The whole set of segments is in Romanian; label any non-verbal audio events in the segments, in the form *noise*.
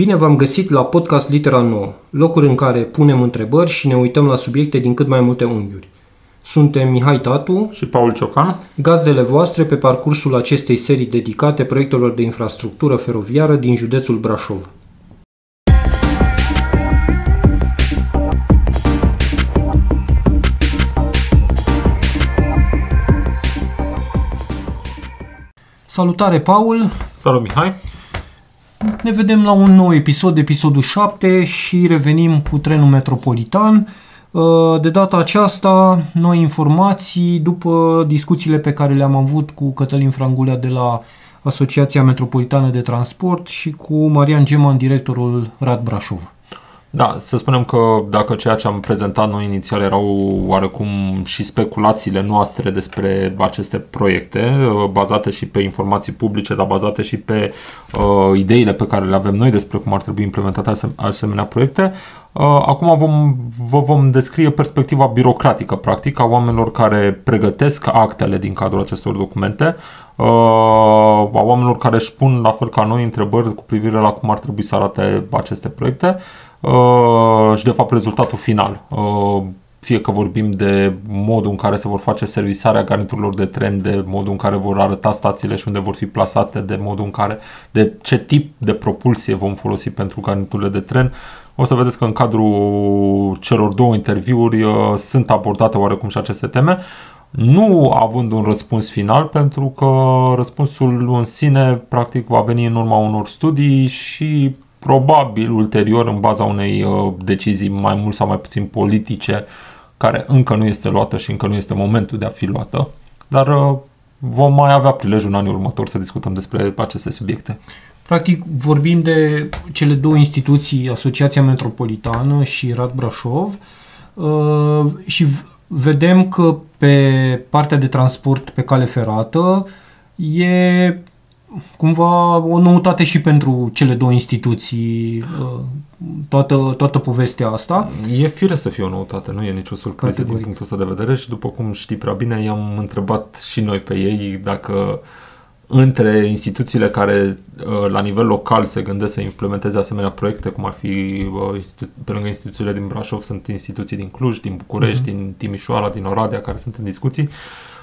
Bine v-am găsit la podcast Litera Nouă, locuri în care punem întrebări și ne uităm la subiecte din cât mai multe unghiuri. Suntem Mihai Tatu și Paul Ciocan, gazdele voastre pe parcursul acestei serii dedicate proiectelor de infrastructură feroviară din județul Brașov. Salutare, Paul! Salut, Mihai! Ne vedem la un nou episod, episodul 7 și revenim cu trenul metropolitan. Uh, de data aceasta, noi informații după discuțiile pe care le-am avut cu Cătălin Frangulea de la Asociația Metropolitană de Transport și cu Marian Geman, directorul Rad Brașov. Da, să spunem că dacă ceea ce am prezentat noi inițial erau oarecum și speculațiile noastre despre aceste proiecte, uh, bazate și pe informații publice, dar bazate și pe uh, ideile pe care le avem noi despre cum ar trebui implementate asem- asemenea proiecte, uh, acum vom, vă vom descrie perspectiva birocratică, practic, a oamenilor care pregătesc actele din cadrul acestor documente, uh, a oamenilor care își pun, la fel ca noi, întrebări cu privire la cum ar trebui să arate aceste proiecte, uh, și de fapt rezultatul final. Uh, fie că vorbim de modul în care se vor face servisarea garniturilor de tren, de modul în care vor arăta stațiile și unde vor fi plasate, de modul în care, de ce tip de propulsie vom folosi pentru garniturile de tren, o să vedeți că în cadrul celor două interviuri uh, sunt abordate oarecum și aceste teme, nu având un răspuns final, pentru că răspunsul în sine practic va veni în urma unor studii și probabil ulterior în baza unei uh, decizii mai mult sau mai puțin politice care încă nu este luată și încă nu este momentul de a fi luată, dar uh, vom mai avea prilejul în anii următori să discutăm despre aceste subiecte. Practic vorbim de cele două instituții, Asociația Metropolitană și Rad Brașov uh, și vedem că pe partea de transport pe cale ferată e cumva o noutate și pentru cele două instituții, uh, toată, toată povestea asta. E fire să fie o noutate, nu e nicio surpriză Categoric. din punctul ăsta de vedere și după cum știi prea bine, i-am întrebat și noi pe ei dacă între instituțiile care uh, la nivel local se gândesc să implementeze asemenea proiecte, cum ar fi uh, pe lângă instituțiile din Brașov, sunt instituții din Cluj, din București, mm-hmm. din Timișoara, din Oradea, care sunt în discuții.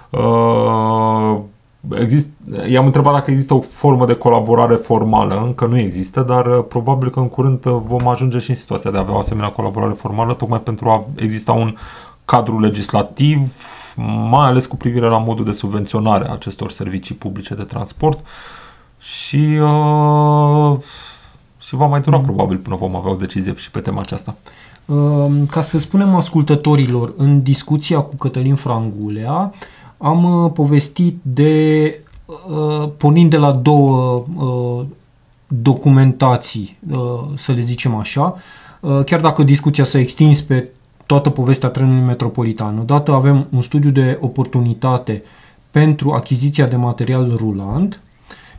Uh, exist, i-am întrebat dacă există o formă de colaborare formală. Încă nu există, dar uh, probabil că în curând uh, vom ajunge și în situația de a avea o asemenea colaborare formală, tocmai pentru a exista un cadru legislativ, mai ales cu privire la modul de subvenționare a acestor servicii publice de transport și, uh, și va mai dura mm. probabil până vom avea o decizie și pe tema aceasta. Uh, ca să spunem ascultătorilor, în discuția cu Cătălin Frangulea, uh, am uh, povestit de, uh, pornind de la două uh, documentații, uh, să le zicem așa, uh, chiar dacă discuția s-a extins pe toată povestea trenului metropolitan. Odată avem un studiu de oportunitate pentru achiziția de material rulant,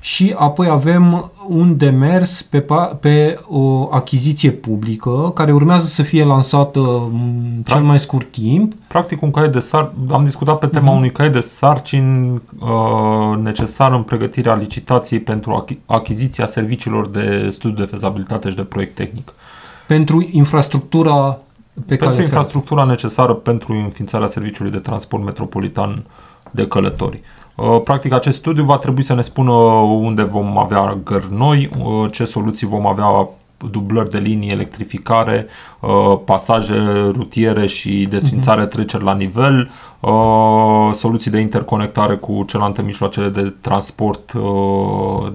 și apoi avem un demers pe, pe o achiziție publică care urmează să fie lansată în cel mai scurt timp. Practic un caiet de sar, am discutat pe tema uh-huh. unui caiet de sarcini uh, necesar în pregătirea licitației pentru achiziția serviciilor de studiu de fezabilitate și de proiect tehnic. Pentru infrastructura pe pentru infrastructura necesară pentru înființarea serviciului de transport metropolitan de călători. Uh, practic, acest studiu va trebui să ne spună unde vom avea gări noi, uh, ce soluții vom avea dublări de linii, electrificare, uh, pasaje rutiere și desfințare uh-huh. treceri la nivel, soluții de interconectare cu celelalte mijloacele de transport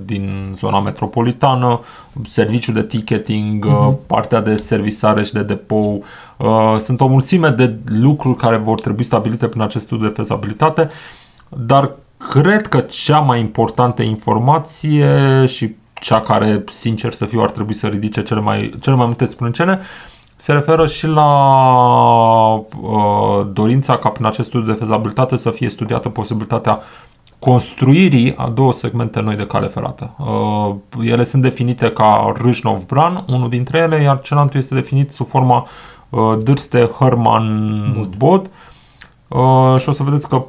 din zona metropolitană, serviciu de ticketing, uh-huh. partea de servisare și de depou. Sunt o mulțime de lucruri care vor trebui stabilite prin acest studiu de fezabilitate, dar Cred că cea mai importantă informație și cea care, sincer să fiu, ar trebui să ridice cele mai, cele mai multe sprâncene, se referă și la uh, dorința ca prin acest studiu de fezabilitate să fie studiată posibilitatea construirii a două segmente noi de cale ferată. Uh, ele sunt definite ca Râșnov-Bran, unul dintre ele, iar celălalt este definit sub forma uh, Dârste-Hărman-Bod. Uh, și o să vedeți că mm,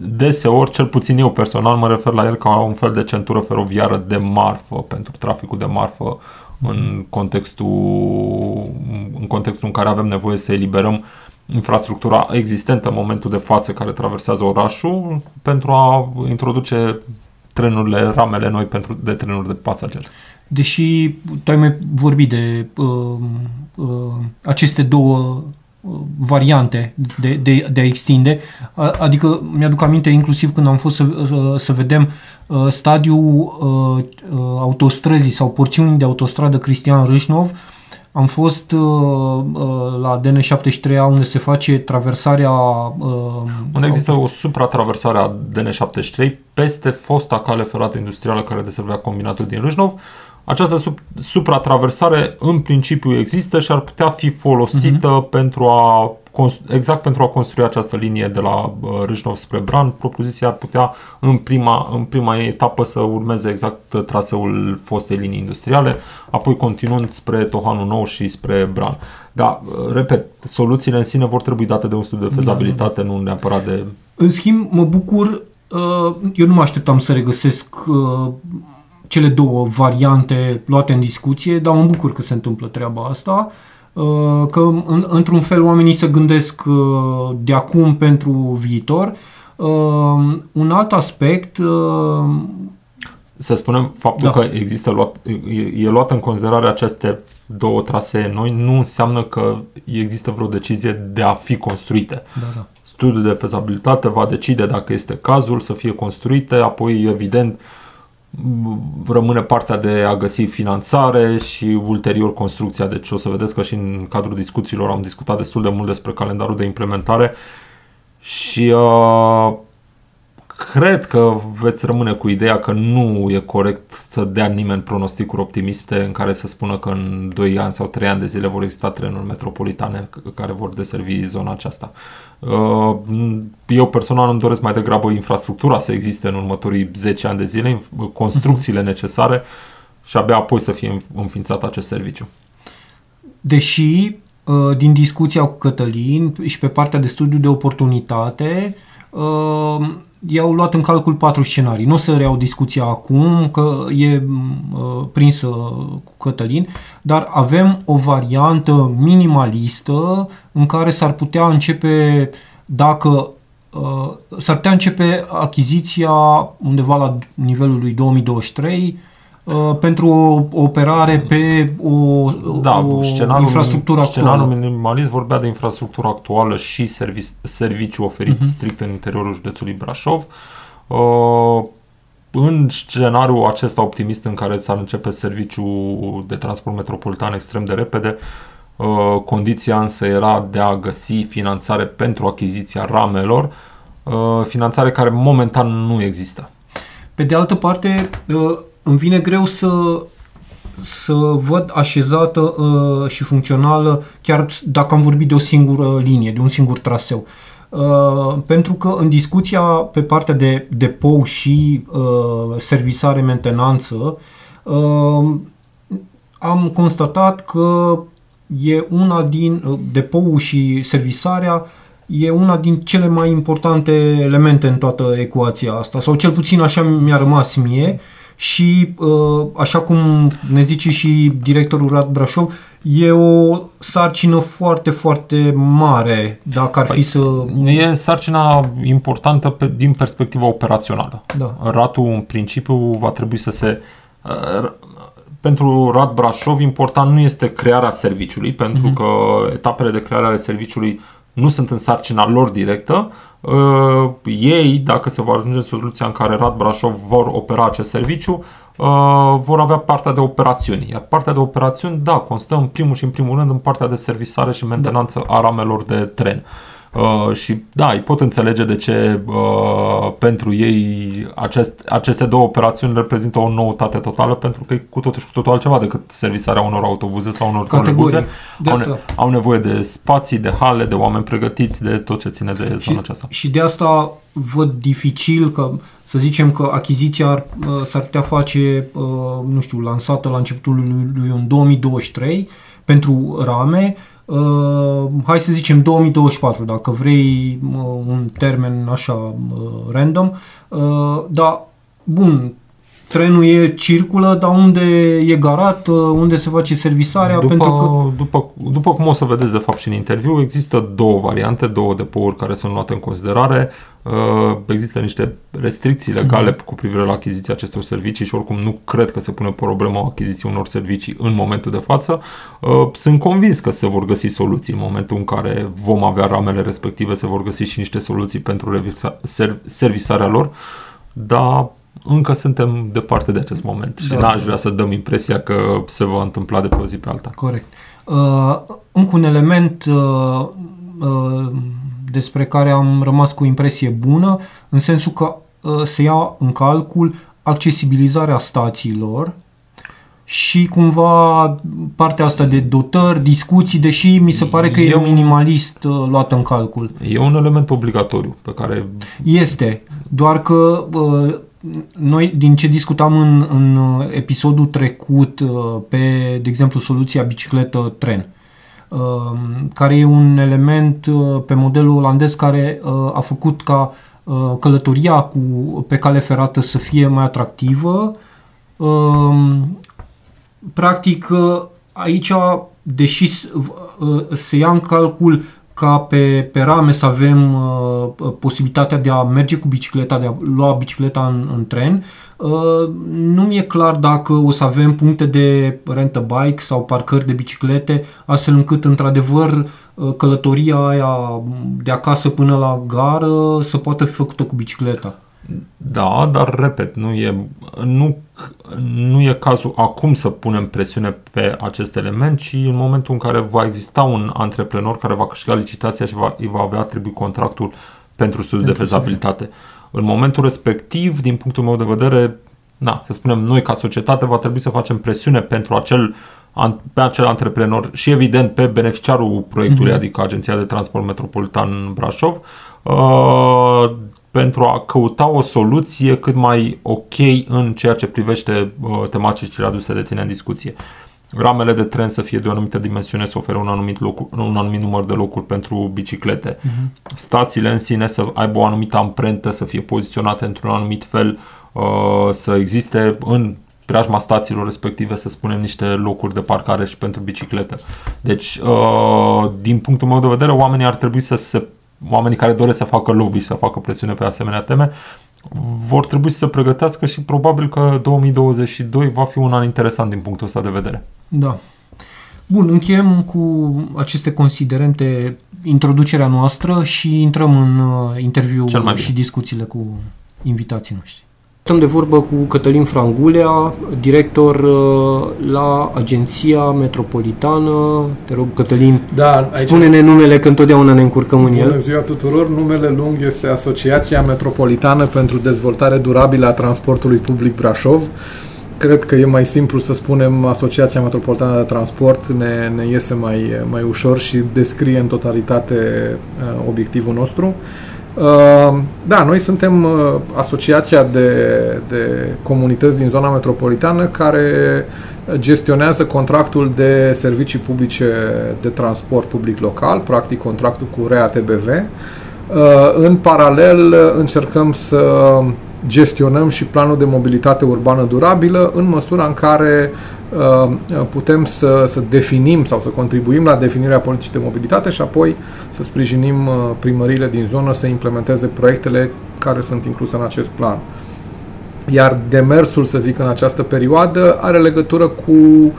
deseori, cel puțin eu personal, mă refer la el ca un fel de centură feroviară de marfă pentru traficul de marfă în contextul, în contextul în care avem nevoie să eliberăm infrastructura existentă în momentul de față care traversează orașul pentru a introduce trenurile, ramele noi pentru, de trenuri de pasageri. Deși tu ai mai vorbit de uh, uh, aceste două uh, variante de, de, de a extinde, adică mi-aduc aminte inclusiv când am fost să, să vedem uh, stadiul uh, uh, autostrăzii sau porțiuni de autostradă Cristian Râșnov, am fost uh, uh, la DN73 unde se face traversarea... Uh, unde există o supratraversare a DN73 peste fosta cale ferată industrială care deservea combinatul din Râșnov, această sub, supratraversare în principiu există și ar putea fi folosită uh-huh. pentru a exact pentru a construi această linie de la Râșnov spre Bran, propozisia ar putea în prima, în prima etapă să urmeze exact traseul fostei linii industriale, apoi continuând spre Tohanul Nou și spre Bran. Da, repet, soluțiile în sine vor trebui date de un studiu de fezabilitate, da, da. nu neapărat de... În schimb, mă bucur, uh, eu nu mă așteptam să regăsesc uh, cele două variante luate în discuție, dar mă bucur că se întâmplă treaba asta, uh, că în, într-un fel oamenii se gândesc uh, de acum pentru viitor. Uh, un alt aspect să spunem, faptul da. că există luat, e, e luat în considerare aceste două trasee noi nu înseamnă că există vreo decizie de a fi construite. Da, da. Studiul de fezabilitate va decide dacă este cazul să fie construite, apoi evident uh, rămâne partea de a găsi finanțare și ulterior construcția. Deci o să vedeți că și în cadrul discuțiilor am discutat destul de mult despre calendarul de implementare și uh, cred că veți rămâne cu ideea că nu e corect să dea nimeni pronosticuri optimiste în care să spună că în 2 ani sau 3 ani de zile vor exista trenuri metropolitane care vor deservi zona aceasta. Uh, eu personal îmi doresc mai degrabă infrastructura să existe în următorii 10 ani de zile, construcțiile mhm. necesare și abia apoi să fie înființat acest serviciu. Deși uh, din discuția cu Cătălin și pe partea de studiu de oportunitate, uh, i-au luat în calcul patru scenarii. Nu o să reau discuția acum, că e uh, prinsă cu Cătălin, dar avem o variantă minimalistă în care s-ar putea începe, dacă uh, s-ar putea începe achiziția undeva la nivelul lui 2023 Uh, pentru o operare pe o, da, o scenariul, infrastructură actuală. Scenariul minimalist vorbea de infrastructura actuală și servici, serviciu oferit uh-huh. strict în interiorul județului Brașov. Uh, în scenariul acesta optimist în care s-ar începe serviciul de transport metropolitan extrem de repede, uh, condiția însă era de a găsi finanțare pentru achiziția ramelor, uh, finanțare care momentan nu există. Pe de altă parte, uh, îmi vine greu să să văd așezată uh, și funcțională, chiar dacă am vorbit de o singură linie, de un singur traseu. Uh, pentru că în discuția pe partea de depou și uh, servisare mentenanță uh, am constatat că e una din uh, depou și servisarea e una din cele mai importante elemente în toată ecuația asta, sau cel puțin așa mi-a rămas mie. Uh, și, uh, așa cum ne zice și directorul Rad Brașov, e o sarcină foarte, foarte mare dacă ar fi păi, să... E sarcina importantă pe, din perspectiva operațională. Da. Ratul, în principiu, va trebui să se... Uh, pentru Rad Brașov, important nu este crearea serviciului, pentru uh-huh. că etapele de creare ale serviciului nu sunt în sarcina lor directă, uh, ei, dacă se va ajunge în soluția în care Rad Brașov vor opera acest serviciu, uh, vor avea partea de operațiuni. Iar partea de operațiuni, da, constă în primul și în primul rând în partea de servisare și mentenanță a ramelor de tren. Uh, Uh, și da, îi pot înțelege de ce uh, pentru ei acest, aceste două operațiuni reprezintă o noutate totală, pentru că e cu totul și cu totul altceva decât servisarea unor autobuze sau unor trolebuze. Au, ne, au nevoie de spații, de hale, de oameni pregătiți, de tot ce ține de zona și, aceasta. Și de asta văd dificil că să zicem că achiziția ar, uh, s-ar putea face, uh, nu știu, lansată la începutul lui, lui în 2023 pentru rame, uh, hai să zicem 2024, dacă vrei uh, un termen așa uh, random, uh, dar bun, trenul e circulă, dar unde e garat, uh, unde se face servisarea, După, pentru că... după, după cum o să vedeți de fapt și în interviu, există două variante, două depouri care sunt luate în considerare. Uh, Există niște restricții legale Mhm. cu privire la achiziția acestor servicii și oricum nu cred că se pune problema achiziției unor servicii în momentul de față. Uh, Sunt convins că se vor găsi soluții în momentul în care vom avea ramele respective, se vor găsi și niște soluții pentru revisa- ser- servisarea lor, dar încă suntem departe de acest moment și Da. n-aș vrea să dăm impresia că se va întâmpla de pe o zi pe alta. Corect. Uh, încă un element uh, uh, despre care am rămas cu o impresie bună, în sensul că uh, se ia în calcul accesibilizarea stațiilor și cumva partea asta de dotări, discuții, deși mi se pare că e Eu- minimalist uh, luată în calcul. E un element obligatoriu pe care Este, doar că uh, noi, din ce discutam în, în uh, episodul trecut uh, pe, de exemplu, soluția bicicletă-tren, uh, care e un element uh, pe modelul olandez care uh, a făcut ca uh, călătoria cu, pe cale ferată să fie mai atractivă. Uh, Practic, uh, aici, deși s- uh, se ia în calcul ca pe, pe rame să avem uh, posibilitatea de a merge cu bicicleta, de a lua bicicleta în, în tren, uh, nu mi-e clar dacă o să avem puncte de rentă bike sau parcări de biciclete, astfel încât, într-adevăr, uh, călătoria aia de acasă până la gară să poată fi făcută cu bicicleta. Da, dar repet, nu e, nu, nu e cazul acum să punem presiune pe acest element, ci în momentul în care va exista un antreprenor care va câștiga licitația și va, îi va avea atribuit contractul pentru studiul de Pentru fezabilitate. În momentul respectiv, din punctul meu de vedere, na, să spunem, noi ca societate va trebui să facem presiune pentru acel, an- pe acel antreprenor și evident pe beneficiarul proiectului, Mhm. adică Agenția de Transport Metropolitan Brașov, uh, pentru a căuta o soluție cât mai ok în ceea ce privește uh, tematicile aduse de tine în discuție. Ramele de tren să fie de o anumită dimensiune, să ofere un anumit, locu- un anumit număr de locuri pentru biciclete. Mhm. Stațiile în sine să aibă o anumită amprentă, să fie poziționate într-un anumit fel, uh, să existe în preajma stațiilor respective, să spunem, niște locuri de parcare și pentru bicicletă. Deci, uh, din punctul meu de vedere, oamenii ar trebui să se oamenii care doresc să facă lobby, să facă presiune pe asemenea teme, vor trebui să se pregătească și probabil că 2022 va fi un an interesant din punctul ăsta de vedere. Da. Bun, încheiem cu aceste considerente introducerea noastră și intrăm în uh, interviu Cel mai bine. și discuțiile cu invitații noștri. Stăm de vorbă cu Cătălin Frangulea, director uh, la Agenția Metropolitană. Te rog, Cătălin, Da, aici, spune-ne numele, că întotdeauna ne încurcăm în Bună el. ziua tuturor! Numele lung este Asociația Metropolitană pentru Dezvoltare Durabilă a Transportului Public Brașov. Cred că e mai simplu să spunem Asociația Metropolitană de Transport, ne, ne iese mai, mai ușor și descrie în totalitate uh, obiectivul nostru. Uh, da, noi suntem uh, asociația de, de comunități din zona metropolitană care gestionează contractul de servicii publice de transport public local, practic contractul cu REATBV. Uh, În paralel uh, încercăm să gestionăm și planul de mobilitate urbană durabilă în măsura în care uh, putem să, să definim sau să contribuim la definirea politicii de mobilitate și apoi să sprijinim uh, primăriile din zonă să implementeze proiectele care sunt incluse în acest plan. Iar demersul, să zic, în această perioadă are legătură cu uh,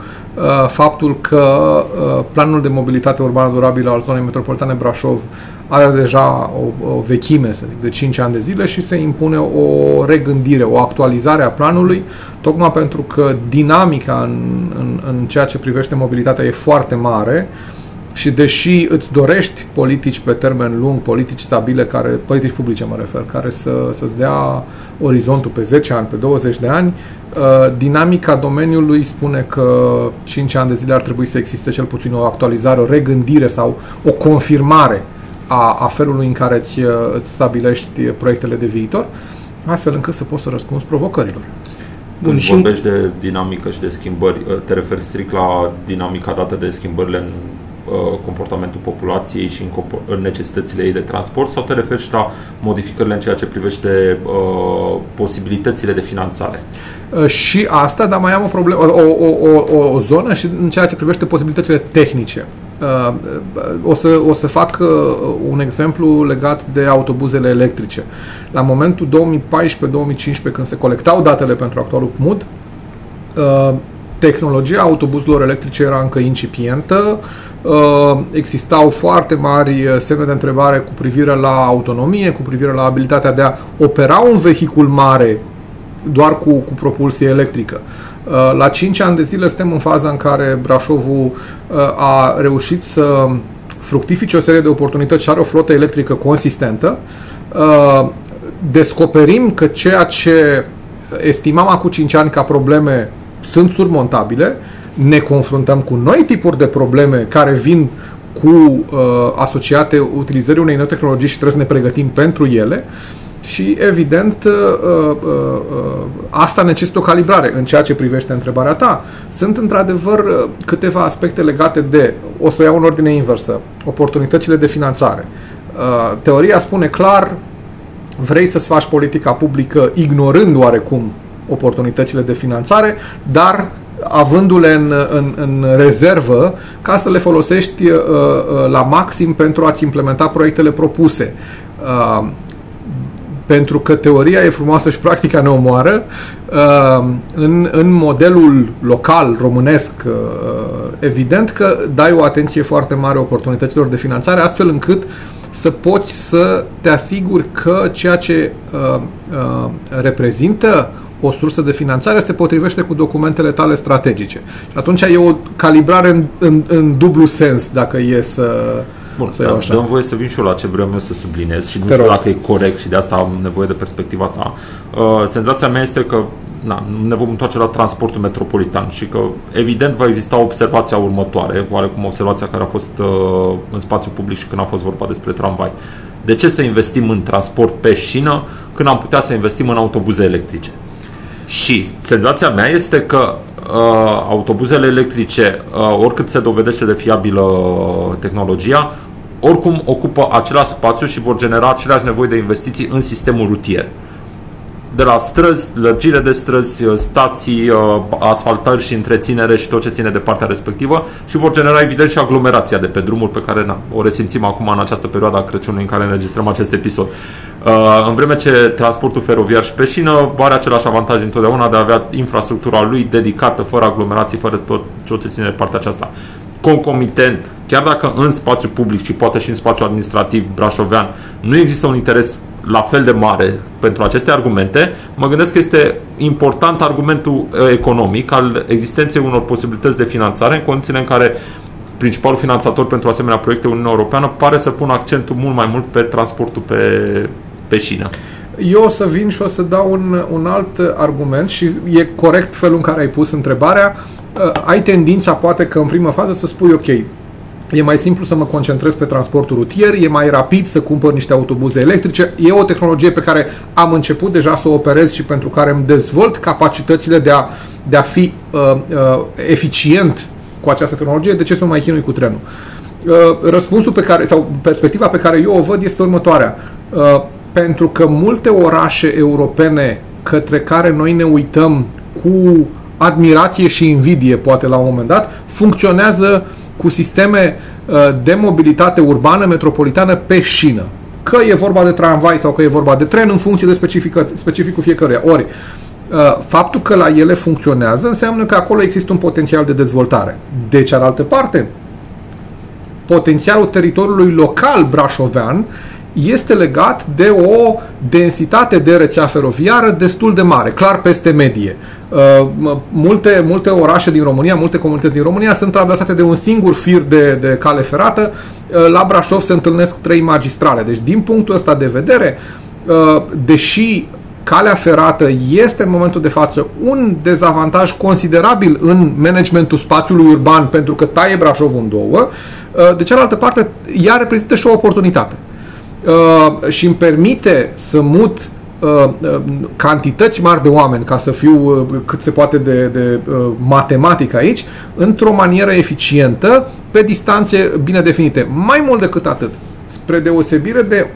faptul că uh, planul de mobilitate urbană durabilă al zonei metropolitane Brașov are deja o, o vechime, să zic, de 5 ani de zile și se impune o regândire, o actualizare a planului, tocmai pentru că dinamica în, în, în ceea ce privește mobilitatea e foarte mare și deși îți dorești politici pe termen lung, politici stabile, care, politici publice mă refer, care să, să-ți dea orizontul pe 10 ani, pe 20 de ani, uh, dinamica domeniului spune că 5 ani de zile ar trebui să existe cel puțin o actualizare, o regândire sau o confirmare a, a felului în care îți, uh, îți stabilești proiectele de viitor, astfel încât să poți să răspunzi provocărilor. Bun, Când și- vorbești de dinamică și de schimbări, te referi strict la dinamica dată de schimbările în uh, comportamentul populației și în, compo- în necesitățile ei de transport sau te referi și la modificările în ceea ce privește uh, posibilitățile de finanțare? Uh, și asta, dar mai am o problemă, o, o, o, o, o zonă și în ceea ce privește posibilitățile tehnice. Uh, o, să, o să fac uh, un exemplu legat de autobuzele electrice. La momentul 2014-2015, când se colectau datele pentru actualul CMUD, tehnologia autobuzelor electrice era încă incipientă, existau foarte mari semne de întrebare cu privire la autonomie, cu privire la abilitatea de a opera un vehicul mare doar cu, cu propulsie electrică. Uh, la 5 ani de zile suntem în faza în care Brașovul uh, a reușit să fructifice o serie de oportunități și are o flotă electrică consistentă. Uh, descoperim că ceea ce estimam acum 5 ani ca probleme sunt surmontabile, ne confruntăm cu noi tipuri de probleme care vin cu uh, asociate utilizării unei noi tehnologii și trebuie să ne pregătim pentru ele. Uh, și, evident, uh, uh, uh, asta necesită o calibrare. În ceea ce privește întrebarea ta, sunt într-adevăr câteva aspecte legate de, o să iau în ordine inversă, oportunitățile de finanțare. Teoria spune clar, vrei să-ți faci politica publică ignorând oarecum oportunitățile de finanțare, dar avându-le în, în, în rezervă ca să le folosești uh, uh, la maxim pentru a-ți implementa proiectele propuse. Uh, pentru că teoria e frumoasă și practica ne omoară. Uh, în, în modelul local, românesc, uh, evident că dai o atenție foarte mare oportunităților de finanțare, astfel încât să poți să te asiguri că ceea ce uh, uh, reprezintă o sursă de finanțare se potrivește cu documentele tale strategice. Și atunci e o calibrare în, în, în dublu sens, dacă e să, Bun, să așa. dăm voie să vin și eu la ce vreau eu să subliniez și nu Te știu rog. dacă e corect și de asta am nevoie de perspectiva ta. Uh, senzația mea este că na, ne vom întoarce la transportul metropolitan și că evident va exista observația următoare, oarecum observația care a fost uh, în spațiu public și când a fost vorba despre tramvai. De ce să investim în transport pe șină când am putea să investim în autobuze electrice? Și senzația mea este că uh, autobuzele electrice, uh, oricât se dovedește de fiabilă tehnologia, oricum ocupă același spațiu și vor genera aceleași nevoi de investiții în sistemul rutier. De la străzi, lărgire de străzi, uh, stații, uh, asfaltări și întreținere și tot ce ține de partea respectivă și vor genera evident și aglomerația de pe drumuri pe care na, o resimțim acum în această perioadă a Crăciunului în care înregistrăm acest episod. Uh, în vreme ce transportul feroviar și pe șină are același avantaj întotdeauna de a avea infrastructura lui dedicată, fără aglomerații, fără tot ce ține de partea aceasta concomitent, chiar dacă în spațiu public și poate și în spațiu administrativ brașovean nu există un interes la fel de mare pentru aceste argumente, mă gândesc că este important argumentul uh, economic al existenței unor posibilități de finanțare în condițiile în care principalul finanțator pentru asemenea proiecte Uniunea Europeană pare să pună accentul mult mai mult pe transportul pe, pe șină. Eu o să vin și o să dau un, un alt argument și e corect felul în care ai pus întrebarea. Uh, ai tendința, poate că în primă fază, să spui, ok, E mai simplu să mă concentrez pe transportul rutier, e mai rapid să cumpăr niște autobuze electrice. E o tehnologie pe care am început deja să o operez și pentru care îmi dezvolt capacitățile de a, de a fi uh, uh, eficient cu această tehnologie. De ce să mă mai chinui cu trenul? Uh, răspunsul pe care, sau perspectiva pe care eu o văd este următoarea. Uh, pentru că multe orașe europene către care noi ne uităm cu admirație și invidie, poate la un moment dat, funcționează cu sisteme uh, de mobilitate urbană metropolitană pe șină. Că e vorba de tramvai sau că e vorba de tren în funcție de specifică, specificul fiecăruia. Ori, uh, faptul că la ele funcționează înseamnă că acolo există un potențial de dezvoltare. De cealaltă parte, potențialul teritoriului local brașovean este legat de o densitate de rețea feroviară destul de mare, clar peste medie. Uh, multe, multe orașe din România, multe comunități din România sunt traversate de un singur fir de, de cale ferată. Uh, la Brașov se întâlnesc trei magistrale. Deci, din punctul ăsta de vedere, uh, deși calea ferată este în momentul de față un dezavantaj considerabil în managementul spațiului urban pentru că taie Brașovul în două, de cealaltă parte, ea reprezintă și o oportunitate. Uh, și îmi permite să mut uh, uh, cantități mari de oameni, ca să fiu uh, cât se poate de, de uh, matematic aici, într-o manieră eficientă, pe distanțe bine definite. Mai mult decât atât, spre deosebire de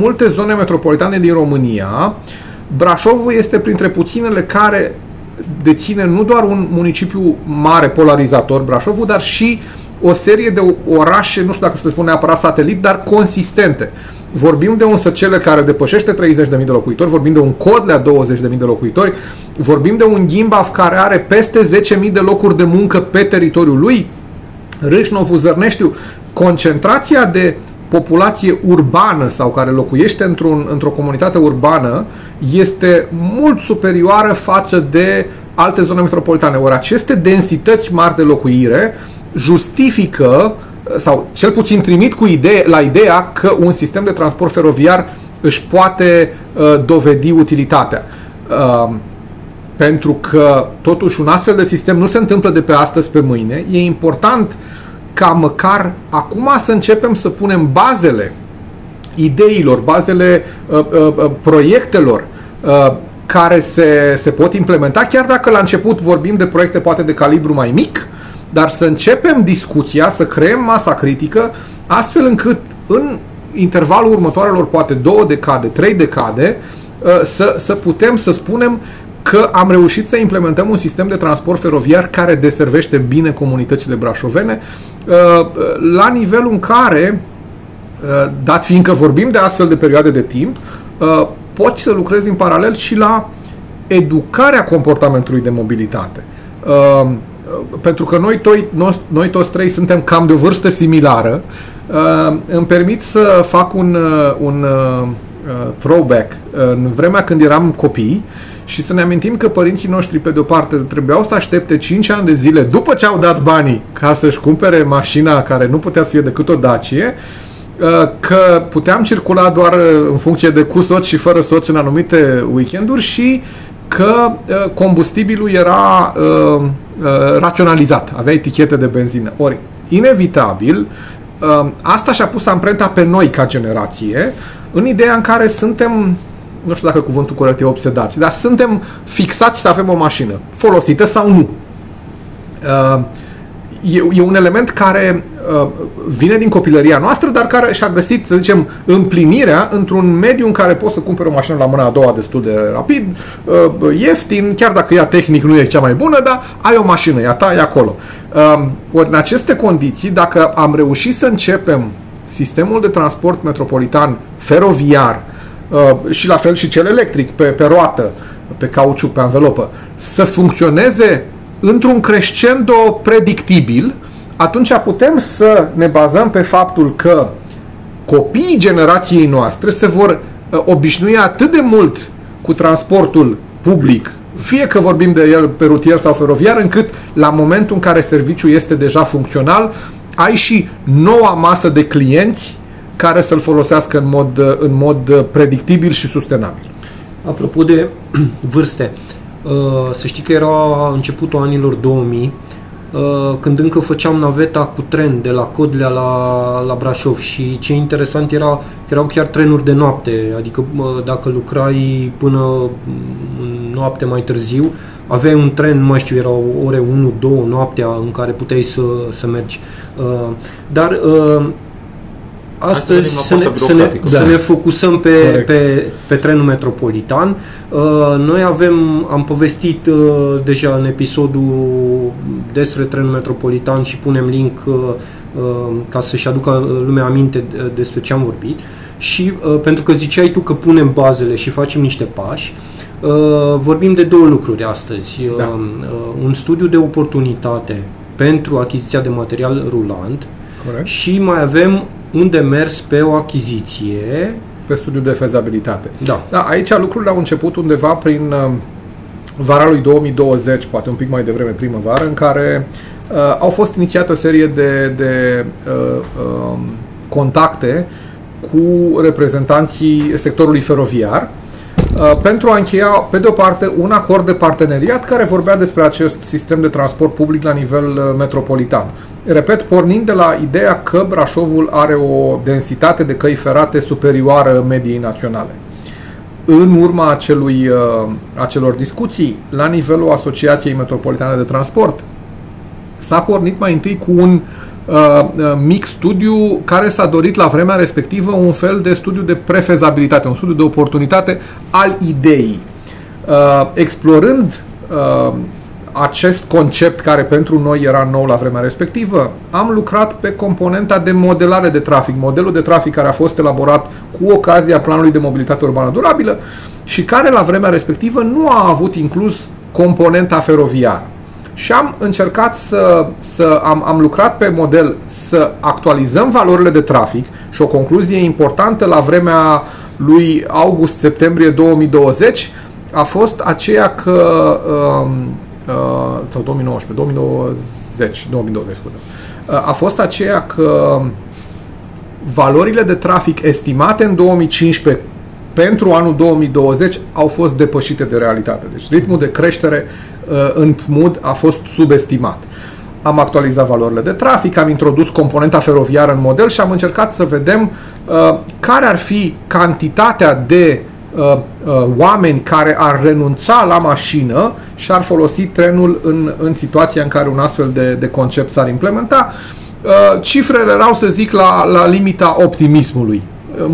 multe zone metropolitane din România, Brașovul este printre puținele care deține nu doar un municipiu mare polarizator, Brașovul, dar și o serie de orașe, nu știu dacă se le spune neapărat satelit, dar consistente. Vorbim de un Săcele care depășește 30.000 de locuitori, vorbim de un Codlea 20.000 de locuitori, vorbim de un Ghimbaf care are peste 10.000 de locuri de muncă pe teritoriul lui, Râșnovul, Zărneștiu, concentrația de populație urbană sau care locuiește într-un, într-o comunitate urbană este mult superioară față de alte zone metropolitane. Ori aceste densități mari de locuire justifică sau cel puțin trimit cu idee, la ideea că un sistem de transport feroviar își poate uh, dovedi utilitatea. Uh, pentru că totuși un astfel de sistem nu se întâmplă de pe astăzi pe mâine. E important ca măcar acum să începem să punem bazele ideilor, bazele uh, uh, uh, proiectelor uh, care se, se pot implementa, chiar dacă la început vorbim de proiecte poate de calibru mai mic, dar să începem discuția, să creăm masa critică, astfel încât în intervalul următoarelor poate două decade, trei decade, uh, să, să putem să spunem că am reușit să implementăm un sistem de transport feroviar care deservește bine comunitățile brașovene, uh, uh, la nivelul în care, dat fiindcă vorbim de astfel de perioade de timp, poți să lucrezi în paralel și la educarea comportamentului de mobilitate pentru că noi, toi, noi, noi toți trei suntem cam de o vârstă similară, uh, îmi permit să fac un, uh, un uh, throwback. În vremea când eram copii și să ne amintim că părinții noștri, pe de-o parte, trebuiau să aștepte 5 ani de zile după ce au dat banii ca să-și cumpere mașina care nu putea să fie decât o Dacie, că puteam circula doar în funcție de cu soț și fără soț în anumite weekenduri și că combustibilul era Uh, raționalizat, avea etichete de benzină. Ori, inevitabil, uh, asta și-a pus amprenta pe noi ca generație, în ideea în care suntem, nu știu dacă cuvântul corect e obsedați, dar suntem fixați să avem o mașină, folosită sau nu. Uh, e, e un element care uh, vine din copilăria noastră, dar care și-a găsit, să zicem, împlinirea într-un mediu în care poți să cumperi o mașină la mâna a doua destul de rapid, uh, ieftin, chiar dacă ea tehnic nu e cea mai bună, dar ai o mașină, ea ta, e acolo. Uh, ori în aceste condiții, dacă am reușit să începem sistemul de transport metropolitan feroviar uh, și la fel și cel electric pe, pe roată, pe cauciuc, pe anvelopă, să funcționeze într-un crescendo predictibil, atunci putem să ne bazăm pe faptul că copiii generației noastre se vor uh, obișnui atât de mult cu transportul public, fie că vorbim de el pe rutier sau feroviar, încât la momentul în care serviciul este deja funcțional, ai și noua masă de clienți care să-l folosească în mod, uh, în mod uh, predictibil și sustenabil. Apropo de *clears throat* vârste, Uh, să știi că era începutul anilor 2000, uh, când încă făceam naveta cu tren de la Codlea la, la Brașov și ce interesant era că erau chiar trenuri de noapte, adică dacă lucrai până noapte mai târziu, aveai un tren, nu mai știu, erau ore 1-2 noaptea în care puteai să, să mergi. Uh, dar astăzi să ne, să, ne, da. să ne focusăm pe, pe, pe trenul metropolitan. Uh, noi avem, am povestit uh, deja în episodul despre trenul metropolitan și punem link uh, ca să-și aducă lumea aminte despre ce am vorbit. Și pentru că ziceai tu că punem bazele și facem niște pași, vorbim de două lucruri astăzi. Da. Un studiu de oportunitate pentru achiziția de material rulant Corect. și mai avem un demers pe o achiziție. Pe studiu de fezabilitate. Da. da aici lucrurile au început undeva prin uh, vara lui 2020, poate un pic mai devreme primăvară, în care uh, au fost inițiate o serie de, de uh, uh, contacte cu reprezentanții sectorului feroviar uh, pentru a încheia, pe de o parte, un acord de parteneriat care vorbea despre acest sistem de transport public la nivel uh, metropolitan repet, pornind de la ideea că Brașovul are o densitate de căi ferate superioară mediei naționale. în urma acelui, uh, acelor discuții, la nivelul Asociației Metropolitane de Transport, s-a pornit mai întâi cu un uh, uh, mic studiu care s-a dorit la vremea respectivă un fel de studiu de prefezabilitate, un studiu de oportunitate al ideii. Uh, explorând uh, acest concept care pentru noi era nou la vremea respectivă, am lucrat pe componenta de modelare de trafic, modelul de trafic care a fost elaborat cu ocazia planului de mobilitate urbană durabilă și care la vremea respectivă nu a avut inclus componenta feroviară. Și am încercat să, să am, am lucrat pe model să actualizăm valorile de trafic și o concluzie importantă la vremea lui august-septembrie 2020 a fost aceea că um, uh, sau 2019, 2020, 2020, scuze, uh, a fost aceea că valorile de trafic estimate în 2015 pentru anul 2020 au fost depășite de realitate. Deci ritmul de creștere uh, în PMUD a fost subestimat. Am actualizat valorile de trafic, am introdus componenta feroviară în model și am încercat să vedem uh, care ar fi cantitatea de uh, uh, oameni care ar renunța la mașină și ar folosi trenul în, în situația în care un astfel de, de concept s-ar implementa. Uh, cifrele erau, să zic, la, la limita optimismului. Uh,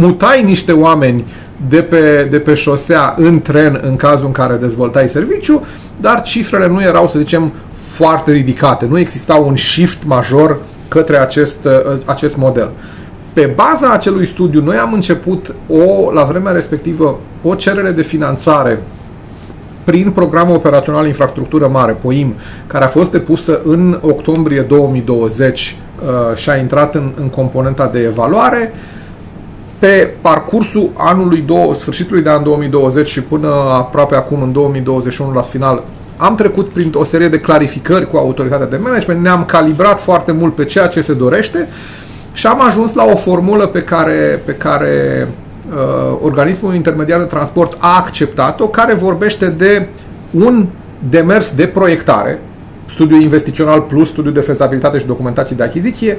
mutai niște oameni de pe, de pe șosea în tren în cazul în care dezvoltai serviciu, dar cifrele nu erau, să zicem, foarte ridicate. Nu exista un shift major către acest, uh, acest model. Pe baza acelui studiu, noi am început o, la vremea respectivă o cerere de finanțare prin programul operațional infrastructură mare, POIM, care a fost depusă în octombrie 2020 uh, și a intrat în, în componenta de evaluare. Pe parcursul anului, două, sfârșitului de an 2020 și până aproape acum în 2021 la final, am trecut prin o serie de clarificări cu autoritatea de management, ne-am calibrat foarte mult pe ceea ce se dorește și am ajuns la o formulă pe care, pe care uh, organismul intermediar de transport a acceptat-o, care vorbește de un demers de proiectare, studiu investițional plus studiu de fezabilitate și documentații de achiziție,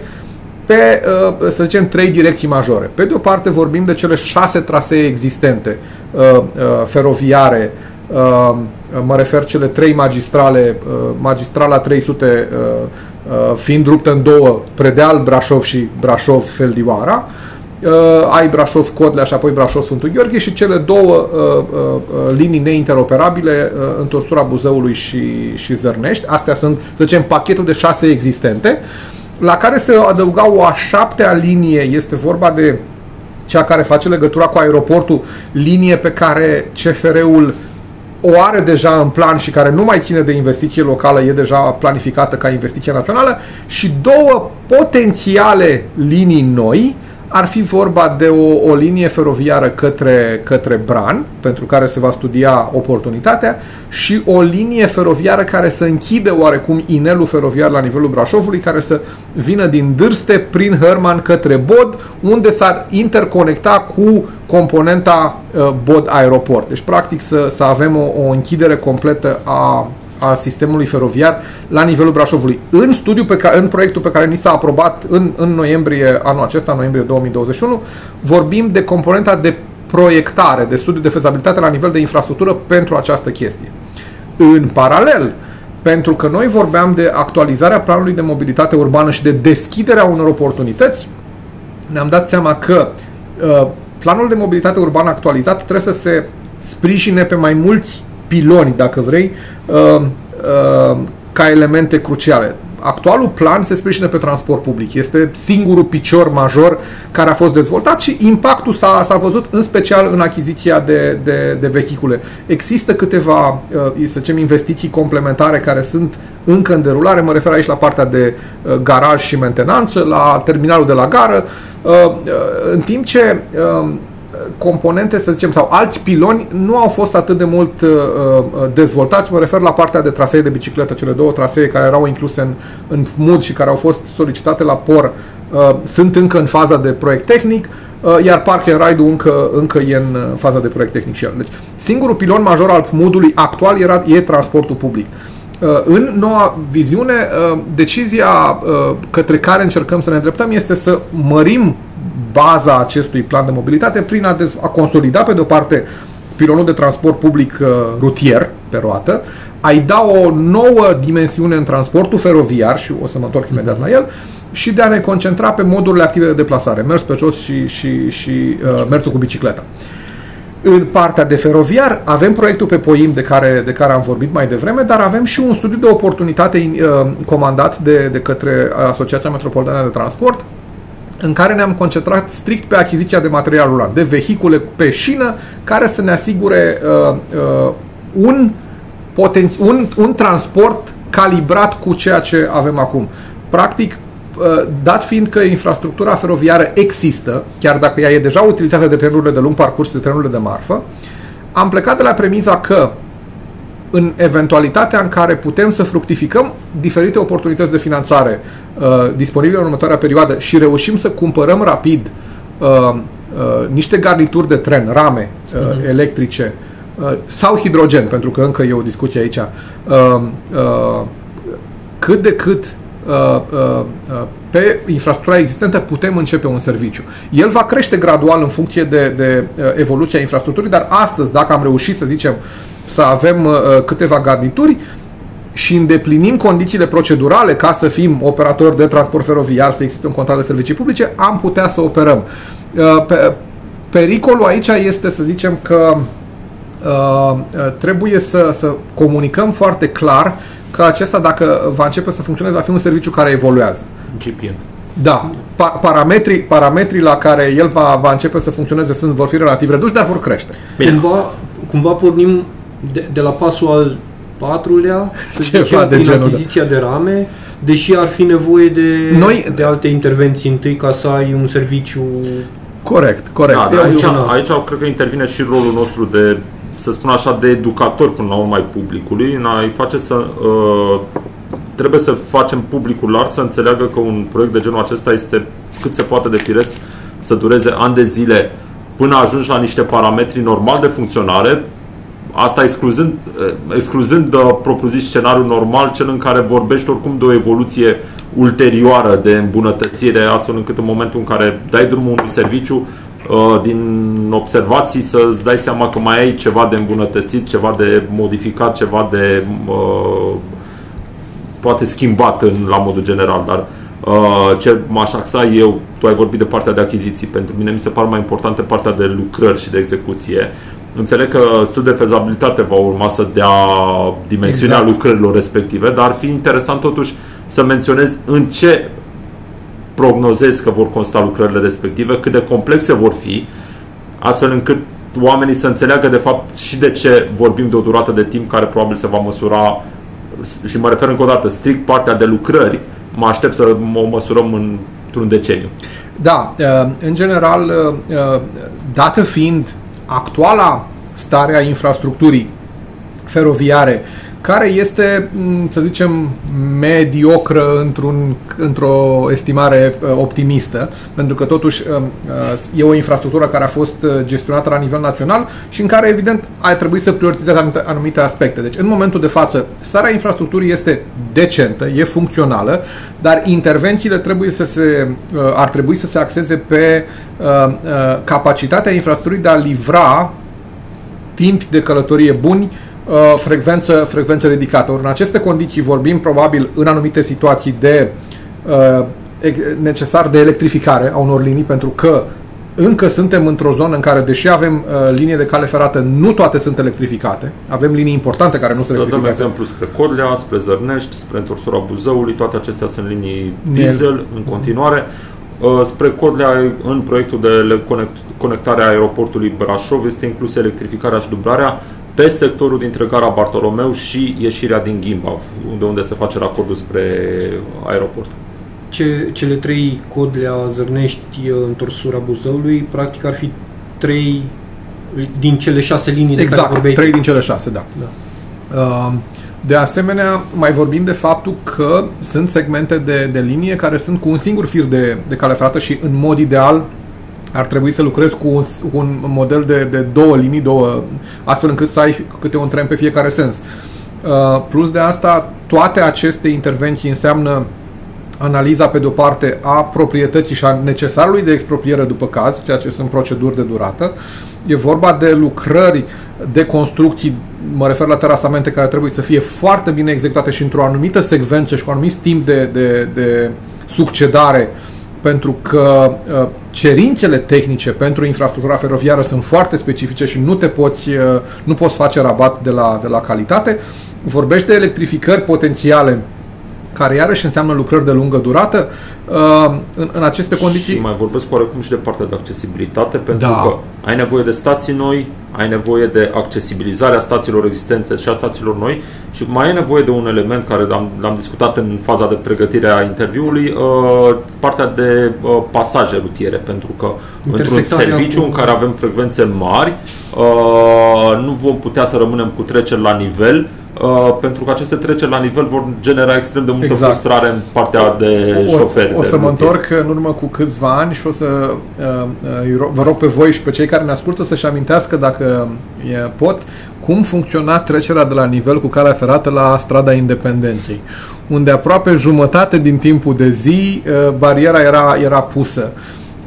pe, uh, să zicem, trei direcții majore. Pe de o parte vorbim de cele șase trasee existente uh, uh, feroviare, uh, mă refer cele trei magistrale, uh, magistrala 300 Uh, fiind ruptă în două, Predeal, Brașov și Brașov-Feldioara, uh, ai Brașov-Codlea și apoi Brașov-Sfântul Gheorghe și cele două uh, uh, linii neinteroperabile, uh, întorsura Buzăului și, și Zărnești. Astea sunt, să zicem, pachetul de șase existente, la care se adăuga o a șaptea linie, este vorba de cea care face legătura cu aeroportul, linie pe care CFR-ul o are deja în plan și care nu mai ține de investiție locală, e deja planificată ca investiție națională și două potențiale linii noi ar fi vorba de o, o linie feroviară către, către Bran, pentru care se va studia oportunitatea, și o linie feroviară care să închide oarecum inelul feroviar la nivelul Brașovului, care să vină din Dârste prin Hărman către Bod, unde s-ar interconecta cu componenta uh, Bod Aeroport. Deci, practic, să, să avem o, o închidere completă a a sistemului feroviar la nivelul Brașovului. În studiu pe care, în proiectul pe care ni s-a aprobat în, în noiembrie anul acesta, noiembrie 2021, vorbim de componenta de proiectare, de studiu de fezabilitate la nivel de infrastructură pentru această chestie. În paralel, pentru că noi vorbeam de actualizarea planului de mobilitate urbană și de deschiderea unor oportunități, ne-am dat seama că uh, planul de mobilitate urbană actualizat trebuie să se sprijine pe mai mulți piloni, dacă vrei, uh, uh, ca elemente cruciale. Actualul plan se sprijină pe transport public. Este singurul picior major care a fost dezvoltat și impactul s-a, s-a văzut în special în achiziția de, de, de vehicule. Există câteva, uh, să zicem, investiții complementare care sunt încă în derulare. Mă refer aici la partea de garaj și mentenanță, la terminalul de la gară, în timp ce componente, să zicem, sau alți piloni nu au fost atât de mult uh, uh, dezvoltați. Mă refer la partea de trasee de bicicletă, cele două trasee care erau incluse în, în MUD și care au fost solicitate la POR uh, sunt încă în faza de proiect tehnic, uh, iar Park and Ride-ul încă, încă e în uh, faza de proiect tehnic și el. Deci, singurul pilon major al MUD-ului actual era, e transportul public. Uh, în noua viziune, uh, decizia uh, către care încercăm să ne îndreptăm este să mărim baza acestui plan de mobilitate prin a, dez- a consolida pe de o parte pilonul de transport public uh, rutier pe roată, ai da o nouă dimensiune în transportul feroviar și o să mă întorc imediat la el și de a ne concentra pe modurile active de deplasare, mers pe jos și, și, și uh, mersul cu bicicleta. În partea de feroviar avem proiectul pe Poim de care, de care am vorbit mai devreme, dar avem și un studiu de oportunitate uh, comandat de, de către Asociația Metropolitană de Transport, în care ne-am concentrat strict pe achiziția de material rulant, de vehicule pe șină, care să ne asigure uh, uh, un, poten- un, un transport calibrat cu ceea ce avem acum. Practic, uh, dat fiind că infrastructura feroviară există, chiar dacă ea e deja utilizată de trenurile de lung parcurs, de trenurile de marfă, am plecat de la premiza că în eventualitatea în care putem să fructificăm diferite oportunități de finanțare uh, disponibile în următoarea perioadă și reușim să cumpărăm rapid uh, uh, niște garnituri de tren, rame uh, uh-huh. electrice uh, sau hidrogen, pentru că încă e o discuție aici, uh, uh, cât de cât uh, uh, uh, pe infrastructura existentă putem începe un serviciu. El va crește gradual în funcție de, de uh, evoluția infrastructurii, dar astăzi, dacă am reușit să zicem să avem uh, câteva garnituri și îndeplinim condițiile procedurale ca să fim operatori de transport feroviar, să existe un contract de servicii publice, am putea să operăm. Uh, pe, pericolul aici este să zicem că uh, trebuie să, să comunicăm foarte clar că acesta, dacă va începe să funcționeze, va fi un serviciu care evoluează. Incipient. Da. Pa- parametrii, parametrii la care el va, va începe să funcționeze sunt, vor fi relativ reduși, dar vor crește. Bine. Cumva, cumva pornim de, de la pasul al patrulea, Ceva zicem, de prin genul, achiziția de rame, deși ar fi nevoie de, Noi- de alte intervenții întâi ca să ai un serviciu Corect, corect. Da, Eu- dar aici, eu- aici cred că intervine și rolul nostru de, să spun așa, de educator până la urmă ai publicului, în a-i face să... Uh, trebuie să facem publicul larg să înțeleagă că un proiect de genul acesta este cât se poate de firesc să dureze ani de zile până ajungi la niște parametri normal de funcționare, asta excluzând, uh, excluzând uh, propriu-zis scenariul normal, cel în care vorbești oricum de o evoluție ulterioară de îmbunătățire, astfel încât în momentul în care dai drumul unui serviciu, uh, din observații să-ți dai seama că mai ai ceva de îmbunătățit, ceva de modificat, ceva de uh, poate schimbat în, la modul general, dar uh, ce m-aș axa eu, tu ai vorbit de partea de achiziții, pentru mine mi se pare mai importantă partea de lucrări și de execuție. Înțeleg că studiul de fezabilitate va urma să dea dimensiunea Exact. lucrărilor respective, dar ar fi interesant totuși să menționez în ce prognozez că vor consta lucrările respective, cât de complexe vor fi, astfel încât oamenii să înțeleagă de fapt și de ce vorbim de o durată de timp care probabil se va măsura și mă refer încă o dată strict partea de lucrări, mă aștept să o măsurăm în, într-un deceniu. Da, uh, în general, uh, uh, dată fiind actuala stare a infrastructurii feroviare, care este, m, să zicem, mediocră într-un, într-o estimare uh, optimistă, pentru că totuși uh, uh, e o infrastructură care a fost uh, gestionată la nivel național și în care, evident, a trebuit să prioritizeze anumite, anumite aspecte. Deci, în momentul de față, starea infrastructurii este decentă, e funcțională, dar intervențiile trebuie să se, uh, ar trebui să se axeze pe uh, uh, capacitatea infrastructurii de a livra timp de călătorie buni, uh, frecvență, frecvență ridicată. Ori în aceste condiții vorbim probabil în anumite situații de uh, ex- necesar de electrificare a unor linii, pentru că încă suntem într-o zonă în care, deși avem uh, linie de cale ferată, nu toate sunt electrificate. Avem linii importante care nu sunt Să dăm electrificate. exemplu spre Codlea, spre Zărnești, spre întorsura Buzăului, toate acestea sunt linii Ne- diesel în continuare. Uh, Spre Codlea, în proiectul de le- conect- conectare a aeroportului Brașov, este inclusă electrificarea și dublarea pe sectorul dintre gara Bartolomeu și ieșirea din Gimbav, unde, unde se face racordul spre aeroport. Ce, cele trei Codlea, Zărnești, întorsura Buzăului, practic ar fi trei din cele șase linii de care Exact, vorbeai. trei din cele șase, da. Da. Uh, De asemenea, mai vorbim de faptul că sunt segmente de, de linie care sunt cu un singur fir de, de cale ferată și în mod ideal ar trebui să lucrezi cu un, cu un model de, de două linii, două, astfel încât să ai câte un tren pe fiecare sens. Uh, plus de asta, toate aceste intervenții înseamnă analiza pe de-o parte a proprietății și a necesarului de expropriere după caz, ceea ce sunt proceduri de durată. E vorba de lucrări de construcții, mă refer la terasamente care trebuie să fie foarte bine executate și într-o anumită secvență și cu un anumit timp de, de, de succedare pentru că uh, cerințele tehnice pentru infrastructura feroviară sunt foarte specifice și nu te poți, uh, nu poți face rabat de la, de la calitate. Vorbește de electrificări potențiale care iarăși înseamnă lucrări de lungă durată. Uh, în, în aceste condiții... Și mai vorbesc oarecum și de partea de accesibilitate, pentru Da. că ai nevoie de stații noi, ai nevoie de accesibilizarea stațiilor existente și a stațiilor noi și mai ai nevoie de un element care l-am, l-am discutat în faza de pregătire a interviului, uh, partea de uh, pasaje rutiere, pentru că într-un Intersectarea serviciu cu- în care avem frecvențe mari, uh, nu vom putea să rămânem cu treceri la nivel, uh, pentru că aceste treceri la nivel vor genera extrem de multă Exact. frustrare în partea de șoferi. O, o de să mă rutieri. întorc în urmă cu câțiva ani și o să uh, uh, îi ro- vă rog pe voi și pe cei care ne ascultă să-și amintească dacă e, pot cum funcționa trecerea de la nivel cu calea ferată la strada Independenței, unde aproape jumătate din timpul de zi uh, bariera era, era pusă.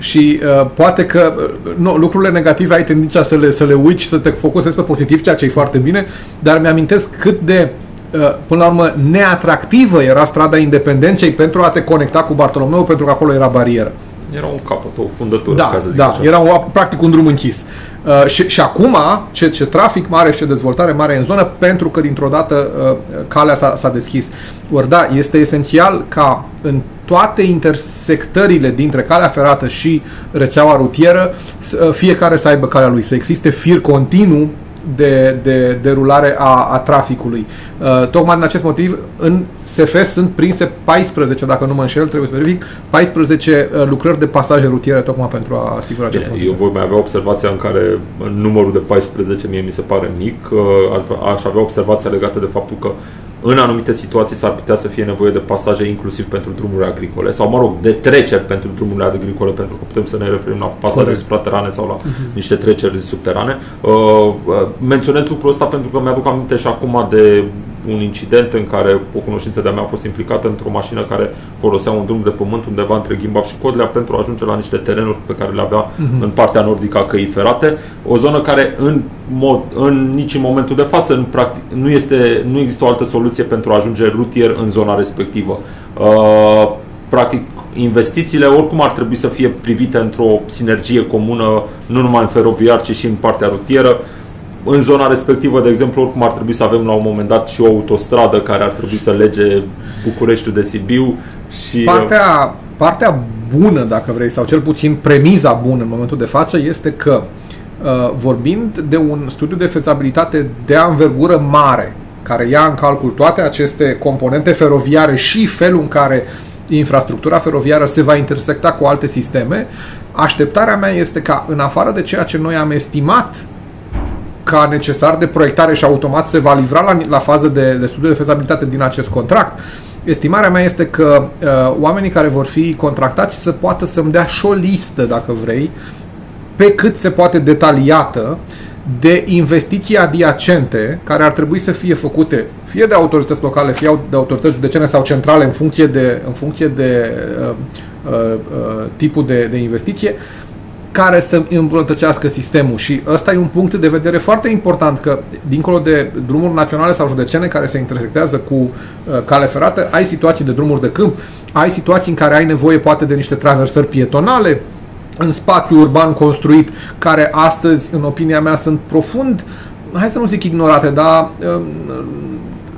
Și uh, poate că uh, nu, lucrurile negative ai tendința să le, să le uiți și să te focusezi pe pozitiv, ceea ce e foarte bine, dar mi-amintesc cât de uh, până la urmă neatractivă era strada Independenței pentru a te conecta cu Bartolomeu, pentru că acolo era barieră. Era un capăt, o fundătură, Da, ca să zic da, așa. era un, practic un drum închis. Uh, și, și acum, ce, ce trafic mare și ce dezvoltare mare e în zonă, pentru că dintr-o dată uh, calea s-a, s-a deschis. Ori da, este esențial ca în toate intersectările dintre calea ferată și rețeaua rutieră, să, uh, fiecare să aibă calea lui, să existe fir continuu de, de derulare a, a traficului. Uh, tocmai din acest motiv, în SF sunt prinse 14, dacă nu mă înșel, trebuie să verific, 14 uh, lucrări de pasaje rutiere tocmai pentru a asigura acest Bine, motiv. eu voi mai avea observația în care numărul de 14 mie mi se pare mic. Uh, Aș, aș avea observația legată de faptul că în anumite situații s-ar putea să fie nevoie de pasaje inclusiv pentru drumuri agricole sau, mă rog, de treceri pentru drumurile agricole, pentru că putem să ne referim la pasaje Corect. supraterane sau la niște treceri subterane. Uh, uh, menționez lucrul ăsta pentru că mi-aduc aminte și acum de un incident în care o cunoștință de-a mea a fost implicată într-o mașină care folosea un drum de pământ undeva între Ghimbaf și Codlea pentru a ajunge la niște terenuri pe care le avea în partea nordică a căii ferate, o zonă care în mod, în nici în momentul de față în practic, nu, este, nu există o altă soluție pentru a ajunge rutier în zona respectivă. Uh, practic, investițiile oricum ar trebui să fie privite într-o sinergie comună, nu numai în feroviar, ci și în partea rutieră. În zona respectivă, de exemplu, oricum ar trebui să avem la un moment dat și o autostradă care ar trebui să lege Bucureștiul de Sibiu și Partea, partea bună, dacă vrei, sau cel puțin premiza bună în momentul de față, este că uh, vorbind de un studiu de fezabilitate de anvergură mare, care ia în calcul toate aceste componente feroviare și felul în care infrastructura feroviară se va intersecta cu alte sisteme, așteptarea mea este ca, în afară de ceea ce noi am estimat ca necesar de proiectare și automat se va livra la, la fază de, de studiu de fezabilitate din acest contract. Estimarea mea este că uh, oamenii care vor fi contractați să poată să-mi dea și o listă, dacă vrei, pe cât se poate detaliată de investiții adiacente care ar trebui să fie făcute fie de autorități locale, fie de autorități județene sau centrale în funcție de, în funcție de uh, uh, uh, tipul de, de investiție, care să îmbunătățească sistemul. Și ăsta e un punct de vedere foarte important că dincolo de drumuri naționale sau județene care se intersectează cu uh, cale ferată, ai situații de drumuri de câmp, ai situații în care ai nevoie poate de niște traversări pietonale în spațiu urban construit, care astăzi, în opinia mea, sunt profund, hai să nu zic ignorate, dar uh,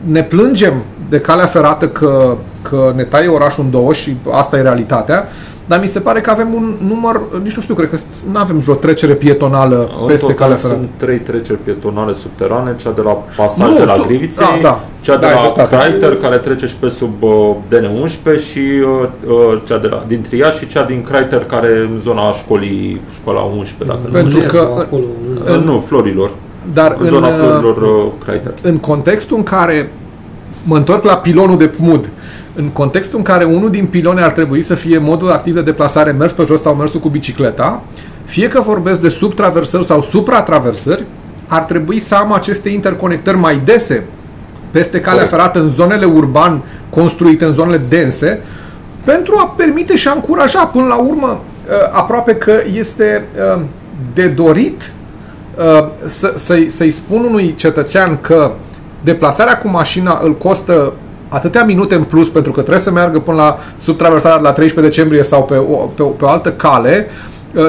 ne plângem de calea ferată că, că ne taie orașul în două și asta e realitatea, dar mi se pare că avem un număr, nici nu știu, cred că nu avem vreo trecere pietonală În peste total calea ferată. sunt trei treceri pietonale subterane, cea de la pasaj Nu, de la sub- Griviței, da, da. cea de Da, ai la dreptate. Kreiter, care trece și pe sub uh, DN11 și uh, uh, cea de la, din Triaș și cea din Kreiter, care e în zona școlii, școala 11, dacă nu Pentru În că- Nerva, acolo, în- Uh, Nu, Florilor. Dar În în, zona uh, Florilor uh, Kreiter. în contextul în care mă întorc la pilonul de PMUD, în contextul în care unul din pilone ar trebui să fie modul activ de deplasare mers pe jos sau mersul cu bicicleta, fie că vorbesc de subtraversări sau supratraversări, ar trebui să am aceste interconectări mai dese peste calea Corect. ferată în zonele urban construite, în zonele dense, pentru a permite și a încuraja până la urmă uh, aproape că este uh, de dorit uh, să, să-i, să-i spun unui cetățean că deplasarea cu mașina îl costă atâtea minute în plus pentru că trebuie să meargă până la sub traversarea de la 13 decembrie sau pe o, pe o, pe o altă cale,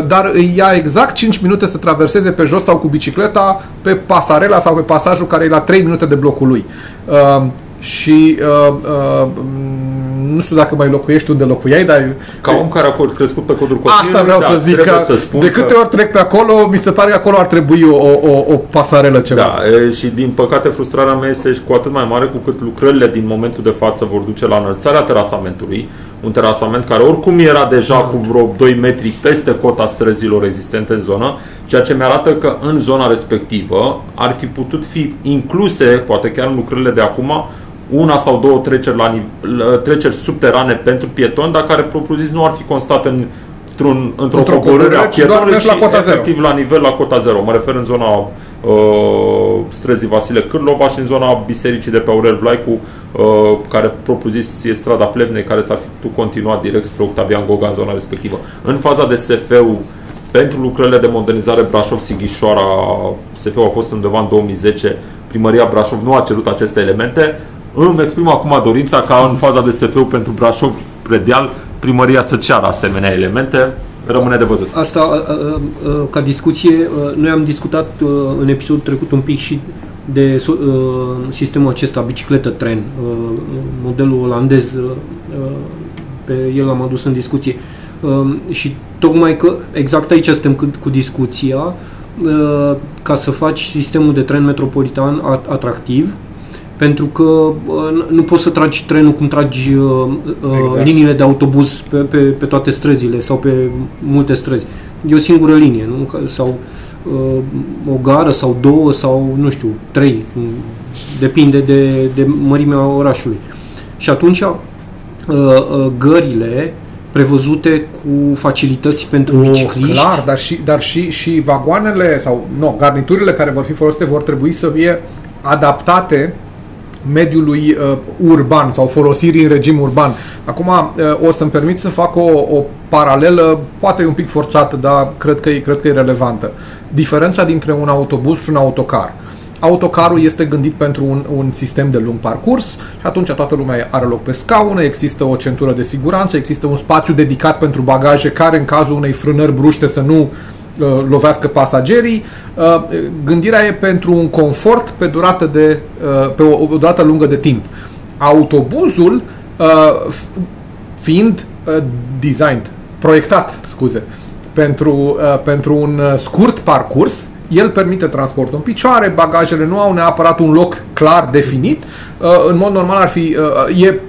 dar îi ia exact 5 minute să traverseze pe jos sau cu bicicleta pe pasarela sau pe pasajul care e la 3 minute de blocul lui. Uh, și uh, uh, nu știu dacă mai locuiești unde locuiai, dar... Ca om care a crescut pe codul copilului, Asta vreau da, să zic, că să spun de câte că... ori trec pe acolo, mi se pare că acolo ar trebui o, o, o pasarelă ceva. Da, e, și din păcate frustrarea mea este cu atât mai mare cu cât lucrările din momentul de față vor duce la înălțarea terasamentului, un terasament care oricum era deja cu vreo 2 metri peste cota străzilor existente în zonă, ceea ce mi-arată că în zona respectivă ar fi putut fi incluse, poate chiar în lucrările de acum, una sau două treceri, la, treceri subterane pentru pietoni, dar care propriu-zis nu ar fi constat în, într-un, într-o, într coborâre a pietonului, ci la cota efectiv zero. la nivel la cota zero. Mă refer în zona uh, străzii Vasile Cârlova și în zona bisericii de pe Aurel Vlaicu, uh, care propriu-zis e strada Plevnei, care s-ar fi putut continua direct spre Octavian Goga în zona respectivă. În faza de SF-ul pentru lucrările de modernizare Brașov-Sighișoara, SF-ul a fost undeva în 2010, primăria Brașov nu a cerut aceste elemente, îmi exprim acum dorința ca în faza de SF pentru Brașov, Predeal, primăria să ceară asemenea elemente. Rămâne de văzut. Asta, a, a, a, ca discuție, noi am discutat în episodul trecut un pic și de uh, sistemul acesta, bicicletă-tren, uh, modelul olandez, uh, pe el am adus în discuție. Uh, și tocmai că exact aici suntem cu, cu discuția, uh, ca să faci sistemul de tren metropolitan atractiv, pentru că uh, nu poți să tragi trenul cum tragi uh, uh, exact. liniile de autobuz pe, pe, pe toate străzile sau pe multe străzi. E o singură linie, nu? Sau uh, o gară sau două sau, nu știu, trei. Depinde de, de mărimea orașului. Și atunci uh, uh, gările prevăzute cu facilități pentru oh, bicicliști. Clar, dar și, dar și, și vagoanele sau no, garniturile care vor fi folosite vor trebui să fie adaptate mediului uh, urban sau folosirii în regim urban. Acum uh, o să-mi permit să fac o, o paralelă, poate e un pic forțată, dar cred că, e, cred că e relevantă. Diferența dintre un autobuz și un autocar. Autocarul este gândit pentru un, un sistem de lung parcurs și atunci toată lumea are loc pe scaune, există o centură de siguranță, există un spațiu dedicat pentru bagaje care în cazul unei frânări bruște să nu Uh, lovească pasagerii. Uh, gândirea e pentru un confort pe durată, de, uh, pe o, o durată lungă de timp. Autobuzul fiind designed, proiectat, scuze, pentru, pentru un scurt parcurs, el permite transportul în picioare, bagajele nu au neapărat un loc clar definit. În mod normal ar fi, e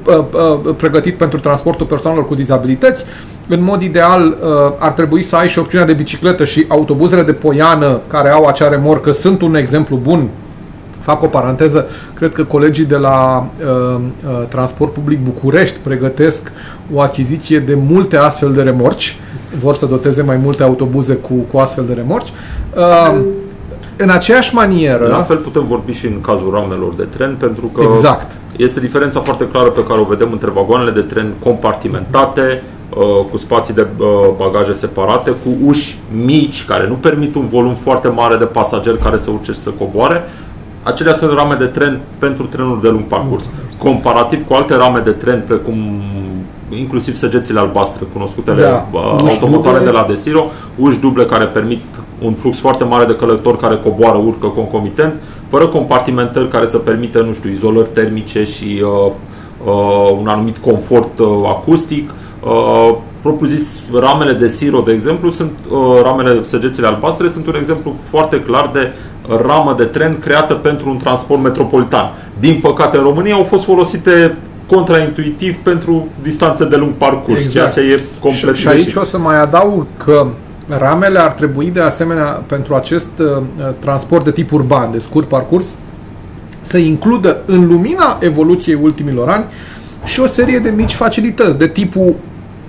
pregătit pentru transportul persoanelor cu dizabilități în mod ideal uh, ar trebui să ai și opțiunea de bicicletă și autobuzele de poiană care au acea remorcă sunt un exemplu bun. Fac o paranteză, cred că colegii de la uh, uh, Transport Public București pregătesc o achiziție de multe astfel de remorci, vor să doteze mai multe autobuze cu, cu astfel de remorci. Uh, în aceeași manieră... La fel putem vorbi și în cazul ramelor de tren, pentru că exact. este diferența foarte clară pe care o vedem între vagoanele de tren compartimentate, Uh, cu spații de uh, bagaje separate, cu uși mici care nu permit un volum foarte mare de pasageri care să urce și să coboare. Acelea sunt rame de tren pentru trenuri de lung parcurs. Comparativ cu alte rame de tren, precum inclusiv săgețile albastre, cunoscutele da. Uh, automotoare de la Desiro, uși duble care permit un flux foarte mare de călători care coboară, urcă concomitent, fără compartimentări care să permită, nu știu, izolări termice și uh, uh, un anumit confort uh, acustic, Uh, propriu zis, ramele de Siro, de exemplu, sunt uh, ramele săgețile albastre, sunt un exemplu foarte clar de ramă de tren creată pentru un transport metropolitan. Din păcate, în România au fost folosite contraintuitiv pentru distanțe de lung parcurs, exact. ceea ce e complet Și, și aici o să mai adaug că ramele ar trebui de asemenea pentru acest uh, transport de tip urban, de scurt parcurs, să includă în lumina evoluției ultimilor ani și o serie de mici facilități de tipul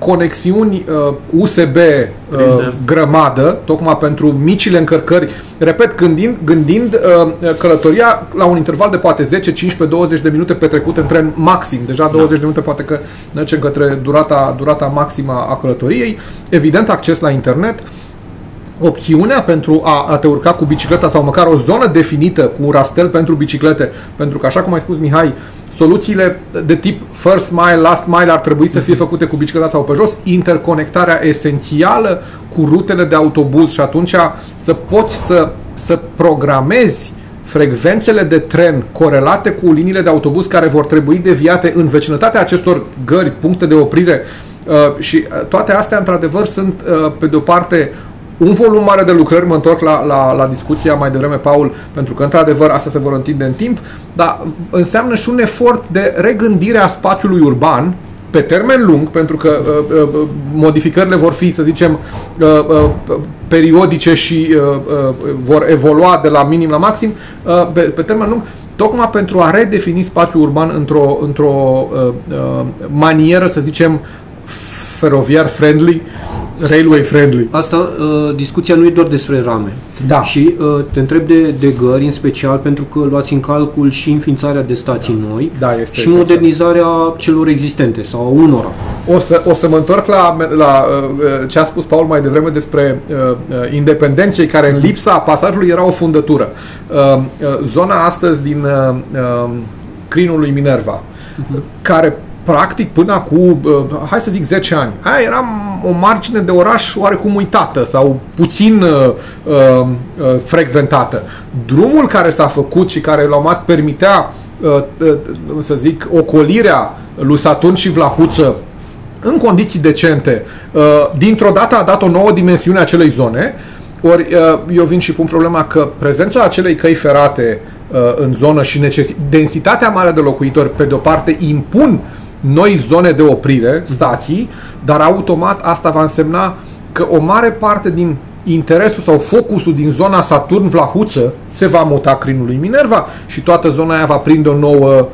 conexiuni uh, USB uh, Prize. grămadă, tocmai pentru micile încărcări. Repet, gândind, gândind uh, călătoria la un interval de poate 10, 15, 20 de minute petrecut în tren maxim, deja 20 de minute poate că mergem către durata, durata maximă a călătoriei, evident acces la internet, opțiunea pentru a, a te urca cu bicicleta sau măcar o zonă definită cu un rastel pentru biciclete, pentru că așa cum ai spus Mihai, soluțiile de tip first mile, last mile ar trebui să fie făcute cu bicicleta sau pe jos, interconectarea esențială cu rutele de autobuz și atunci să poți să, să programezi frecvențele de tren corelate cu liniile de autobuz care vor trebui deviate în vecinătatea acestor gări, puncte de oprire. Uh, și uh, toate astea într-adevăr sunt uh, pe de o parte un volum mare de lucrări, mă întorc la, la, la discuția mai devreme, Paul, pentru că, într-adevăr, asta se vor întinde în timp, dar înseamnă și un efort de regândire a spațiului urban, pe termen lung, pentru că uh, uh, modificările vor fi, să zicem, uh, uh, periodice și uh, uh, vor evolua de la minim la maxim, uh, pe, pe termen lung, tocmai pentru a redefini spațiul urban într-o, într-o uh, uh, manieră, să zicem, feroviar friendly, railway friendly. Asta, uh, discuția nu e doar despre rame. Da. Și uh, te întreb de, de gări în special pentru că luați în calcul și înființarea de stații noi Da, este și esențial. modernizarea celor existente sau a unora. O să, o să mă întorc la, la uh, ce a spus Paul mai devreme despre uh, uh, independenței, care în lipsa pasajului era o fundătură. Uh, uh, zona astăzi din uh, uh, crinul lui Minerva, care practic până acum, uh, hai să zic 10 ani, aia era o margine de oraș oarecum uitată sau puțin uh, uh, uh, frecventată. Drumul care s-a făcut și care la un moment dat permitea uh, uh, să zic, ocolirea lui Saturn și Vlahuță în condiții decente, uh, dintr-o dată a dat o nouă dimensiune acelei zone, ori uh, eu vin și pun problema că prezența acelei căi ferate uh, în zonă și necesi- densitatea mare de locuitori, pe de-o parte, impun noi zone de oprire, stații, dar automat asta va însemna că o mare parte din interesul sau focusul din zona Saturn-Vlahuță se va muta crinului Minerva și toată zona aia va prinde o nouă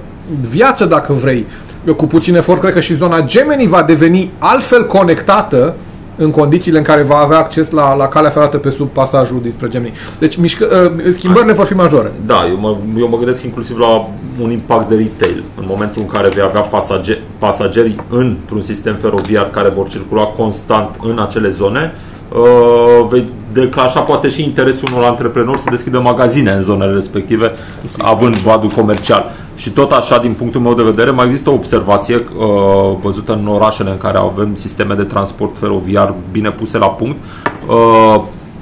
viață, dacă vrei. Eu cu puțin efort cred că și zona Gemeni va deveni altfel conectată în condițiile în care va avea acces la, la calea ferată pe sub pasajul dinspre Gemeni. Deci mișcă, uh, schimbările vor fi majore. Da, eu mă, eu mă gândesc inclusiv la un impact de retail. În momentul în care vei avea pasageri, pasageri într-un sistem feroviar care vor circula constant în acele zone, uh, vei declanșa poate și interesul unor antreprenori să deschidă magazine în zonele respective, având vadul comercial. Și tot așa, din punctul meu de vedere, mai există o observație uh, văzută în orașele în care avem sisteme de transport feroviar bine puse la punct. Uh,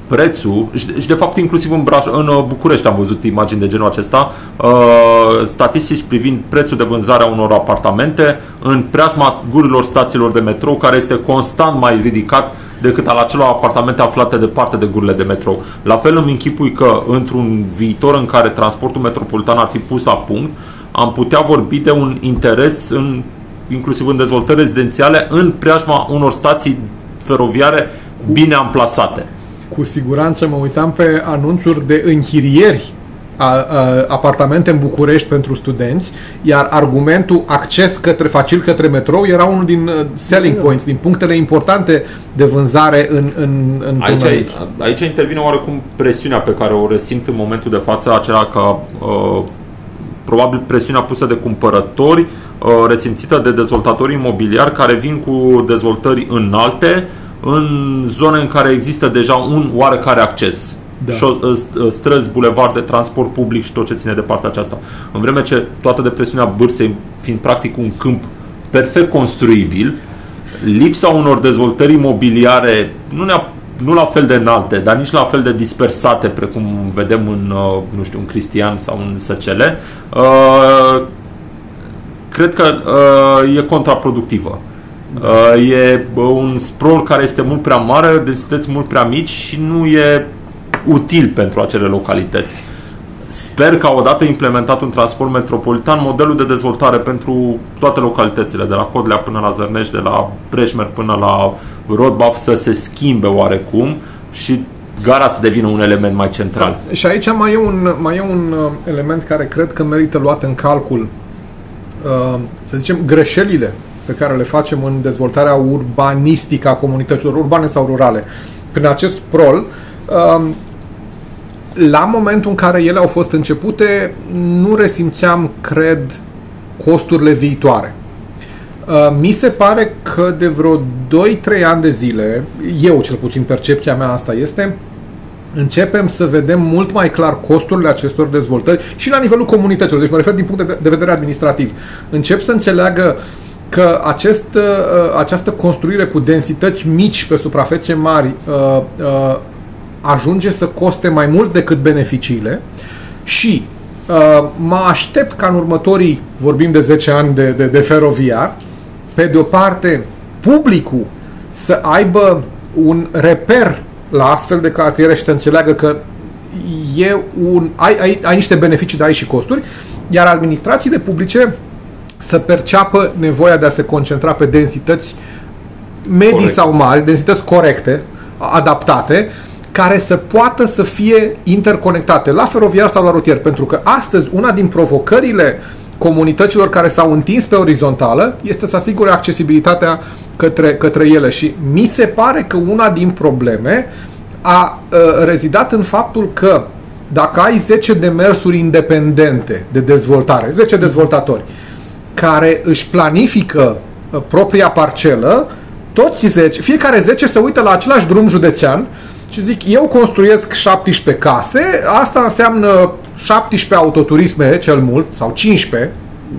prețul, și și de fapt inclusiv în, Braș, în uh, București am văzut imagini de genul acesta, uh, statistici privind prețul de vânzare a unor apartamente în preajma gurilor stațiilor de metrou, care este constant mai ridicat decât al acelor apartamente aflate departe de gurile de metrou. La fel îmi închipui că într-un viitor în care transportul metropolitan ar fi pus la punct, am putea vorbi de un interes în, inclusiv în dezvoltări rezidențiale în preajma unor stații feroviare bine amplasate. Cu siguranță mă uitam pe anunțuri de închirieri a, a, apartamente în București pentru studenți, iar argumentul acces către facil către metrou era unul din uh, selling points, din punctele importante de vânzare în, în, în Aici, aici intervine oarecum presiunea pe care o resimt în momentul de față, acela ca uh, probabil presiunea pusă de cumpărători, uh, resimțită de dezvoltatori imobiliari care vin cu dezvoltări înalte în zone în care există deja un oarecare acces. Da. Șo- st- străzi, bulevarde, transport public și tot ce ține de partea aceasta. În vreme ce toată depresiunea bârsei fiind practic un câmp perfect construibil, lipsa unor dezvoltări imobiliare nu, ne nu la fel de înalte, dar nici la fel de dispersate precum vedem în, uh, nu știu, în Cristian sau în Săcele, uh, cred că uh, e contraproductivă. Uh, e uh, un sprawl care este mult prea mare, densități mult prea mici și nu e util pentru acele localități. Sper că odată implementat un transport metropolitan, modelul de dezvoltare pentru toate localitățile, de la Codlea până la Zărnești, de la Breșmer până la Rodbaf, să se schimbe oarecum și gara să devină un element mai central. Și aici mai e un, mai e un uh, element care cred că merită luat în calcul, uh, să zicem, greșelile pe care le facem în dezvoltarea urbanistică a comunităților urbane sau rurale. Prin acest prol, um, la momentul în care ele au fost începute, nu resimțeam, cred, costurile viitoare. Uh, mi se pare că de vreo 2-3 ani de zile, eu cel puțin percepția mea asta este, începem să vedem mult mai clar costurile acestor dezvoltări și la nivelul comunităților, deci mă refer din punct de vedere administrativ. Încep să înțeleagă că acest, uh, această construire cu densități mici pe suprafețe mari uh, ajunge să coste mai mult decât beneficiile și mă aștept ca în următorii, vorbim de 10 ani de, de, de feroviar, pe de o parte, publicul să aibă un reper la astfel de cartiere și să înțeleagă că e un, ai, ai, ai niște beneficii, dar ai și costuri, iar administrațiile publice să perceapă nevoia de a se concentra pe densități medii Corect. sau mari, densități corecte, adaptate, care să poată să fie interconectate la feroviar sau la rutier. Pentru că astăzi una din provocările comunităților care s-au întins pe orizontală este să asigure accesibilitatea către, către ele și mi se pare că una din probleme a uh, rezidat în faptul că dacă ai 10 demersuri independente de dezvoltare, 10 dezvoltatori care își planifică uh, propria parcelă, toți 10, fiecare 10 se uită la același drum județean și zic, eu construiesc 17 case, asta înseamnă 17 autoturisme cel mult, sau 15,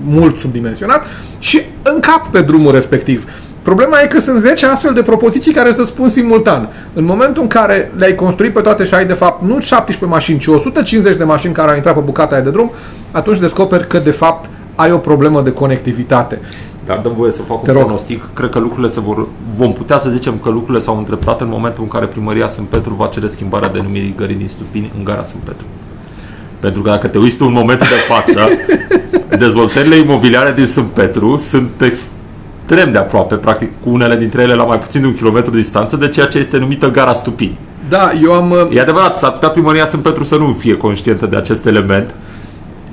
mult subdimensionat, și încap pe drumul respectiv. Problema e că sunt 10 astfel de propoziții care să spun simultan. În momentul în care le-ai construit pe toate și ai de fapt nu 17 mașini, ci 150 de mașini care au intrat pe bucata aia de drum, atunci descoperi că de fapt ai o problemă de conectivitate. Dar dăm voie să fac Te un rog. pronostic. Cred că lucrurile se vor... Vom putea să zicem că lucrurile s-au îndreptat în momentul în care primăria Sunt Petru va cere schimbarea denumirii gării din Stupini în gara Sunt Petru. Pentru că dacă te uiți tu în momentul de față, *laughs* dezvoltările imobiliare din Sunt Petru sunt extrem de aproape, practic cu unele dintre ele la mai puțin de un kilometru distanță de ceea ce este numită gara Stupini. Da, eu am... E adevărat, s-ar putea primăria Sunt Petru să nu fie conștientă de acest element.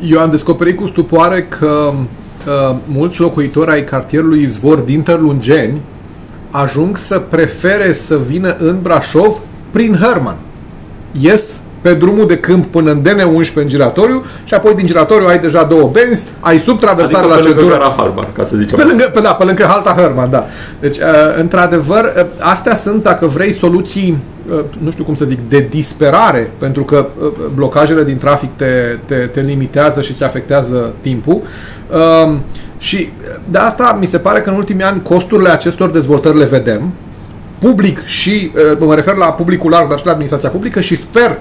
Eu am descoperit cu stupoare că uh, mulți locuitori ai cartierului Izvor din Tărlungeni ajung să prefere să vină în Brașov prin Herman. Ies pe drumul de câmp până în DN11 în giratoriu și apoi din giratoriu ai deja două benzi, ai subtraversare adică la centură. Adică Harbar, ca să zicem. Pe lângă, pe, da, pe lângă Halta Herman, da. Deci, uh, într-adevăr, uh, astea sunt, dacă vrei, soluții uh, nu știu cum să zic, de disperare, pentru că blocajele din trafic te, te, te limitează și ți afectează timpul. Um, și de asta mi se pare că în ultimii ani costurile acestor dezvoltări le vedem, public și, mă refer la publicul larg, dar și la administrația publică și sper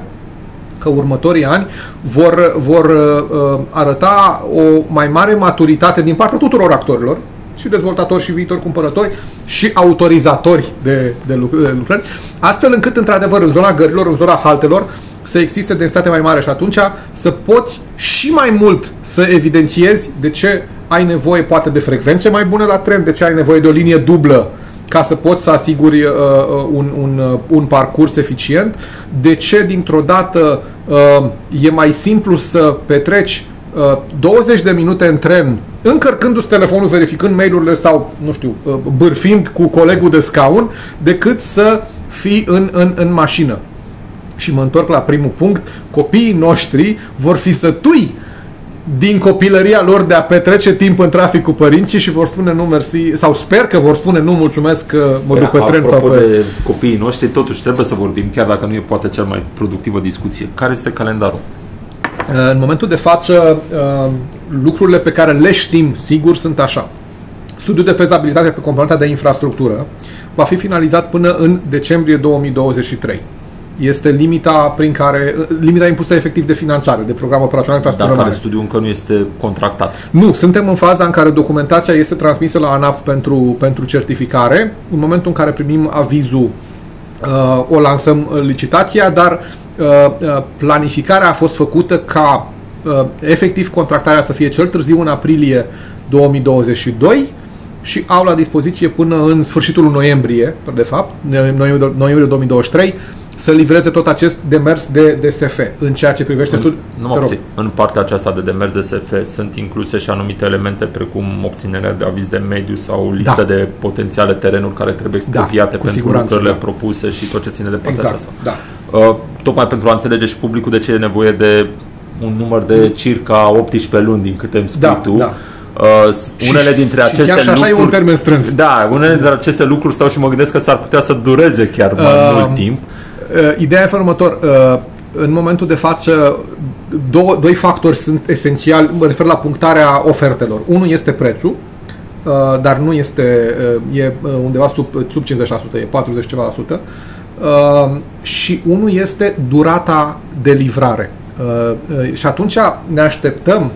că următorii ani vor, vor uh, arăta o mai mare maturitate din partea tuturor actorilor, și dezvoltatori și viitori cumpărători și autorizatori de, de, de lucrări, astfel încât, într-adevăr, în zona gărilor, în zona haltelor, să existe densitate mai mare și atunci să poți și mai mult să evidențiezi de ce ai nevoie poate de frecvențe mai bune la tren, de ce ai nevoie de o linie dublă ca să poți să asiguri uh, uh, un, un, uh, un parcurs eficient, de ce dintr-o dată uh, e mai simplu să petreci uh, 20 de minute în tren încărcându-ți telefonul, verificând mail-urile sau, nu știu, uh, bârfind cu colegul de scaun, decât să fii în, în, în mașină. Și mă întorc la primul punct, copiii noștri vor fi sătui din copilăria lor de a petrece timp în trafic cu părinții și vor spune nu mersi, sau sper că vor spune nu mulțumesc că mă duc pe tren sau pe... de copiii noștri, totuși trebuie să vorbim, chiar dacă nu e poate cel mai productivă discuție. Care este calendarul? Uh, în momentul de față, uh, lucrurile pe care le știm sigur sunt așa. Studiul de fezabilitate pe componenta de infrastructură va fi finalizat până în decembrie 2023 este limita prin care limita impusă efectiv de finanțare, de program operațional infrastructură Dar care studiul încă nu este contractat. Nu, suntem în faza în care documentația este transmisă la ANAP pentru, pentru certificare. În momentul în care primim avizul, uh, o lansăm licitația, dar uh, uh, planificarea a fost făcută ca uh, efectiv contractarea să fie cel târziu în aprilie 2022 și au la dispoziție până în sfârșitul noiembrie, de fapt, noiembrie 2023, să livreze tot acest demers de, de SF în ceea ce privește studiul. Nu mă puțin. În partea aceasta de demers de SF sunt incluse și anumite elemente precum obținerea de aviz de mediu sau listă Da. de potențiale terenuri care trebuie expropriate cu pentru siguranță, lucrările da. propuse și tot ce ține de partea Exact, aceasta. da. Uh, tocmai pentru a înțelege și publicul de ce e nevoie de un număr de circa 18 luni din câte îmi spui Da, tu. da. Uh, s- unele dintre și aceste chiar și așa e lucruri, un termen strâns. Da, unele dintre aceste lucruri stau și mă gândesc că s-ar putea să dureze chiar mai Uh, mult timp. Uh, Ideea e felul următor. Uh, În momentul de față, două, doi factori sunt esențiali, mă refer la punctarea ofertelor. Unul este prețul, uh, dar nu este, uh, e uh, undeva sub, sub 50%, e 40 ceva la sută. Uh, Și unul este durata de livrare. Uh, uh, Și atunci ne așteptăm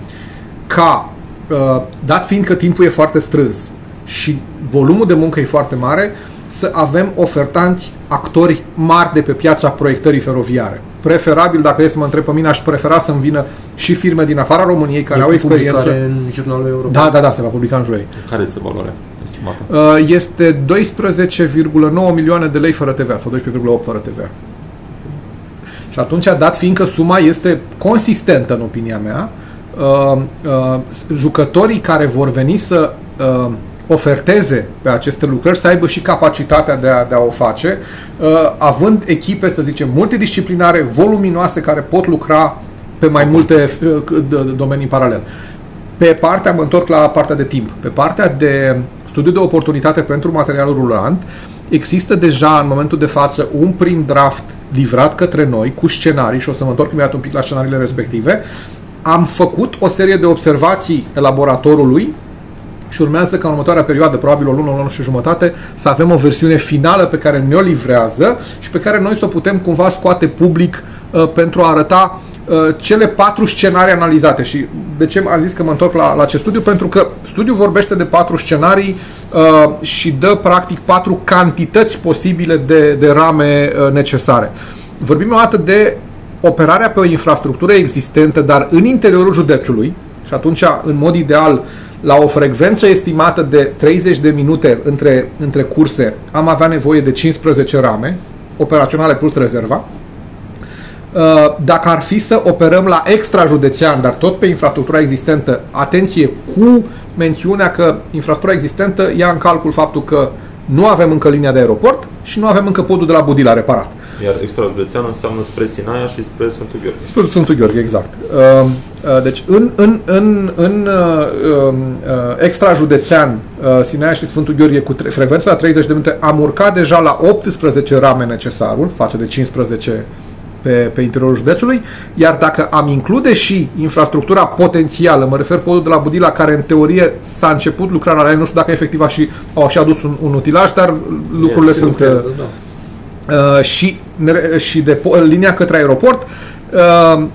ca, uh, dat fiind că timpul e foarte strâns și volumul de muncă e foarte mare, să avem ofertanți actori mari de pe piața proiectării feroviare. Preferabil, dacă e să mă întreb pe mine, aș prefera să-mi vină și firme din afara României care E au cu experiență. publicare în jurnalul european. Da, da, da, se va publica în joi. Care este valoarea estimată? Uh, Este 12,9 milioane de lei fără TVA sau 12,8 fără TVA. Și atunci, dat fiindcă suma este consistentă în opinia mea, uh, uh, jucătorii care vor veni să uh, oferteze pe aceste lucrări să aibă și capacitatea de a, de a o face, uh, având echipe, să zicem, multidisciplinare, voluminoase, care pot lucra pe mai multe uh, d- domenii în paralel. Pe partea, mă întorc la partea de timp, pe partea de studiu de oportunitate pentru materialul rulant, există deja în momentul de față un prim draft livrat către noi cu scenarii și o să mă întorc imediat un pic la scenariile respective. Am făcut o serie de observații elaboratorului și urmează ca în următoarea perioadă, probabil o lună, o lună și jumătate, să avem o versiune finală pe care ne-o livrează și pe care noi să o putem cumva scoate public uh, pentru a arăta uh, cele patru scenarii analizate. Și de ce am zis că mă întorc la, la acest studiu? Pentru că studiul vorbește de patru scenarii uh, și dă practic patru cantități posibile de, de rame uh, necesare. Vorbim o dată de operarea pe o infrastructură existentă, dar în interiorul județului, și atunci, în mod ideal, la o frecvență estimată de 30 de minute între, între curse, am avea nevoie de 15 rame operaționale plus rezerva. Uh, Dacă ar fi să operăm la extrajudețean, dar tot pe infrastructura existentă, atenție, cu mențiunea că infrastructura existentă ia în calcul faptul că nu avem încă linia de aeroport și nu avem încă podul de la Budila reparat. Iar extrajudețean înseamnă spre Sinaia și spre Sfântul Gheorghe. Spre Sfântul Gheorghe, exact. Uh, uh, Deci, în, în, în, în uh, um, uh, extrajudețean, uh, Sinaia și Sfântul Gheorghe, cu tre- frecvența la 30 de minute, am urcat deja la 18 rame necesarul, față de 15 pe, pe interiorul județului, iar dacă am include și infrastructura potențială, mă refer podul de la Budila, care în teorie s-a început lucrarea la el, nu știu dacă efectiv a și, au și adus un, un utilaj, dar lucrurile sunt... uh, Da. Uh, și, ne- și de po- linia către aeroport uh,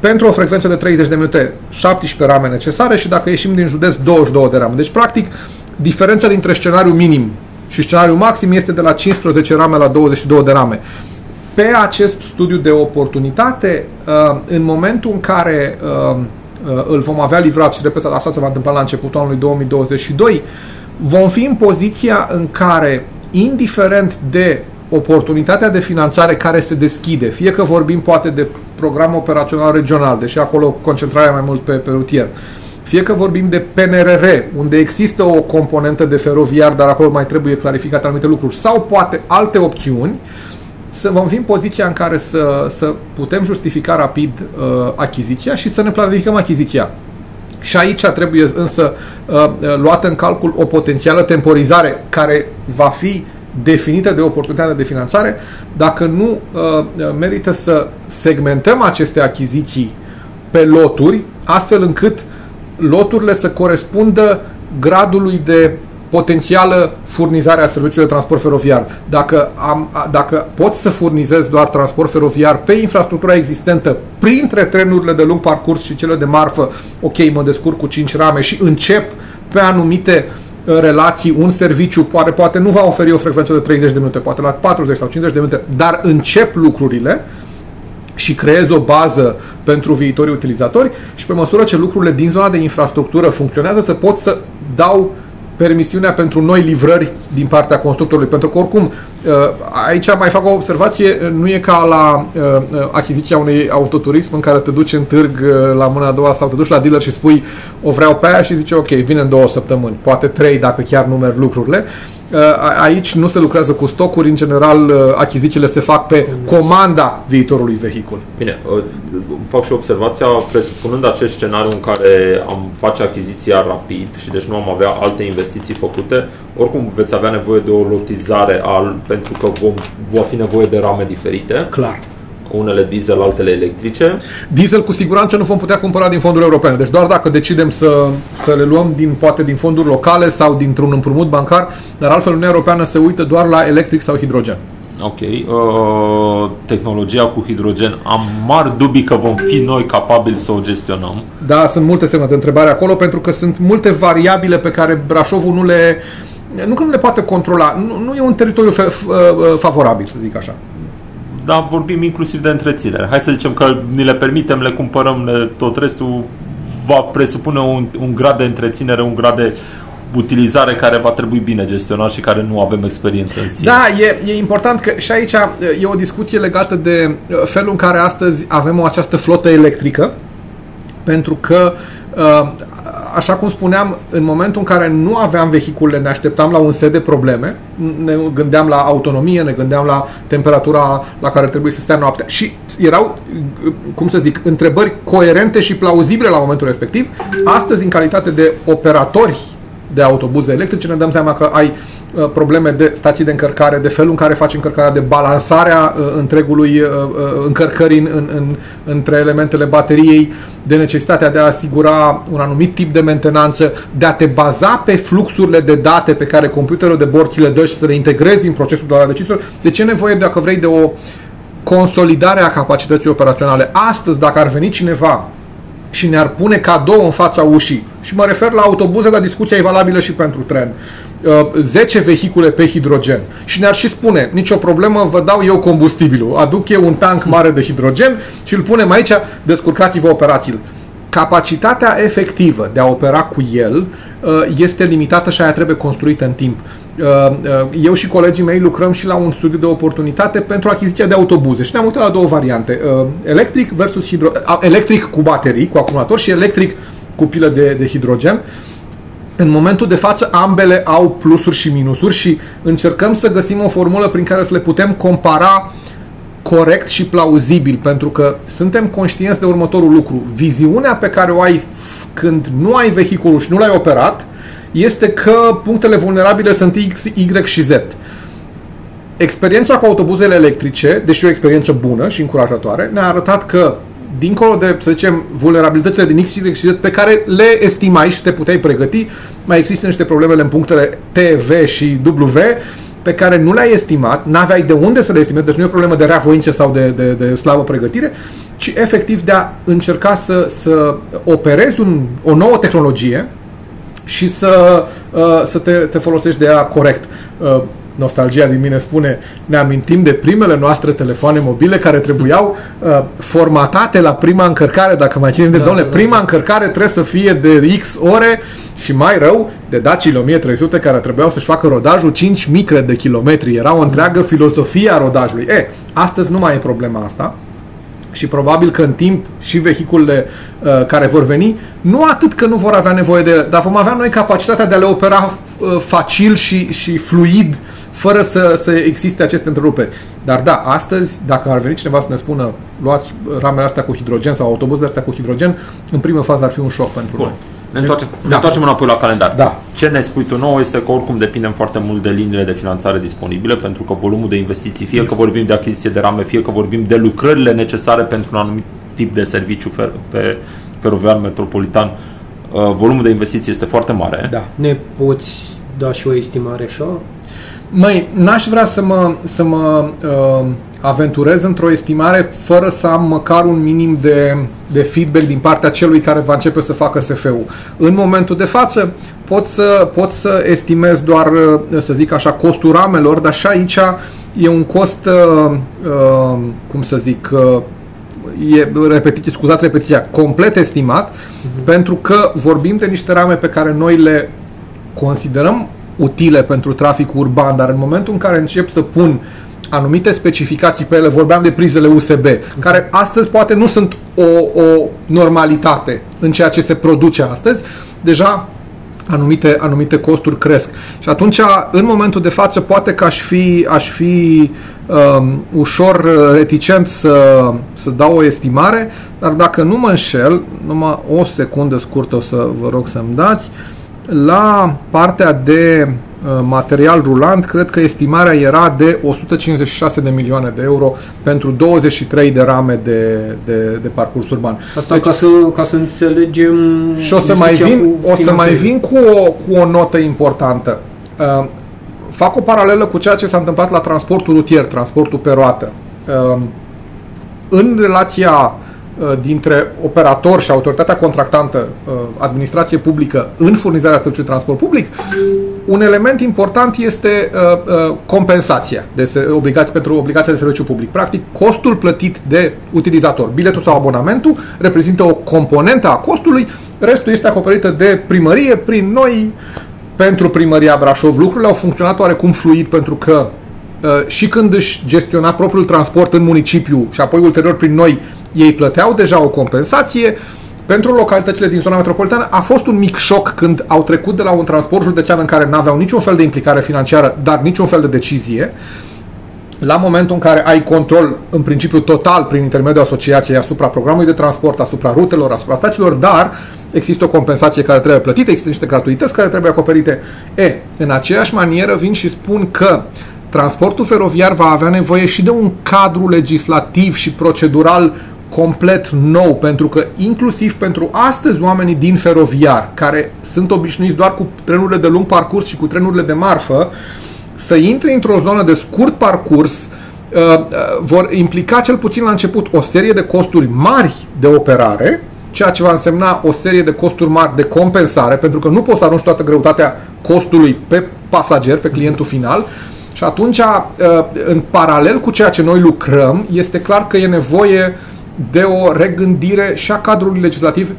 pentru o frecvență de 30 de minute 17 rame necesare și dacă ieșim din județ 22 de rame. Deci practic diferența dintre scenariul minim și scenariul maxim este de la 15 rame la 22 de rame. Pe acest studiu de oportunitate, uh, în momentul în care uh, uh, îl vom avea livrat și repet, asta se va întâmpla la începutul anului 2022, vom fi în poziția în care, indiferent de oportunitatea de finanțare care se deschide, fie că vorbim poate de program operațional regional, deși acolo concentrarea mai mult pe, pe rutier, fie că vorbim de PNRR, unde există o componentă de feroviar, dar acolo mai trebuie clarificate anumite lucruri, sau poate alte opțiuni, să vom fi în poziția în care să, să putem justifica rapid uh, achiziția și să ne planificăm achiziția. Și aici trebuie însă uh, uh, luată în calcul o potențială temporizare care va fi definită de oportunitatea de finanțare, dacă nu uh, uh, merită să segmentăm aceste achiziții pe loturi, astfel încât loturile să corespundă gradului de potențială furnizare a serviciului de transport feroviar. Dacă, am, a- dacă pot să furnizez doar transport feroviar pe infrastructura existentă, printre trenurile de lung parcurs și cele de marfă, ok, mă descurc cu 5 rame și încep pe anumite uh, relații, un serviciu poate, poate nu va oferi o frecvență de 30 de minute, poate la 40 sau 50 de minute, dar încep lucrurile, și creez o bază pentru viitorii utilizatori și pe măsură ce lucrurile din zona de infrastructură funcționează, să pot să dau permisiunea pentru noi livrări din partea constructorului. Pentru că oricum, uh, aici mai fac o observație, nu e ca la uh, uh, achiziția unui autoturism în care te duci în târg la mâna a doua sau te duci la dealer și spui o vreau pe aia și zice ok, vine în două săptămâni, poate trei dacă chiar nu merg lucrurile. Aici nu se lucrează cu stocuri, în general achizițiile se fac pe comanda viitorului vehicul. Bine, fac și observația, presupunând acest scenariu în care am face achiziția rapid și deci nu am avea alte investiții făcute, oricum veți avea nevoie de o lotizare al, pentru că vom, va fi nevoie de rame diferite. Clar unele diesel, altele electrice. Diesel cu siguranță nu vom putea cumpăra din fonduri europene. Deci doar dacă decidem să, să le luăm din, poate din fonduri locale sau dintr-un împrumut bancar, dar altfel Uniunea Europeană se uită doar la electric sau hidrogen. Ok. Uh, tehnologia cu hidrogen, am mari dubii că vom fi noi capabili să o gestionăm. Da, sunt multe semne de întrebare acolo pentru că sunt multe variabile pe care Brașovul nu le nu că nu le poate controla, nu, nu e un teritoriu fe, f, uh, favorabil, să zic așa. Da, vorbim inclusiv de întreținere. Hai să zicem că ni le permitem, le cumpărăm, tot restul va presupune un, un grad de întreținere, un grad de utilizare care va trebui bine gestionat și care nu avem experiență în sine. Da, e, e important că și aici e o discuție legată de uh, felul în care astăzi avem o această flotă electrică, pentru că uh, așa cum spuneam, în momentul în care nu aveam vehiculele, ne așteptam la un set de probleme, ne gândeam la autonomie, ne gândeam la temperatura la care trebuie să stea noaptea și erau, cum să zic, întrebări coerente și plauzibile la momentul respectiv. Astăzi, în calitate de operatori de autobuze electrice, ne dăm seama că ai uh, probleme de stații de încărcare, de felul în care faci încărcarea, de balansarea uh, întregului uh, încărcării în, în, în, între elementele bateriei, de necesitatea de a asigura un anumit tip de mentenanță, de a te baza pe fluxurile de date pe care computerul de bord ți le dă și să le integrezi în procesul de la deciziilor. De ce nevoie, dacă vrei, de o consolidare a capacității operaționale? Astăzi, dacă ar veni cineva și ne-ar pune cadou în fața ușii. Și mă refer la autobuze, dar discuția e valabilă și pentru tren. 10 uh, vehicule pe hidrogen și ne-ar și spune, nicio problemă, vă dau eu combustibilul, aduc eu un tank mare de hidrogen și îl punem aici, descurcați-vă operațiile. Capacitatea efectivă de a opera cu el uh, este limitată și aia trebuie construită în timp. Uh, uh, eu și colegii mei lucrăm și la un studiu de oportunitate pentru achiziția de autobuze și ne-am uitat la două variante. Uh, electric versus hidro... electric cu baterii, cu acumulator și electric cu pilă de, de hidrogen. În momentul de față, ambele au plusuri și minusuri și încercăm să găsim o formulă prin care să le putem compara corect și plauzibil, pentru că suntem conștienți de următorul lucru. Viziunea pe care o ai când nu ai vehiculul și nu l-ai operat, este că punctele vulnerabile sunt X, Y și Z. Experiența cu autobuzele electrice, deși o experiență bună și încurajatoare, ne-a arătat că dincolo de, să zicem, vulnerabilitățile din X, Y și Z pe care le estimai și te puteai pregăti, mai există niște problemele în punctele T, V și W pe care nu le-ai estimat, n-aveai de unde să le estimezi, deci nu e o problemă de reavoință sau de, de, de slabă pregătire, ci efectiv de a încerca să, să operezi un, o nouă tehnologie și să, uh, să te, te folosești de ea corect. Uh, nostalgia din mine spune, ne amintim de primele noastre telefoane mobile care trebuiau uh, formatate la prima încărcare, dacă mai ținem de, da, domnule, da, prima da. încărcare trebuie să fie de X ore și mai rău, de Dacia 1300 care trebuiau să-și facă rodajul 5 micre de kilometri. Era o întreagă filosofie a rodajului. E, astăzi nu mai e problema asta și probabil că în timp și vehiculele uh, care vor veni, nu atât că nu vor avea nevoie de ele, dar vom avea noi capacitatea de a le opera uh, facil și, și fluid, fără să, să existe aceste întreruperi. Dar da, astăzi, dacă ar veni cineva să ne spună luați ramele astea cu hidrogen sau autobuzele astea cu hidrogen, în primă fază ar fi un șoc pentru Bun. noi. Ne întoarcem, da. ne întoarcem înapoi la calendar. Da. Ce ne spui tu nou este că oricum depindem foarte mult de liniile de finanțare disponibile, pentru că volumul de investiții, fie că vorbim de achiziție de rame, fie că vorbim de lucrările necesare pentru un anumit tip de serviciu fer- pe feroviar metropolitan, uh, volumul de investiții este foarte mare. Da. Ne poți da și o estimare așa? Măi, n-aș vrea să mă, să mă uh, aventurez într-o estimare fără să am măcar un minim de, de feedback din partea celui care va începe să facă SF-ul. În momentul de față pot să, pot să estimez doar, uh, să zic așa, costul ramelor, dar și aici e un cost, uh, uh, cum să zic, uh, e, repetiție, scuzați repetiția, complet estimat, uh-huh. pentru că vorbim de niște rame pe care noi le considerăm utile pentru traficul urban, dar în momentul în care încep să pun anumite specificații pe ele, vorbeam de prizele USB, care astăzi poate nu sunt o, o normalitate în ceea ce se produce astăzi, deja anumite, anumite costuri cresc. Și atunci, în momentul de față, poate că aș fi, aș fi um, ușor reticent să, să dau o estimare, dar dacă nu mă înșel, numai o secundă scurtă o să vă rog să-mi dați, la partea de uh, material rulant, cred că estimarea era de 156 de milioane de euro pentru 23 de rame de, de, de parcurs urban. Asta deci, ca, să, ca să înțelegem și o să mai vin, o să mai vin cu o, cu o notă importantă. Uh, fac o paralelă cu ceea ce s-a întâmplat la transportul rutier, transportul pe roată. Uh, în relația Uh, dintre operator și autoritatea contractantă, uh, administrație publică, în furnizarea serviciului transport public, un element important este uh, compensația de obligație, pentru obligația de serviciu public. Practic, costul plătit de utilizator, biletul sau abonamentul, reprezintă o componentă a costului, restul este acoperită de primărie prin noi pentru primăria Brașov. Lucrurile au funcționat oarecum fluid pentru că și când își gestiona propriul transport în municipiu și apoi ulterior prin noi ei plăteau deja o compensație, pentru localitățile din zona metropolitană a fost un mic șoc când au trecut de la un transport județean în care n-aveau niciun fel de implicare financiară, dar niciun fel de decizie, la momentul în care ai control în principiu total prin intermediul asociației asupra programului de transport, asupra rutelor, asupra stațiilor, dar există o compensație care trebuie plătită, există niște gratuități care trebuie acoperite. E, în aceeași manieră vin și spun că transportul feroviar va avea nevoie și de un cadru legislativ și procedural complet nou, pentru că inclusiv pentru astăzi oamenii din feroviar, care sunt obișnuiți doar cu trenurile de lung parcurs și cu trenurile de marfă, să intre într-o zonă de scurt parcurs uh, uh, vor implica cel puțin la început o serie de costuri mari de operare, ceea ce va însemna o serie de costuri mari de compensare, pentru că nu poți să arunci toată greutatea costului pe pasager, pe clientul final, și atunci, uh, în paralel cu ceea ce noi lucrăm, este clar că e nevoie de o regândire și a cadrului legislativ.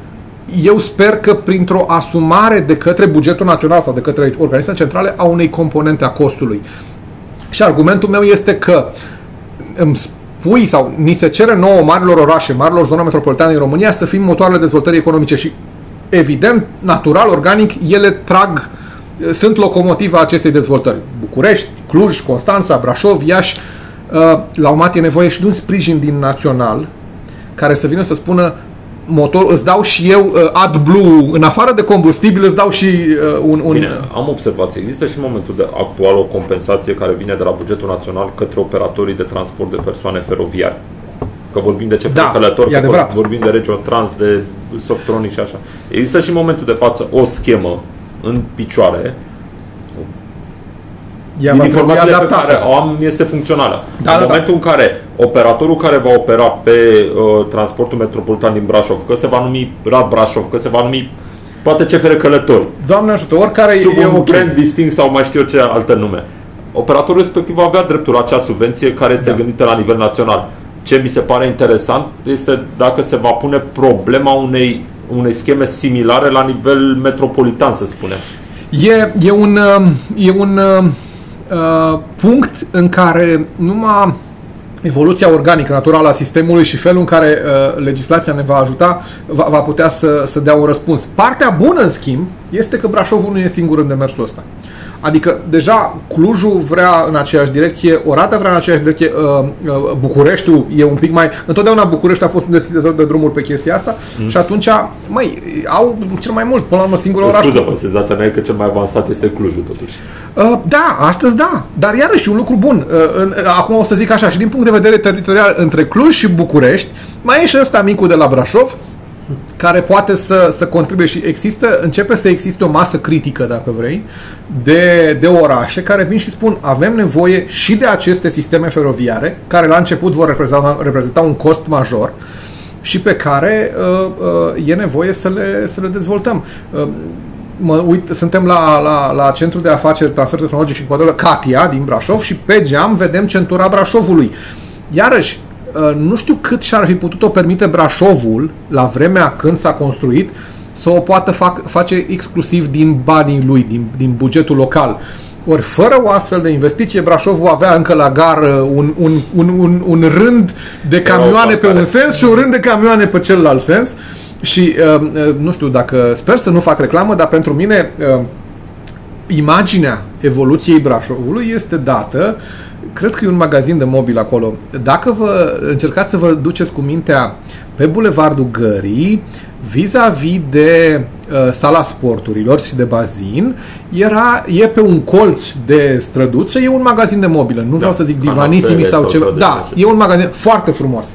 Eu sper că printr-o asumare de către bugetul național sau de către organismele centrale a unei componente a costului. Și argumentul meu este că îmi spui sau ni se cere nouă marilor orașe, marilor zone metropolitane în România să fim motoarele dezvoltării economice și evident, natural, organic, ele trag, sunt locomotiva acestei dezvoltări. București, Cluj, Constanța, Brașov, Iași, uh, la un e nevoie și de un sprijin din național care să vină să spună motor, îți dau și eu uh, AdBlue, în afară de combustibil îți dau și uh, un... un... Bine, am observație. Există și în momentul de actual o compensație care vine de la bugetul național către operatorii de transport de persoane feroviare. Că vorbim de ce da, călători, că adevărat. vorbim de Region Trans, de Softronic și așa. Există și în momentul de față o schemă în picioare ea din informațiile pe care o am este funcțională. Da, în da, da. momentul da. în care operatorul care va opera pe uh, transportul metropolitan din Brașov, că se va numi Rad Brașov, că se va numi poate CFR Călători. Doamne ajută, oricare sub e un okay. brand distinct sau mai știu eu ce altă nume. Operatorul respectiv va avea dreptul la acea subvenție care este da. gândită la nivel național. Ce mi se pare interesant este dacă se va pune problema unei, unei scheme similare la nivel metropolitan, să spunem. E, e un, uh, e un uh, Uh, punct în care numai evoluția organică, naturală a sistemului și felul în care uh, legislația ne va ajuta, va, va putea să, să dea un răspuns. Partea bună, în schimb, este că Brașovul nu e singur în demersul ăsta. Adică deja Clujul vrea în aceeași direcție, Oradea vrea în aceeași direcție, uh, uh, Bucureștiul e un pic mai... Întotdeauna București a fost un deschizător de drumuri pe chestia asta mm. și atunci, măi, au cel mai mult, până la urmă, singurul oraș. Scuză-mă, senzația mea e că cel mai avansat este Clujul, totuși. Uh, da, astăzi da, dar iarăși un lucru bun. Uh, uh, acum o să zic așa, și din punct de vedere teritorial, între Cluj și București, mai e și ăsta micul de la Brașov, care poate să, să contribuie și există, începe să existe o masă critică, dacă vrei, de, de orașe care vin și spun avem nevoie și de aceste sisteme feroviare, care la început vor reprezenta, reprezenta un cost major și pe care uh, uh, e nevoie să le, să le dezvoltăm. Uh, mă uit, suntem la, la, la centrul de afaceri transfer tehnologic și înquadră Katia din Brașov și pe geam vedem centura Brașovului. Iarăși, Uh, nu știu cât și-ar fi putut-o permite Brașovul la vremea când s-a construit să o poată fac, face exclusiv din banii lui, din, din bugetul local. Ori fără o astfel de investiție, Brașovul avea încă la gară un, un, un, un, un rând de camioane pe un sens și un rând de camioane pe celălalt sens. Și uh, uh, nu știu dacă sper să nu fac reclamă, dar pentru mine uh, imaginea evoluției Brașovului este dată cred că e un magazin de mobil acolo. Dacă vă încercați să vă duceți cu mintea pe Bulevardul Gării, vis-a-vis de uh, sala sporturilor și de bazin, era, e pe un colț de străduță, e un magazin de mobilă. Nu da. vreau să zic divanisimi sau, sau ceva. Da, e un magazin foarte frumos.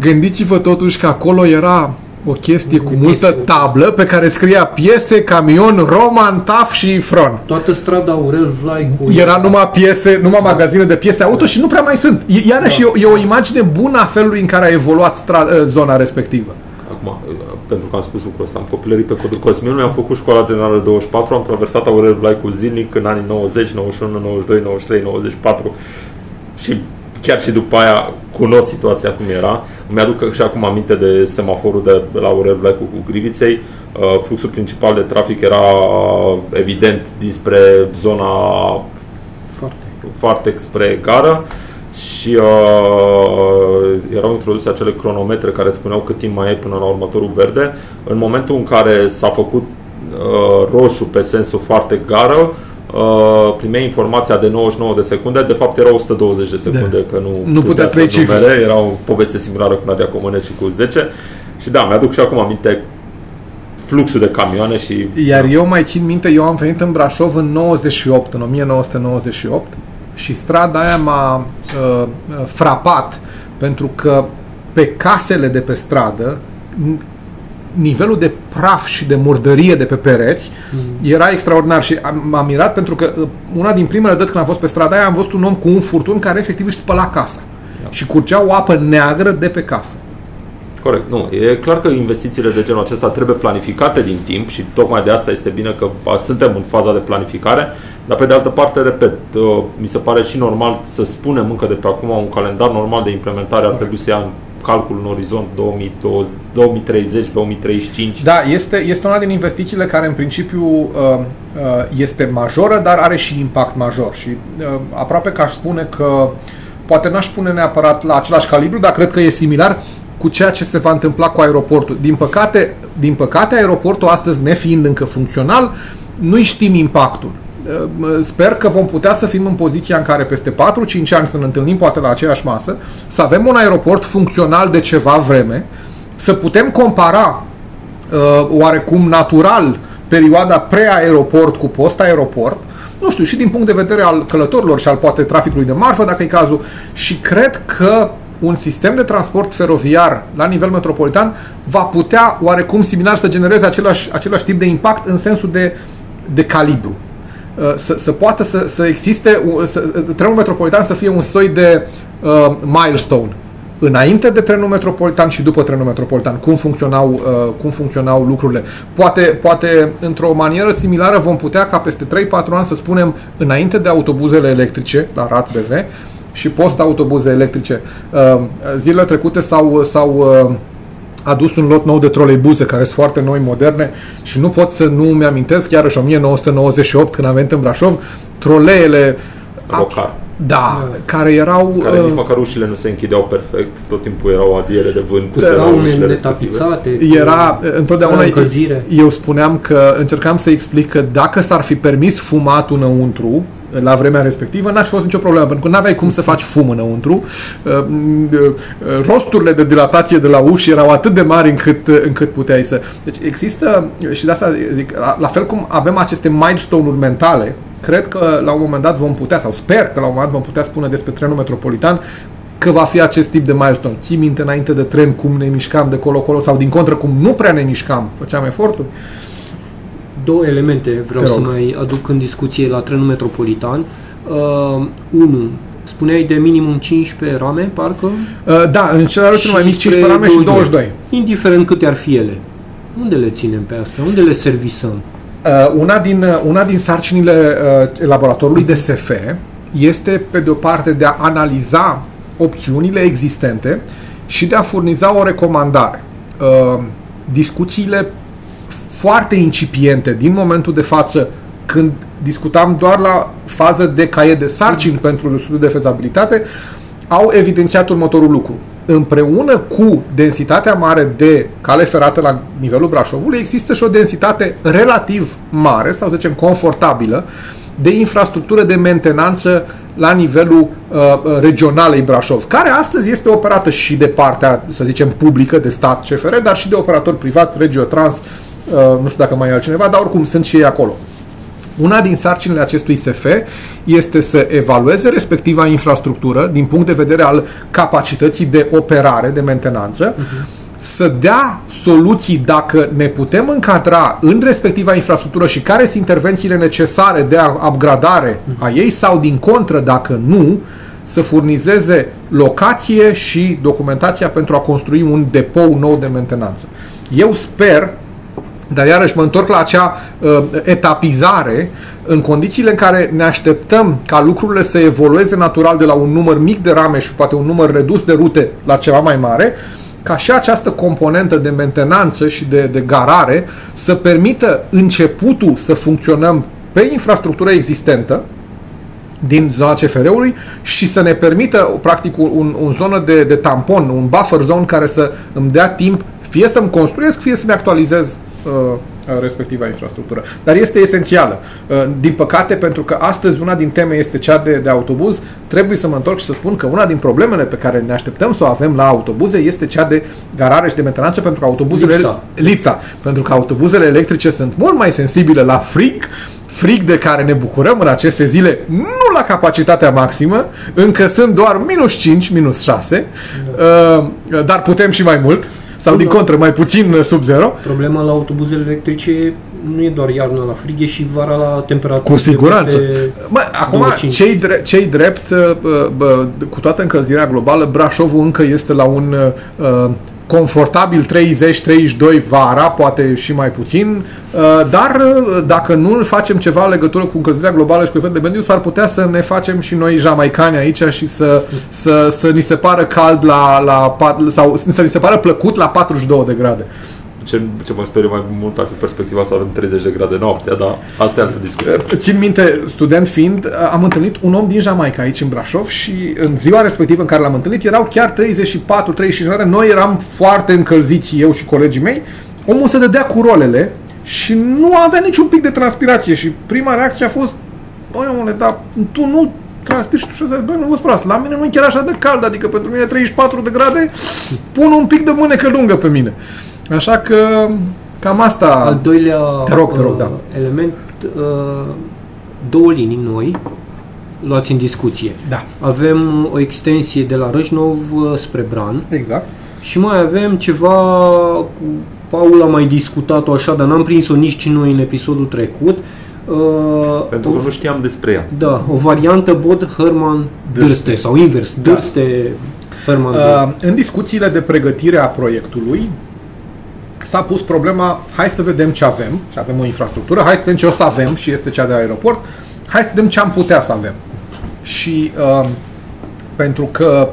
Gândiți-vă totuși că acolo era o chestie cu multă tablă pe care scria piese, camion, roman, taf și fron. Toată strada Aurel Vlai cu... Era numai piese, numai magazine de piese auto și nu prea mai sunt. Iarăși da. e, e o imagine bună a felului în care a evoluat stra- zona respectivă. Acum, pentru că am spus lucrul ăsta, am copilărit pe codul Cosmin, mi-am făcut școala generală 24, am traversat Aurel Vlai cu zilnic în anii 90, 91, 92, 93, 94 și chiar și după aia cunosc situația cum era. Îmi aduc și acum aminte de semaforul de la Aurel Vlaicu cu Griviței. Uh, fluxul principal de trafic era evident dinspre zona foarte, foarte spre gară și uh, erau introduse acele cronometre care spuneau cât timp mai e până la următorul verde. În momentul în care s-a făcut uh, roșu pe sensul foarte gară, uh, primeai informația de 99 de secunde, de fapt era 120 de secunde, de. că nu, nu putea trece numere, era o poveste similară cu Nadia Comănet și cu 10. Și da, mi-aduc și acum aminte fluxul de camioane și... Iar eu mai țin minte, eu am venit în Brașov în 98, în 1998 și strada aia m-a uh, frapat pentru că pe casele de pe stradă nivelul de praf și de murdărie de pe pereți mm. era extraordinar și m-am mirat pentru că uh, una din primele dăți când am fost pe strada aia am văzut un om cu un furtun care efectiv își spăla casa da. și curgea o apă neagră de pe casă. Corect. Nu, e clar că investițiile de genul acesta trebuie planificate din timp și tocmai de asta este bine că suntem în faza de planificare, dar pe de altă parte, repet, uh, mi se pare și normal să spunem încă de pe acum un calendar normal de implementare ar trebui să ia în calcul în orizont 2030-2035. Da, este, este una din investițiile care în principiu uh, uh, este majoră, dar are și impact major și uh, aproape că aș spune că poate n-aș pune neapărat la același calibru, dar cred că e similar cu ceea ce se va întâmpla cu aeroportul. Din păcate, din păcate aeroportul astăzi, nefiind încă funcțional, nu știm impactul. Sper că vom putea să fim în poziția în care peste 4-5 ani să ne întâlnim poate la aceeași masă, să avem un aeroport funcțional de ceva vreme, să putem compara uh, oarecum natural perioada pre-aeroport cu post-aeroport, nu știu, și din punct de vedere al călătorilor și al poate traficului de marfă, dacă e cazul, și cred că un sistem de transport feroviar la nivel metropolitan va putea oarecum similar să genereze același, același tip de impact în sensul de, de calibru. Uh, să, să poată să, să existe, să, trenul metropolitan să fie un soi de uh, milestone înainte de trenul metropolitan și după trenul metropolitan, cum funcționau, uh, cum funcționau lucrurile. Poate, poate într-o manieră similară vom putea ca peste 3-4 ani să spunem înainte de autobuzele electrice la RAT BV și post-autobuze electrice. Uh, zilele trecute s-au, s-au uh, adus un lot nou de troleibuze care sunt foarte noi, moderne și nu pot să nu mi-amintesc, iarăși 1998 când am venit în Brașov, troleele Rocar. Da, care erau... Care uh, nici măcar ușile nu se închideau perfect, tot timpul erau adiere de vânt. Cu scaune netapizate. Era întotdeauna... Eu spuneam că încercam să explic că dacă s-ar fi permis fumatul înăuntru, la vremea respectivă, n-ar fi fost nicio problemă, pentru că nu aveai cum să faci fum înăuntru. Uh, uh, rosturile de dilatație de la uși erau atât de mari încât, uh, încât puteai să... Deci există, și de asta zic, la fel cum avem aceste milestone-uri mentale, cred că la un moment dat vom putea, sau sper că la un moment dat vom putea spune despre trenul metropolitan că va fi acest tip de milestone. Ții minte înainte de tren cum ne mișcam de colo-colo sau din contră cum nu prea ne mișcam, făceam eforturi? Două elemente vreau Te să rog. mai aduc în discuție la trenul metropolitan. Uh, unu, spuneai de minimum 15 rame, parcă? Uh, da, în general cel mai mic 15 rame 22. și 22. Indiferent câte ar fi ele. Unde le ținem pe astea? Unde le servisăm? Uh, una, din, uh, una din sarcinile uh, laboratorului de SF este, pe de o parte, de a analiza opțiunile existente și de a furniza o recomandare. Uh, discuțiile foarte incipiente din momentul de față când discutam doar la fază de caiet de sarcini pentru studiul de fezabilitate, au evidențiat următorul lucru. Împreună cu densitatea mare de cale ferată la nivelul Brașovului, există și o densitate relativ mare, sau să zicem confortabilă, de infrastructură de mentenanță la nivelul uh, uh regionalei Brașov, care astăzi este operată și de partea, să zicem, publică, de stat CFR, dar și de operatori privat, Regiotrans, uh, nu știu dacă mai e altcineva, dar oricum sunt și ei acolo. Una din sarcinile acestui SF este să evalueze respectiva infrastructură din punct de vedere al capacității de operare, de mentenanță, uh-huh. să dea soluții dacă ne putem încadra în respectiva infrastructură și care sunt intervențiile necesare de upgradare uh-huh. a ei sau din contră, dacă nu, să furnizeze locație și documentația pentru a construi un depou nou de mentenanță. Eu sper dar iarăși mă întorc la acea uh, etapizare în condițiile în care ne așteptăm ca lucrurile să evolueze natural de la un număr mic de rame și poate un număr redus de rute la ceva mai mare, ca și această componentă de mentenanță și de, de garare să permită începutul să funcționăm pe infrastructura existentă din zona CFR-ului și să ne permită practic un, un zonă de, de tampon, un buffer zone care să îmi dea timp fie să-mi construiesc, fie să-mi actualizez Uh, respectiva infrastructură. Dar este esențială. Uh, din păcate, pentru că astăzi una din teme este cea de, de autobuz, trebuie să mă întorc și să spun că una din problemele pe care ne așteptăm să o avem la autobuze este cea de garare și de mentenanță pentru că autobuzele... Lipsa. lipsa. Pentru că autobuzele electrice sunt mult mai sensibile la frig, frig de care ne bucurăm în aceste zile, nu la capacitatea maximă, încă sunt doar minus 5, minus 6, da. Uh, dar putem și mai mult. Sau din contră, mai puțin uh, sub zero. Problema la autobuzele electrice nu e doar iarna la frig, e și vara la temperatură. Cu siguranță. Mă, acum, cei, drept, cei drept, bă, bă, cu toată încălzirea globală, Brașovul încă este la un uh, confortabil 30-32 vara, poate și mai puțin, uh, dar uh, dacă nu facem ceva în legătură cu încălzirea globală și cu efect de mediu, s-ar putea să ne facem și noi jamaicani aici și să, să, să ni se pară cald la, la sau să ni se pară plăcut la 42 de grade ce, ce mă sperie mai mult ar fi perspectiva să avem 30 de grade noaptea, dar asta e altă discuție. Eh, țin minte, student fiind, eh, am întâlnit un om din Jamaica aici în Brașov și în ziua respectivă în care l-am întâlnit erau chiar 34-35 grade. Noi eram foarte încălziți, eu și colegii mei. Omul se dădea cu rolele și nu avea niciun pic de transpirație și prima reacție a fost Băi, omule, dar tu nu transpiri și tu și băi, nu vă sperați, la mine nu e chiar așa de cald, adică pentru mine 34 de grade, pun un pic de mânecă lungă pe mine. Așa că cam asta... Al doilea te rog, te rog, da. Uh, element, uh, două linii noi luați în discuție. Da. Avem o extensie de la Râșnov uh, spre Bran. Exact. Și mai avem ceva cu Paul a mai discutat-o așa, dar n-am prins-o nici noi în episodul trecut. Uh, Pentru că o, nu știam despre ea. Da, o variantă Bod Herman Dârste sau invers, da. Dârste Herman uh, În discuțiile de pregătire a proiectului, s-a pus problema, hai să vedem ce avem, și avem o infrastructură, hai să vedem ce o să avem și este cea de aeroport, hai să vedem ce am putea să avem. Și uh, pentru că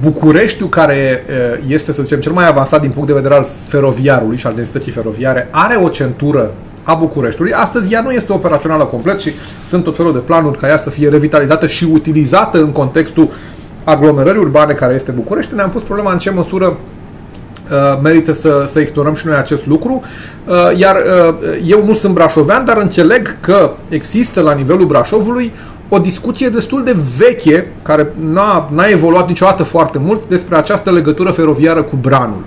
Bucureștiul, care uh, este, să zicem, cel mai avansat din punct de vedere al feroviarului și al densității feroviare, are o centură a Bucureștiului. Astăzi ea nu este operațională complet și sunt tot felul de planuri ca ea să fie revitalizată și utilizată în contextul aglomerării urbane care este București. Ne-am pus problema în ce măsură Uh, merită să, să explorăm și noi acest lucru. Uh, iar uh, eu nu sunt brașovean, dar înțeleg că există la nivelul Brașovului o discuție destul de veche, care n-a, n-a evoluat niciodată foarte mult, despre această legătură feroviară cu Branul.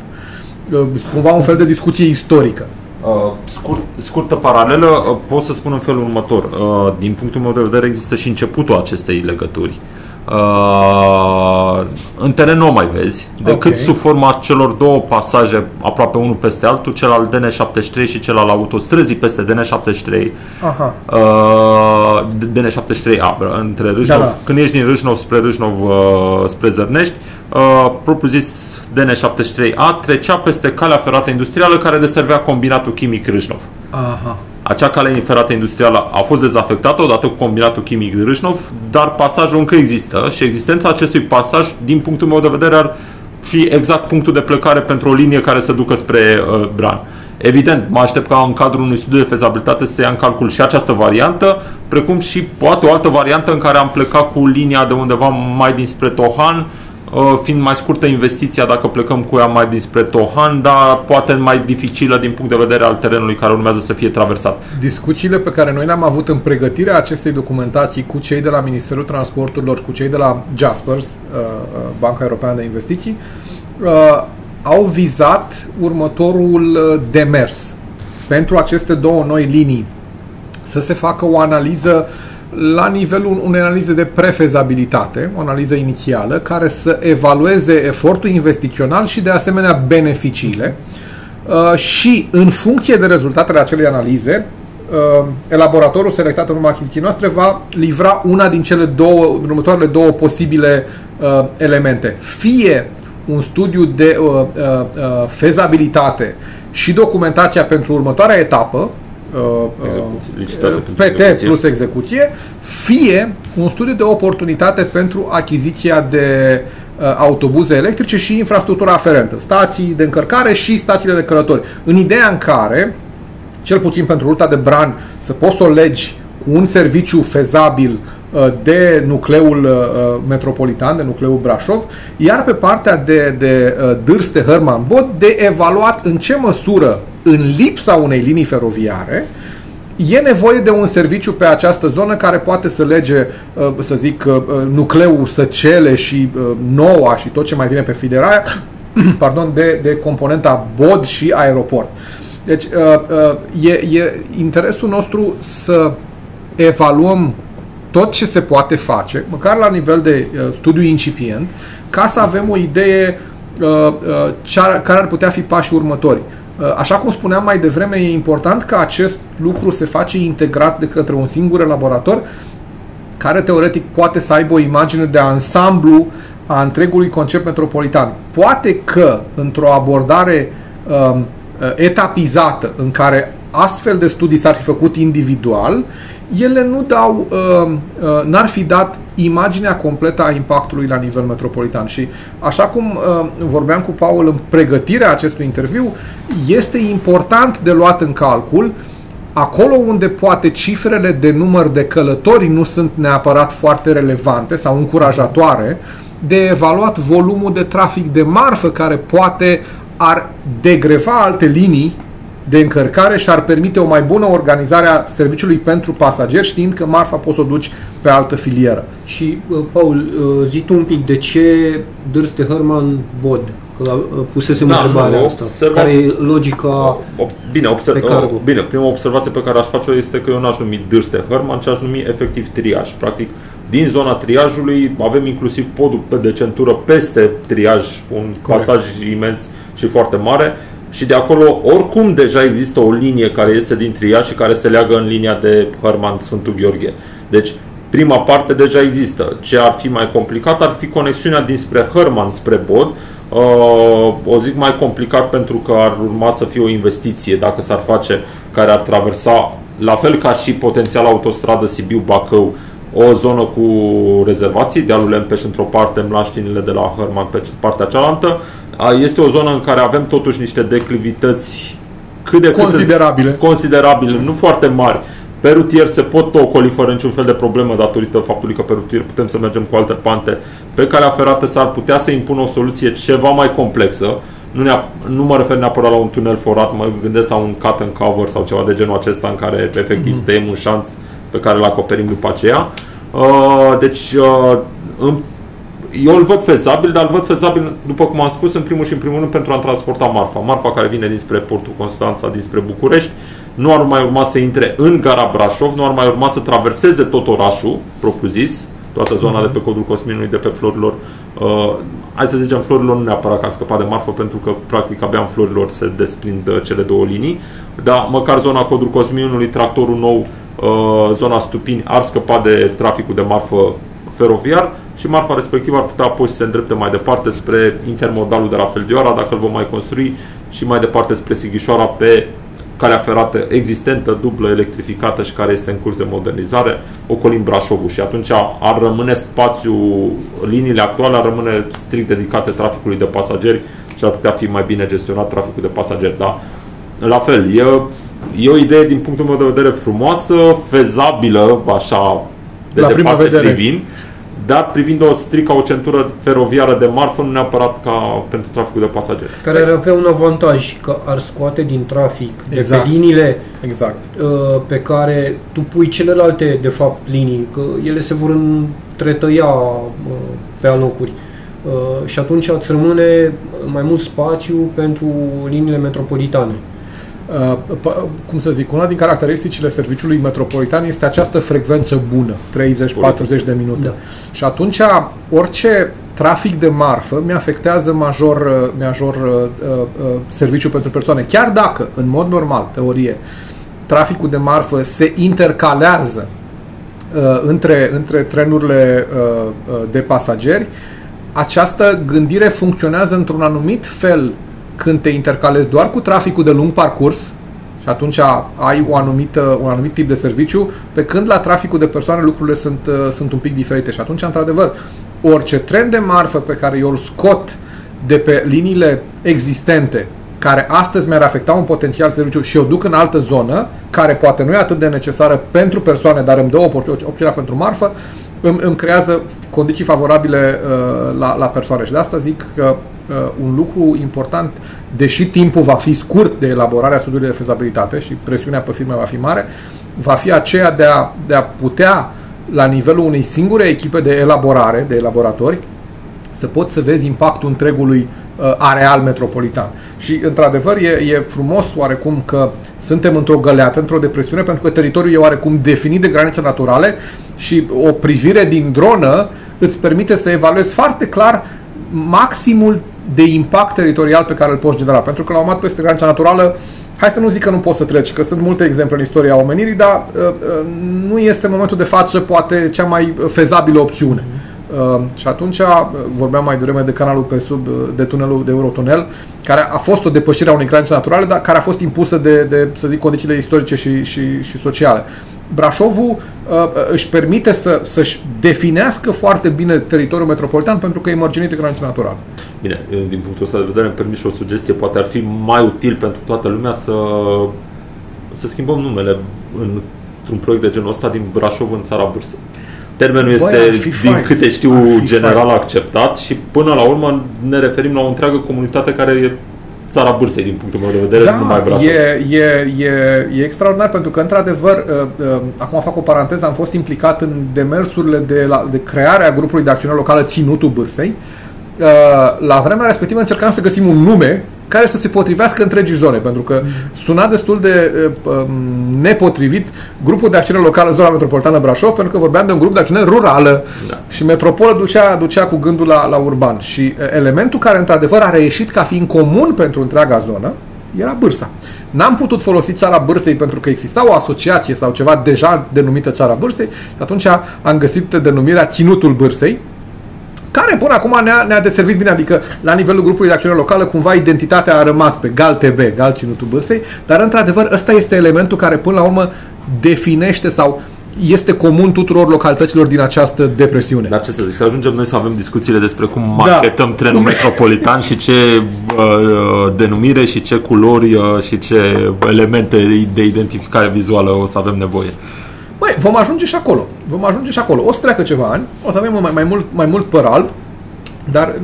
Cumva un fel de discuție istorică. Uh, scurt, scurtă paralelă, uh, pot să spun în felul următor. Uh, din punctul meu de vedere există și începutul acestei legături. Uh, Uh, în teren nu o mai vezi, decât okay. sub forma celor două pasaje aproape unul peste altul, cel al DN73 și cel al autostrăzii peste DN73. Aha. Uh, DN73A, între Râșnov, da, da. când ești din Râșnov spre Râșnov uh, spre Zărnești, uh, propriu zis DN73A trecea peste calea ferată industrială care deservea combinatul chimic Râșnov. Aha. Acea cale ferată industrială a fost dezafectată odată cu combinatul chimic de Râșnov, dar pasajul încă există și existența acestui pasaj, din punctul meu de vedere, ar fi exact punctul de plecare pentru o linie care să ducă spre uh, Bran. Evident, mă aștept ca în cadrul unui studiu de fezabilitate să ia în calcul și această variantă, precum și poate o altă variantă în care am plecat cu linia de undeva mai dinspre Tohan, Uh, fiind mai scurtă investiția dacă plecăm cu ea mai dinspre Tohan, dar poate mai dificilă din punct de vedere al terenului care urmează să fie traversat. Discuțiile pe care noi le-am avut în pregătirea acestei documentații cu cei de la Ministerul Transporturilor, cu cei de la Jaspers, uh, uh, Banca Europeană de Investiții, au vizat următorul demers. Pentru aceste două noi linii să se facă o analiză uh, la nivelul unei analize de prefezabilitate, o analiză inițială, care să evalueze efortul investițional și de asemenea beneficiile uh, și în funcție de rezultatele acelei analize, uh, elaboratorul selectat în urma achiziției noastre va livra una din cele două, următoarele două posibile uh, elemente. Fie un studiu de fezabilitate și documentația pentru următoarea etapă, uh, licitație uh, PT execuție. plus execuție, fie un studiu de oportunitate pentru achiziția de uh, autobuze electrice și infrastructura aferentă, stații de încărcare și stațiile de călători. În ideea în care, cel puțin pentru ruta de Bran, să poți să o legi cu un serviciu fezabil uh, de nucleul uh, metropolitan, de nucleul Brașov, iar pe partea de, de uh, Dârste Hărman Bod, de evaluat în ce măsură în lipsa unei linii feroviare, e nevoie de un serviciu pe această zonă care poate să lege, uh, să zic, uh, nucleul Săcele și uh, Noua și tot ce mai vine pe fideraia, *clears throat* pardon, de, de componenta BOD și aeroport. Deci, e, e interesul nostru să evaluăm tot ce se poate face, măcar la nivel de studiu incipient, ca să avem o idee care ar putea fi pașii următori. Uh, așa cum spuneam mai devreme, e important că acest lucru se face integrat de către un singur laborator care teoretic poate să aibă o imagine de ansamblu a întregului concept metropolitan. Poate că într-o abordare um, uh, etapizată în care astfel de studii s-ar fi făcut individual, ele nu dau, uh, uh, n-ar fi dat imaginea completă a impactului la nivel metropolitan. Și așa cum uh, vorbeam cu Paul în pregătirea acestui interviu, este important de luat în calcul acolo unde poate cifrele de număr de călători nu sunt neapărat foarte relevante sau încurajatoare, de evaluat volumul de trafic de marfă care poate ar degreva alte linii de încărcare și ar permite o mai bună organizare a serviciului pentru pasageri, știind că marfa poți să o duci pe altă filieră. Și, uh, Paul, uh, zi tu un pic de ce Dârste Herman Bod? Că uh, pusesem da, întrebarea nu, asta. Observa... Care e logica o, bine, observ, pe cargo? Bine, prima observație pe care aș face-o este că eu n-aș numi Dârste Herman, ci aș numi efectiv triaj. Practic, din zona triajului avem inclusiv podul pe de centură peste triaj, un Corect. pasaj imens și foarte mare și de acolo oricum deja există o linie care iese din Tria și care se leagă în linia de Herman Sfântul Gheorghe. Deci prima parte deja există. Ce ar fi mai complicat ar fi conexiunea dinspre Herman spre Bod. Uh, o zic mai complicat pentru că ar urma să fie o investiție dacă s-ar face care ar traversa la fel ca și potențial autostradă Sibiu-Bacău o zonă cu rezervații, dealul Lempeș într-o parte, Mlaștinile de la Herman pe partea cealaltă. Este o zonă în care avem totuși niște declivități cât de considerabile. Cât considerabile, nu foarte mari. Pe rutier se pot ocoli fără niciun fel de problemă datorită faptului că pe rutier putem să mergem cu alte pante. Pe calea ferată s-ar putea să impună o soluție ceva mai complexă. Nu, ne nu mă refer neapărat la un tunel forat, mă gândesc la un cut and cover sau ceva de genul acesta în care efectiv mm-hmm. tăiem un șanț pe care îl acoperim după aceea. Uh, deci, uh, eu îl văd fezabil, dar îl văd fezabil, după cum am spus, în primul și în primul rând pentru a transporta marfa. Marfa care vine dinspre portul Constanța, dinspre București, nu ar mai urma să intre în gara Brașov, nu ar mai urma să traverseze tot orașul, propriu-zis, toată zona mm-hmm. de pe codul Cosminului, de pe Florilor. Uh, hai să zicem, Florilor nu neapărat că a scăpat de marfă, pentru că practic abia în Florilor se desprind uh, cele două linii, dar măcar zona codul Cosminului, tractorul nou, uh, zona Stupini ar scăpa de traficul de marfă feroviar și marfa respectivă ar putea apoi să se îndrepte mai departe spre intermodalul de la Feldioara, dacă îl vom mai construi, și mai departe spre Sighișoara pe calea ferată existentă, dublă, electrificată și care este în curs de modernizare, ocolim Brașovul și atunci ar rămâne spațiu, liniile actuale ar rămâne strict dedicate traficului de pasageri și ar putea fi mai bine gestionat traficul de pasageri. Da? La fel, e, e o idee din punctul meu de vedere frumoasă, fezabilă, așa, de La departe prima vedere. privind, dar privind o strică o centură feroviară de marfă, nu neapărat ca pentru traficul de pasageri. Care ar avea un avantaj, că ar scoate din trafic de Exact. pe liniile Exact. uh, pe care tu pui celelalte, de fapt, linii, că ele se vor întretăia uh, pe alocuri. Uh, și atunci îți rămâne mai mult spațiu pentru liniile metropolitane. Uh, p- cum să zic, una din caracteristicile serviciului metropolitan este această frecvență bună, 30-40 de minute. Da. Și atunci orice trafic de marfă mi afectează major, uh, major uh, uh, serviciul pentru persoane. Chiar dacă, în mod normal, teorie, traficul de marfă se intercalează uh, între, între trenurile uh, uh, de pasageri, această gândire funcționează într-un anumit fel când te intercalezi doar cu traficul de lung parcurs și atunci ai o anumită, un anumit tip de serviciu, pe când la traficul de persoane lucrurile sunt, uh, sunt un pic diferite. Și atunci, într-adevăr, orice tren de marfă pe care eu îl scot de pe liniile existente, care astăzi mi-ar afecta un potențial serviciu și o duc în altă zonă, care poate nu e atât de necesară pentru persoane, dar îmi dă opor- opțiunea pentru marfă, îmi, îmi creează condiții favorabile uh, la, la persoane. Și de asta zic că uh, un lucru important, deși timpul va fi scurt de elaborarea studiului de fezabilitate și presiunea pe firme va fi mare, va fi aceea de a, de a putea, la nivelul unei singure echipe de elaborare, de elaboratori, să poți să vezi impactul întregului uh, areal metropolitan. Și, într-adevăr, e, e frumos oarecum că suntem într-o găleată, într-o depresiune, pentru că teritoriul e oarecum definit de granițe naturale și o privire din dronă îți permite să evaluezi foarte clar maximul de impact teritorial pe care îl poți genera. Pentru că la un moment dat peste granița naturală Hai să nu zic că nu poți să treci, că sunt multe exemple în istoria omenirii, dar uh, uh, nu este în momentul de față poate cea mai fezabilă opțiune. Uh, și atunci uh, vorbeam mai devreme de canalul pe sub, uh, de tunelul de Eurotunel, care a fost o depășire a unei granițe naturale, dar care a fost impusă de, de să zic, condițiile istorice și, și, și sociale. Brașovul uh, își permite să, să-și definească foarte bine teritoriul metropolitan pentru că e mărginit de granițe naturale. Bine, din punctul ăsta de vedere îmi permis și o sugestie, poate ar fi mai util pentru toată lumea să, să schimbăm numele în, într-un proiect de genul ăsta din Brașov în țara Bârsă. Termenul este, ar fi din fain. câte știu, Ar fi general fain. acceptat și până la urmă ne referim la o întreagă comunitate care e țara Bârsei din punctul meu de vedere, nu numai Da, Brașov. e, e, e, e extraordinar pentru că, într-adevăr, uh, uh, acum fac o paranteză, am fost implicat în demersurile de, la, de creare a grupului de acțiune locală Ținutul Bârsei. Uh, La vremea respectivă încercam să găsim un nume care să se potrivească întregii zone, pentru că suna destul de uh, um, nepotrivit grupul de acțiune locală zona metropolitană Brașov, pentru că vorbeam de un grup de acțiune rurală Da. și metropolă ducea, ducea cu gândul la, la urban. Și uh, elementul care într-adevăr a reieșit ca fiind comun pentru întreaga zonă era bârsa. N-am putut folosi țara bârsei pentru că exista o asociație sau ceva deja denumită țara bârsei și atunci am găsit denumirea Ținutul Bârsei, care până acum ne-a, ne-a deservit bine, adică la nivelul grupului de acțiune locală cumva identitatea a rămas pe Gal TB, Gal Ținutul Bârsei, dar într-adevăr ăsta este elementul care până la urmă definește sau este comun tuturor localităților din această depresiune. Dar ce să zic, să ajungem noi să avem discuțiile despre cum Da. machetăm trenul Cum- metropolitan și ce uh, denumire și ce culori uh, și ce elemente de identificare vizuală o să avem nevoie. Băi, vom ajunge și acolo. Vom ajunge și acolo. O să treacă ceva ani, o să avem mai, mai, mult, mai mult păr alb, dar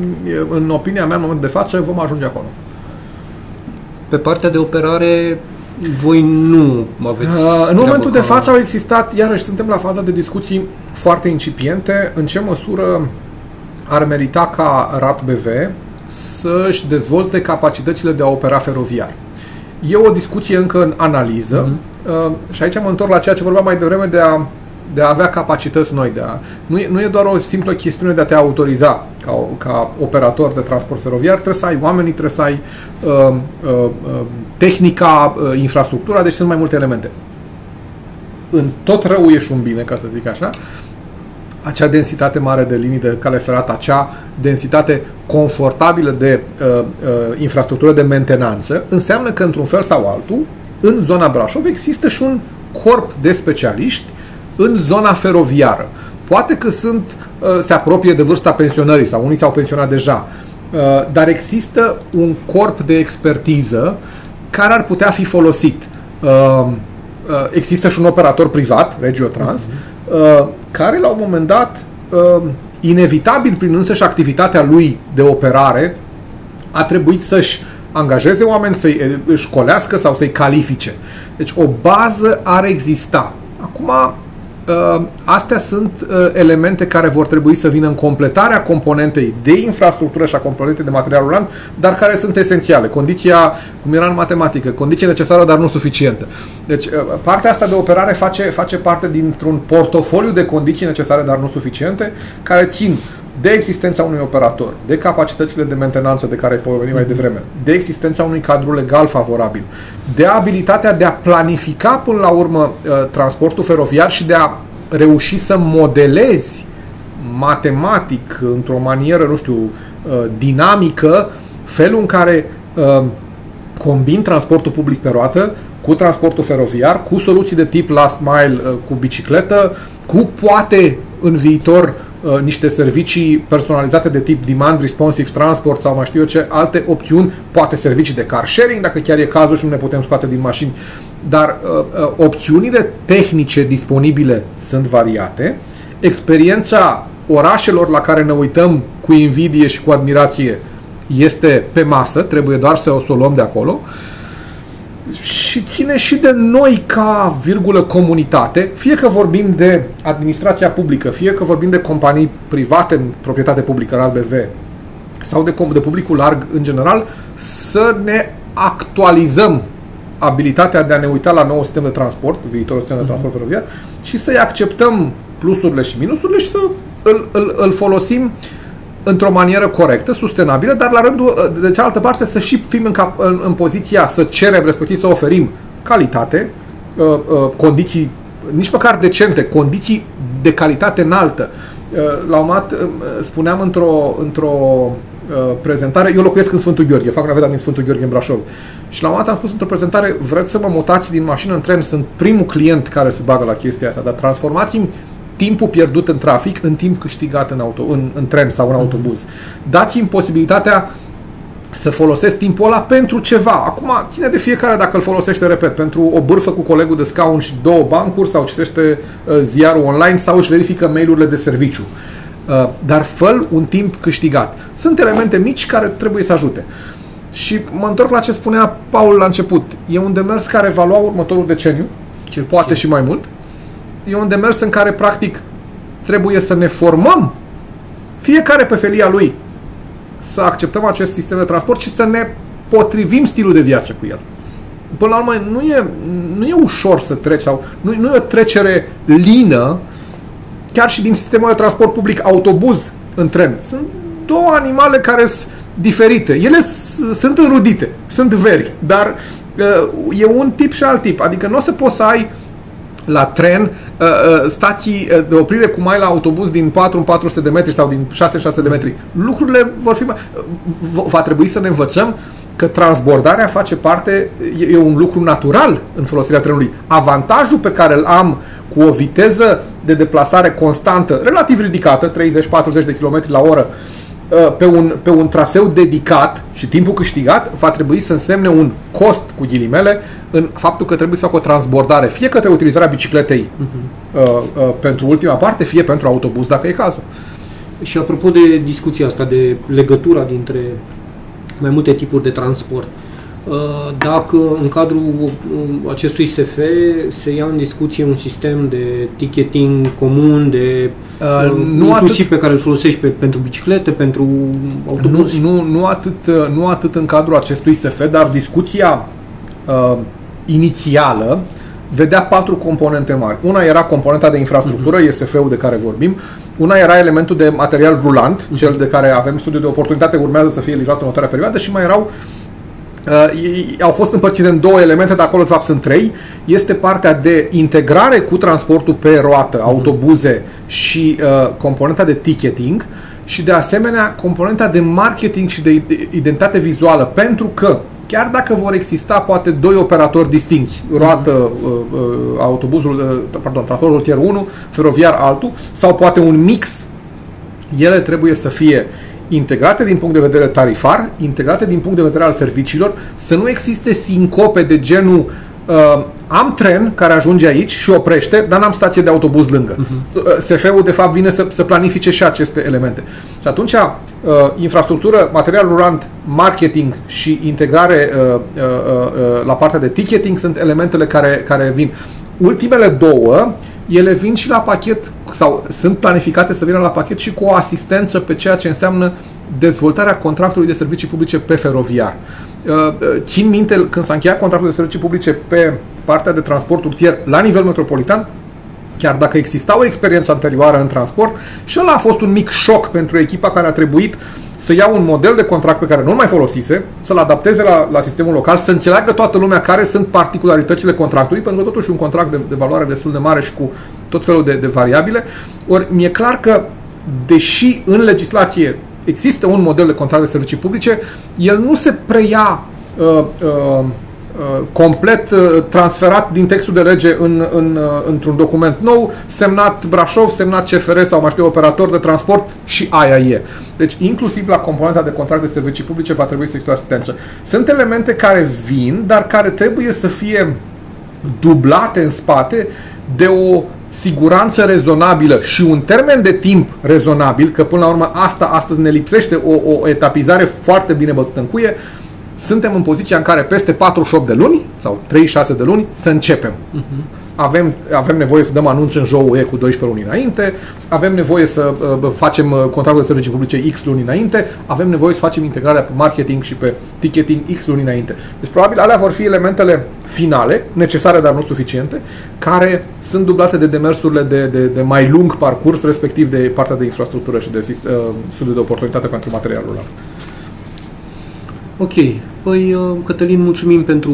în opinia mea, în momentul de față, vom ajunge acolo. Pe partea de operare, voi nu aveți Uh, în treabă momentul de ca- față au existat, iarăși suntem la faza de discuții foarte incipiente, în ce măsură ar merita ca RATBV să-și dezvolte capacitățile de a opera feroviar. E o discuție încă în analiză uh, și aici mă întorc la ceea ce vorbeam mai devreme de a, de a avea capacități noi. De a, nu, e, nu e doar o simplă chestiune de a te autoriza ca, o- ca operator de transport feroviar, trebuie să ai oamenii, trebuie să ai uh, uh, uh, tehnica, uh, infrastructura, deci sunt mai multe elemente. În tot rău e și un bine, ca să zic așa, acea densitate mare de linii de cale ferată, acea densitate confortabilă de uh, uh, infrastructură de mentenanță, înseamnă că, într-un fel sau altul, în zona Brașov există și un corp de specialiști în zona feroviară. Poate că sunt, uh, se apropie de vârsta pensionării sau unii s-au pensionat deja, uh, dar există un corp de expertiză care ar putea fi folosit. Uh, uh, există și un operator privat, Regiotrans, uh, care la un moment dat, uh, inevitabil prin însăși activitatea lui de operare, a trebuit să-și angajeze oameni, să-i își școlească sau să-i califice. Deci o bază ar exista. Acum, uh, astea sunt uh, elemente care vor trebui să vină în completarea componentei de infrastructură și a componentei de material rulant, dar care sunt esențiale. Condiția, cum era în matematică, condiție necesară, dar nu suficientă. Deci, uh, partea asta de operare face, face parte dintr-un portofoliu de condiții necesare, dar nu suficiente, care țin de existența unui operator, de capacitățile de mentenanță de care ai pomenit mai devreme, de existența unui cadru legal favorabil, de abilitatea de a planifica până la urmă uh, transportul feroviar și de a reuși să modelezi matematic, într-o manieră, nu știu, uh, dinamică, felul în care uh, combin transportul public pe roată cu transportul feroviar, cu soluții de tip last mile, cu bicicletă, cu poate în viitor Uh, niște servicii personalizate de tip demand responsive transport sau mai știu eu ce, alte opțiuni, poate servicii de car sharing, dacă chiar e cazul și nu ne putem scoate din mașini. Dar uh, uh, opțiunile tehnice disponibile sunt variate. Experiența orașelor la care ne uităm cu invidie și cu admirație este pe masă, trebuie doar să o, să o luăm de acolo. Uh, și ține și de noi ca virgulă comunitate, fie că vorbim de administrația publică, fie că vorbim de companii private în proprietate publică, RADBV, sau de, de publicul larg în general, să ne actualizăm abilitatea de a ne uita la nou sistem de transport, viitorul sistem de mhm. transport feroviar, și să-i acceptăm plusurile și minusurile și să îl, îl, îl folosim uh, într-o manieră corectă, sustenabilă, dar la rândul, de cealaltă parte, să și fim în, cap, în, în poziția să cerem, respectiv să oferim calitate, uh, uh, condiții nici măcar decente, condiții de calitate înaltă. Uh, la un moment dat spuneam într-o, într-o prezentare, eu locuiesc în Sfântul Gheorghe, fac naveta din Sfântul Gheorghe în Brașov. Și la un moment dat am spus într-o prezentare, vreți să mă mutați din mașină în tren, sunt primul client care se bagă la chestia asta, dar transformați-mi timpul pierdut în trafic în timp câștigat în, auto, în, în tren sau în autobuz. Dați-mi posibilitatea să folosesc timpul ăla pentru ceva. Acum, ține de fiecare dacă îl folosește, repet, pentru o bârfă cu colegul de scaun și două bancuri sau citește uh, ziarul online sau își verifică mail-urile de serviciu. Uh, dar fă un timp câștigat. Sunt elemente mici care trebuie să ajute. Și mă întorc la ce spunea Paul la început. E un demers care va lua următorul deceniu, cel poate și mai mult, e un demers în care, practic, trebuie să ne formăm fiecare pe felia lui să acceptăm acest sistem de transport și să ne potrivim stilul de viață cu el. Până la urmă, nu e, nu e ușor să treci sau nu, nu e o trecere lină chiar și din sistemul de transport public autobuz în tren. Sunt două animale care sunt diferite. Ele sunt înrudite, sunt veri, dar uh, e un tip și alt tip. Adică nu o să poți să ai la tren Uh, uh, stații uh, de oprire cum ai la autobuz din 4 în 400 de metri sau din 6 în 600 de metri. Lucrurile vor fi... Va trebui să ne învățăm că transbordarea face parte, e un lucru natural în folosirea trenului. Avantajul pe care îl am cu o viteză de deplasare constantă, relativ ridicată, 30-40 de km la oră, pe un, pe un traseu dedicat și timpul câștigat, va trebui să însemne un cost, cu ghilimele, în faptul că trebuie să facă o transbordare, fie către utilizarea bicicletei uh-huh. uh, uh, pentru ultima parte, fie pentru autobuz, dacă e cazul. Și apropo de discuția asta, de legătura dintre mai multe tipuri de transport, uh, dacă în cadrul uh, acestui SF se ia în discuție un sistem de ticketing comun, de uh, uh nu inclusiv atât, pe care îl folosești pe, pentru biciclete, pentru autobuz? Nu, nu, nu, atât, nu atât în cadrul acestui SF, dar discuția uh, inițială vedea patru componente mari. Una era componenta de infrastructură, uh-huh. SF-ul de care vorbim. Una era elementul de material rulant, uh-huh. cel de care avem studiu de oportunitate, urmează să fie livrat în următoarea perioadă și mai erau Uh, au fost împărțite în două elemente, dar acolo de fapt sunt trei. Este partea de integrare cu transportul pe roată, uh-huh. autobuze și uh, componenta de ticketing și de asemenea componenta de marketing și de identitate vizuală, pentru că chiar dacă vor exista poate doi operatori distinți, roată uh, uh, autobuzul, uh, pardon, transportul rutier 1, feroviar altul, sau poate un mix, ele trebuie să fie integrate din punct de vedere tarifar, integrate din punct de vedere al serviciilor, să nu existe sincope de genul uh, am tren care ajunge aici și oprește, dar n-am stație de autobuz lângă. Uh-huh. SF-ul, de fapt, vine să, să planifice și aceste elemente. Și atunci, uh, infrastructură, material rurant, marketing și integrare uh, uh, uh, la partea de ticketing sunt elementele care, care vin. Ultimele două, ele vin și la pachet sau sunt planificate să vină la pachet și cu o asistență pe ceea ce înseamnă dezvoltarea contractului de servicii publice pe feroviar. Uh, uh, țin minte când s-a încheiat contractul de servicii publice pe partea de transport rutier la nivel metropolitan, chiar dacă exista o experiență anterioară în transport, și ăla a fost un mic șoc pentru echipa care a trebuit să ia un model de contract pe care nu-l mai folosise, să-l adapteze la, la sistemul local, să înțeleagă toată lumea care sunt particularitățile contractului, pentru că totuși un contract de, de valoare destul de mare și cu tot felul de, de variabile. Ori mi-e clar că, deși în legislație există un model de contract de servicii publice, el nu se preia uh, uh, Uh, complet uh, transferat din textul de lege în, în, uh, într-un document nou, semnat Brașov, semnat CFR sau mai știu operator de transport și aia e. Deci inclusiv la componenta de contract de servicii publice va trebui să existe o asistență. Sunt elemente care vin, dar care trebuie să fie dublate în spate de o siguranță rezonabilă și un termen de timp rezonabil, că până la urmă asta astăzi ne lipsește, o, o etapizare foarte bine bătută în cuie, suntem în poziția în care peste 48 de luni sau 36 de luni să începem. Uh-huh. Avem, avem nevoie să dăm anunț în JOE cu 12 luni înainte, avem nevoie să uh, facem uh, contractul de servicii publice X luni înainte, avem nevoie să facem integrarea pe marketing și pe ticketing X luni înainte. Deci probabil alea vor fi elementele finale, necesare dar nu suficiente, care sunt dublate de demersurile de, de, de mai lung parcurs, respectiv de partea de infrastructură și de uh, studiu de oportunitate pentru materialul ăla. Ok. Păi, uh, Cătălin, mulțumim pentru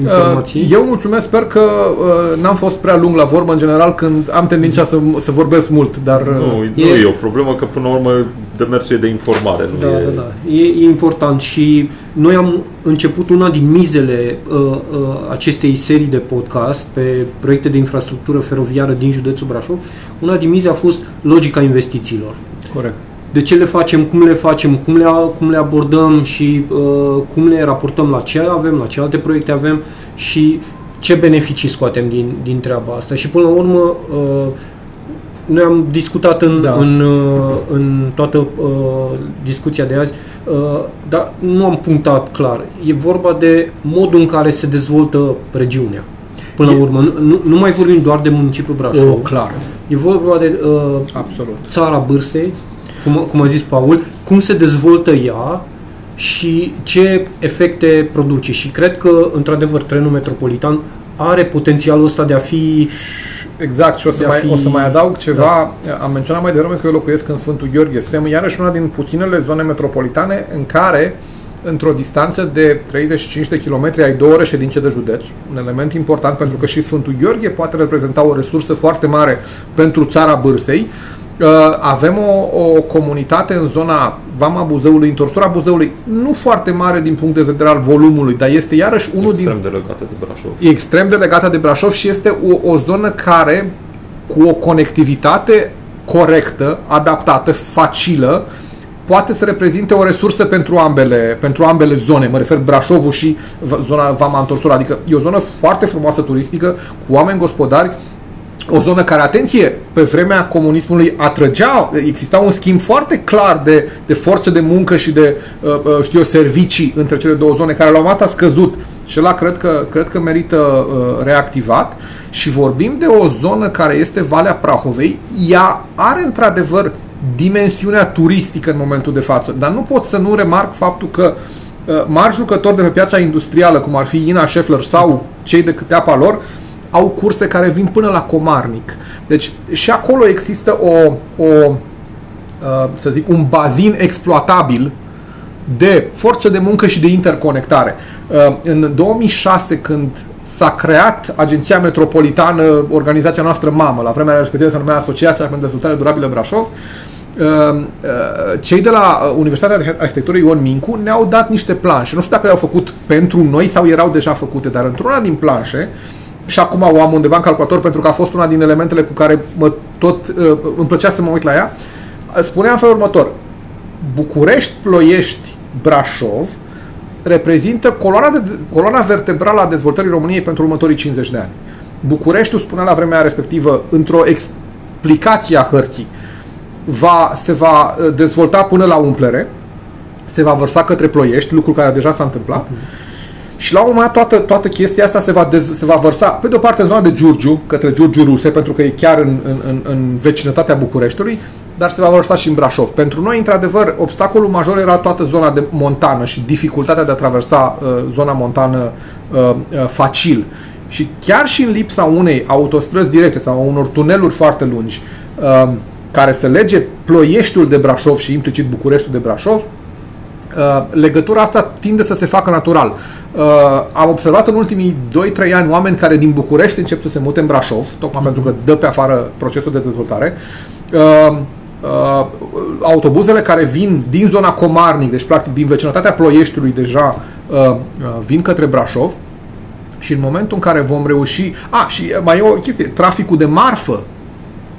informații. Uh, eu mulțumesc, sper că uh, n-am fost prea lung la vorbă în general când am tendința să, să vorbesc mult, dar... Nu, e... nu e o problemă că până la urmă demersul e de informare. Nu da, e... da, da. E, e important și noi am început una din mizele uh, uh, acestei serii de podcast pe proiecte de infrastructură feroviară din județul Brașov. Una din mize a fost logica investițiilor. Corect de ce le facem, cum le facem, cum le, cum le abordăm și uh, cum le raportăm la ce avem, la ce alte proiecte avem și ce beneficii scoatem din, din treaba asta. Și până la urmă, uh, noi am discutat în, da. în, uh, în toată uh, discuția de azi, uh, dar nu am punctat clar. E vorba de modul în care se dezvoltă regiunea. Până la urmă, nu, nu mai vorbim doar de municipiul Brașov. O, clar. E vorba de uh, Absolut. țara Bârsei, cum, cum a zis Paul, cum se dezvoltă ea și ce efecte produce. Și cred că, într-adevăr, trenul metropolitan are potențialul ăsta de a fi... Exact, și o să, mai, fi... o să mai adaug ceva. Da. Am menționat mai devreme că eu locuiesc în Sfântul Gheorghe. Suntem iarăși una din puținele zone metropolitane în care într-o distanță de 35 de kilometri ai două ore ședințe de județ. Un element important pentru că și Sfântul Gheorghe poate reprezenta o resursă foarte mare pentru țara Bârsei Uh, avem o, o comunitate în zona Vama Buzăului, întorsura Buzăului, nu foarte mare din punct de vedere al volumului, dar este iarăși unul extrem din... de legată de Brașov. E extrem de legată de Brașov și este o, o zonă care, cu o conectivitate corectă, adaptată, facilă, poate să reprezinte o resursă pentru ambele, pentru ambele zone. Mă refer Brașovul și zona Vama Întorsura. Adică e o zonă foarte frumoasă turistică, cu oameni gospodari, o zonă care, atenție, pe vremea comunismului atrăgea, exista un schimb foarte clar de, de forță de muncă și de, uh, uh, știu eu, servicii între cele două zone, care la un moment a scăzut și ăla cred că, cred că merită uh, reactivat. Și vorbim de o zonă care este Valea Prahovei, ea are într-adevăr dimensiunea turistică în momentul de față, dar nu pot să nu remarc faptul că mari jucători de pe piața industrială, cum ar fi Ina Scheffler sau cei de câte apa lor, au curse care vin până la Comarnic. Deci și acolo există o, o uh, să zic, un bazin exploatabil de forță de muncă și de interconectare. Uh, în 2006, când s-a creat Agenția Metropolitană, organizația noastră mamă, la vremea respectivă se numea Asociația pentru Dezvoltare Durabilă Brașov, uh, cei de la Universitatea Arhitecturii Ion Mincu ne-au dat niște planșe. Nu știu dacă le-au făcut pentru noi sau erau deja făcute, dar într-una din planșe și acum o am undeva în calculator pentru că a fost una din elementele cu care mă tot, uh, îmi plăcea să mă uit la ea, spunea în felul următor. București, Ploiești, Brașov reprezintă coloana, de, coloana vertebrală a dezvoltării României pentru următorii 50 de ani. Bucureștiul spunea la vremea respectivă, într-o explicație a hărții, va, se va uh, dezvolta până la umplere, se va vărsa către Ploiești, lucru care deja s-a întâmplat, și la un moment dat toată, toată chestia asta se va, dez, se va vărsa, pe de o parte în zona de Giurgiu, către Giurgiu Ruse, pentru că e chiar în, în, în, în vecinătatea Bucureștiului, dar se va vărsa și în Brașov. Pentru noi, într-adevăr, obstacolul major era toată zona de montană și dificultatea de a traversa uh, zona montană uh, uh, facil. Și chiar și în lipsa unei autostrăzi directe sau unor tuneluri foarte lungi uh, care să lege Ploieștiul de Brașov și implicit Bucureștiul de Brașov, uh, legătura asta tinde să se facă natural. Uh, am observat în ultimii 2-3 ani oameni care din București încep să se mute în Brașov, tocmai mm-hmm. pentru că dă pe afară procesul de dezvoltare. Uh, uh, autobuzele care vin din zona Comarnic, deci practic din vecinătatea Ploieștiului deja uh, uh, vin către Brașov și în momentul în care vom reuși... A, și mai e o chestie, traficul de marfă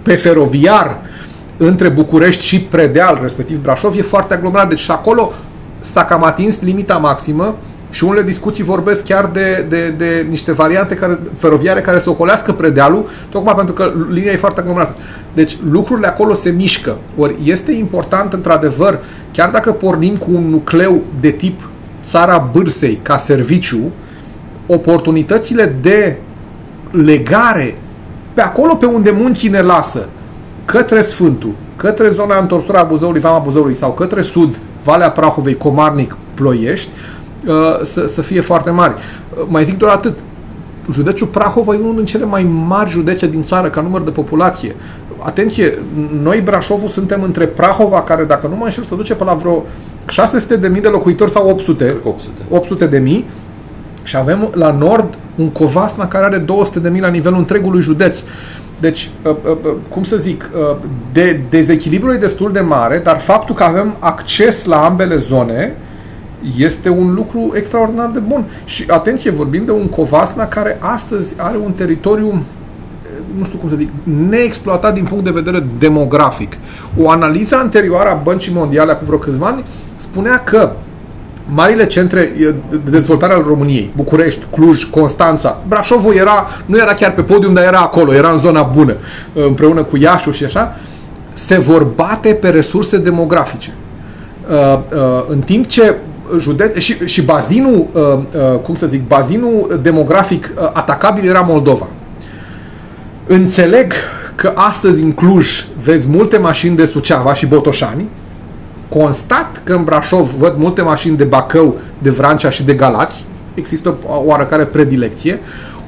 pe feroviar între București și Predeal, respectiv Brașov, e foarte aglomerat. Deci și acolo s-a cam atins limita maximă și unele discuții vorbesc chiar de, de, de niște variante care, feroviare care să ocolească predealul, tocmai pentru că linia e foarte aglomerată. Deci lucrurile acolo se mișcă. Ori este important, într-adevăr, chiar dacă pornim cu un nucleu de tip țara bârsei ca serviciu, oportunitățile de legare pe acolo pe unde munții ne lasă, către Sfântul, către zona întorsura Buzăului, Vama Buzăului sau către sud, Valea Prahovei, Comarnic, Ploiești, uh, să, să fie foarte mari. Uh, mai zic doar atât. Județul Prahova e unul din cele mai mari județe din țară ca număr de populație. Atenție, noi Brașovul suntem între Prahova, care dacă nu mă înșel se duce pe la vreo 600 de mii de locuitori sau 800, 800. 800 de mii și avem la nord un Covasna care are 200 de mii la nivelul întregului județ. Deci, uh, uh, uh, cum să zic, de, dezechilibrul e destul de mare, dar faptul că avem acces la ambele zone este un lucru extraordinar de bun. Și atenție, vorbim de un Covasna care astăzi are un teritoriu nu știu cum să zic, neexploatat din punct de vedere demografic. O analiză anterioară a Băncii Mondiale acum vreo câțiva ani spunea că marile centre de dezvoltare al României, București, Cluj, Constanța, Brașovul era, nu era chiar pe podium, dar era acolo, era în zona bună, împreună cu Iașu și așa, se vor bate pe resurse demografice. Uh, uh, în timp ce județ și, și bazinul, uh, cum să zic, bazinul demografic atacabil era Moldova. Înțeleg că astăzi în Cluj vezi multe mașini de Suceava și Botoșani, constat că în Brașov văd multe mașini de Bacău, de Vrancea și de Galați, există o oarecare predilecție,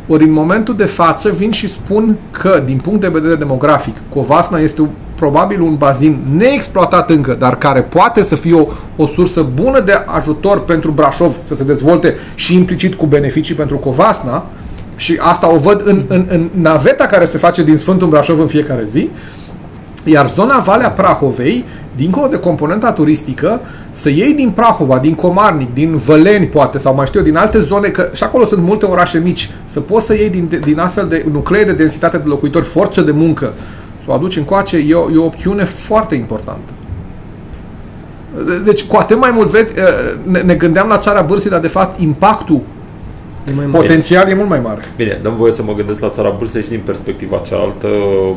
ori în momentul de față vin și spun că, din punct de vedere demografic, Covasna este probabil un bazin neexploatat încă, dar care poate să fie o, o sursă bună de ajutor pentru Brașov să se dezvolte și implicit cu beneficii pentru Covasna, și asta o văd în, în, în naveta care se face din Sfântul Brașov în fiecare zi, iar zona Valea Prahovei dincolo de componenta turistică, să iei din Prahova, din Comarnic, din Văleni, poate, sau mai știu eu, din alte zone, că și acolo sunt multe orașe mici, să poți să iei din, din astfel de nuclee de densitate de locuitori forță de muncă, să o aduci încoace, e o, e o opțiune foarte importantă. Deci, cu atât mai mult, vezi, ne, ne gândeam la țara bârsii, dar de fapt impactul E mai mare. Potențial e mult mai mare. Bine, dăm voie să mă gândesc la țara Bursei și din perspectiva cealaltă. Uh,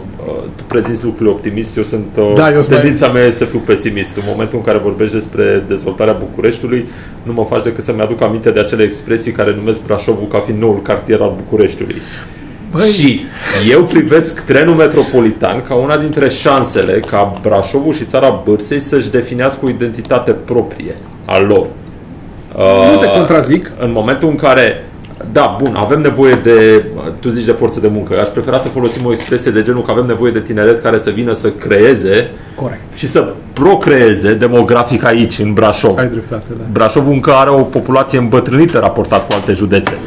tu prezinți lucrurile optimist, eu sunt... Uh, da, eu tendința mea este să fiu pesimist. În momentul în care vorbești despre dezvoltarea Bucureștiului, nu mă faci decât să-mi aduc aminte de acele expresii care numesc Brașovul ca fiind noul cartier al Bucureștiului. Băi. Și eu privesc trenul metropolitan ca una dintre șansele ca Brașovul și țara Bârsei să-și definească o identitate proprie a lor. Nu te contrazic. În momentul în care da, bun, avem nevoie de, tu zici de forță de muncă, aș prefera să folosim o expresie de genul că avem nevoie de tineret care să vină să creeze Corect. și să procreeze demografic aici, în Brașov. Ai dreptate, da. Brașovul încă are o populație îmbătrânită raportat cu alte județe.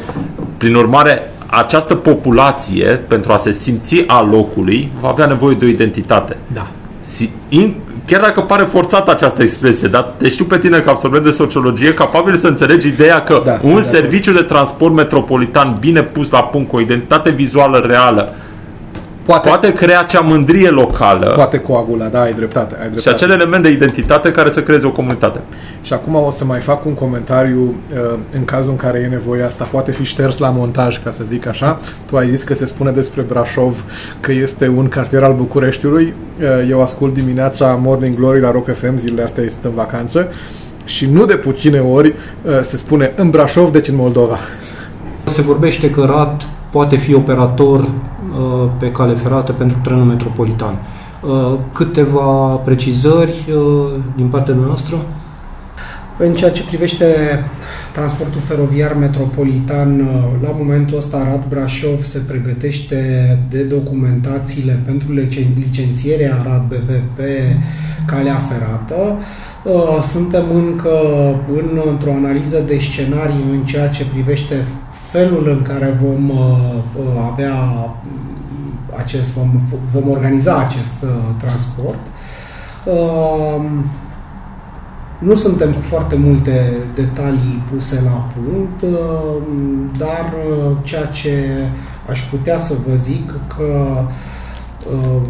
Prin urmare, această populație, pentru a se simți a locului, va avea nevoie de o identitate. Da. Si, in, chiar dacă pare forțată această expresie, dar te știu pe tine ca absolvent de sociologie capabil să înțelegi ideea că da, un serviciu de transport metropolitan bine pus la punct, cu o identitate vizuală reală, Poate, poate crea acea mândrie locală poate coagula, da, ai dreptate. Ai dreptate. și acel element de identitate care să creeze o comunitate. Și acum o să mai fac un comentariu uh, în cazul în care e nevoie asta, poate fi șters la montaj, ca să zic așa. Tu ai zis că se spune despre Brașov că este un cartier al Bucureștiului. Uh, Eu ascult dimineața Morning Glory la Rock FM, zilele astea sunt în vacanță și nu de puține ori uh, se spune în Brașov, deci în Moldova. Se vorbește că RAT poate fi operator uh, pe cale ferată pentru trenul metropolitan. Uh, câteva precizări uh, din partea noastră? În ceea ce privește transportul feroviar metropolitan, la momentul ăsta Rad Brașov se pregătește de documentațiile pentru licen- licențierea Rad BV pe calea ferată. Uh, Suntem încă în, într-o analiză de scenarii în ceea ce privește felul în care vom uh, uh, avea mm, acest, vom, vom organiza acest uh, transport. Uh, nu suntem cu foarte multe detalii puse la punct, uh, dar uh, ceea ce aș putea să vă zic că uh,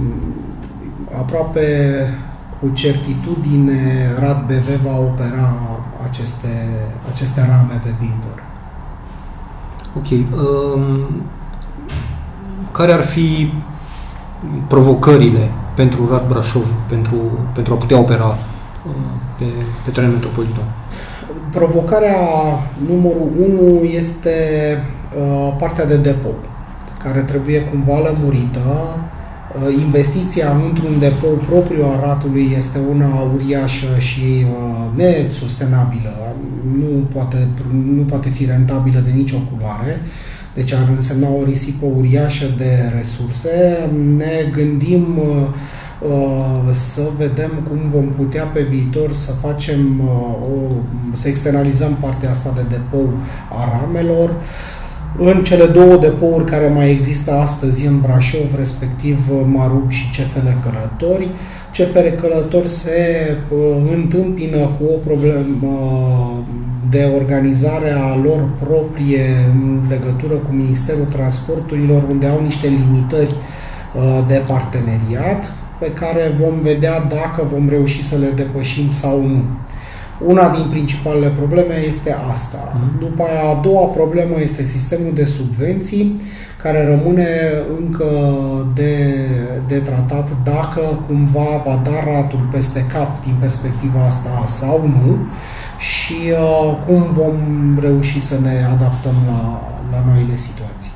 aproape cu certitudine RAD BV va opera aceste, aceste rame pe viitor. Ok. Um, care ar fi provocările pentru RAD Brașov pentru, pentru a putea opera uh, pe, pe teren metropolitan? Provocarea numărul 1 este uh, partea de depou, care trebuie cumva lămurită. Uh, investiția într-un depou propriu a ratului este una uriașă și uh, nesustenabilă. Nu poate, nu poate fi rentabilă de nicio culoare. Deci ar însemna o risipă uriașă de resurse. Ne gândim uh, uh, să vedem cum vom putea pe viitor să facem uh, o, să externalizăm partea asta de depou a ramelor în cele două depouri care mai există astăzi în Brașov, respectiv uh, Marub și CFL Călători. CFR Călători se uh, întâmpină cu o problemă de organizare a lor proprie în legătură cu Ministerul Transporturilor, unde au niște limitări uh, de parteneriat pe care vom vedea dacă vom reuși să le depășim sau nu. Una din principalele probleme este asta. După aia, a doua problemă este sistemul de subvenții, care rămâne încă de, de tratat dacă cumva va da ratul peste cap din perspectiva asta sau nu și uh, cum vom reuși să ne adaptăm la, la noile situații.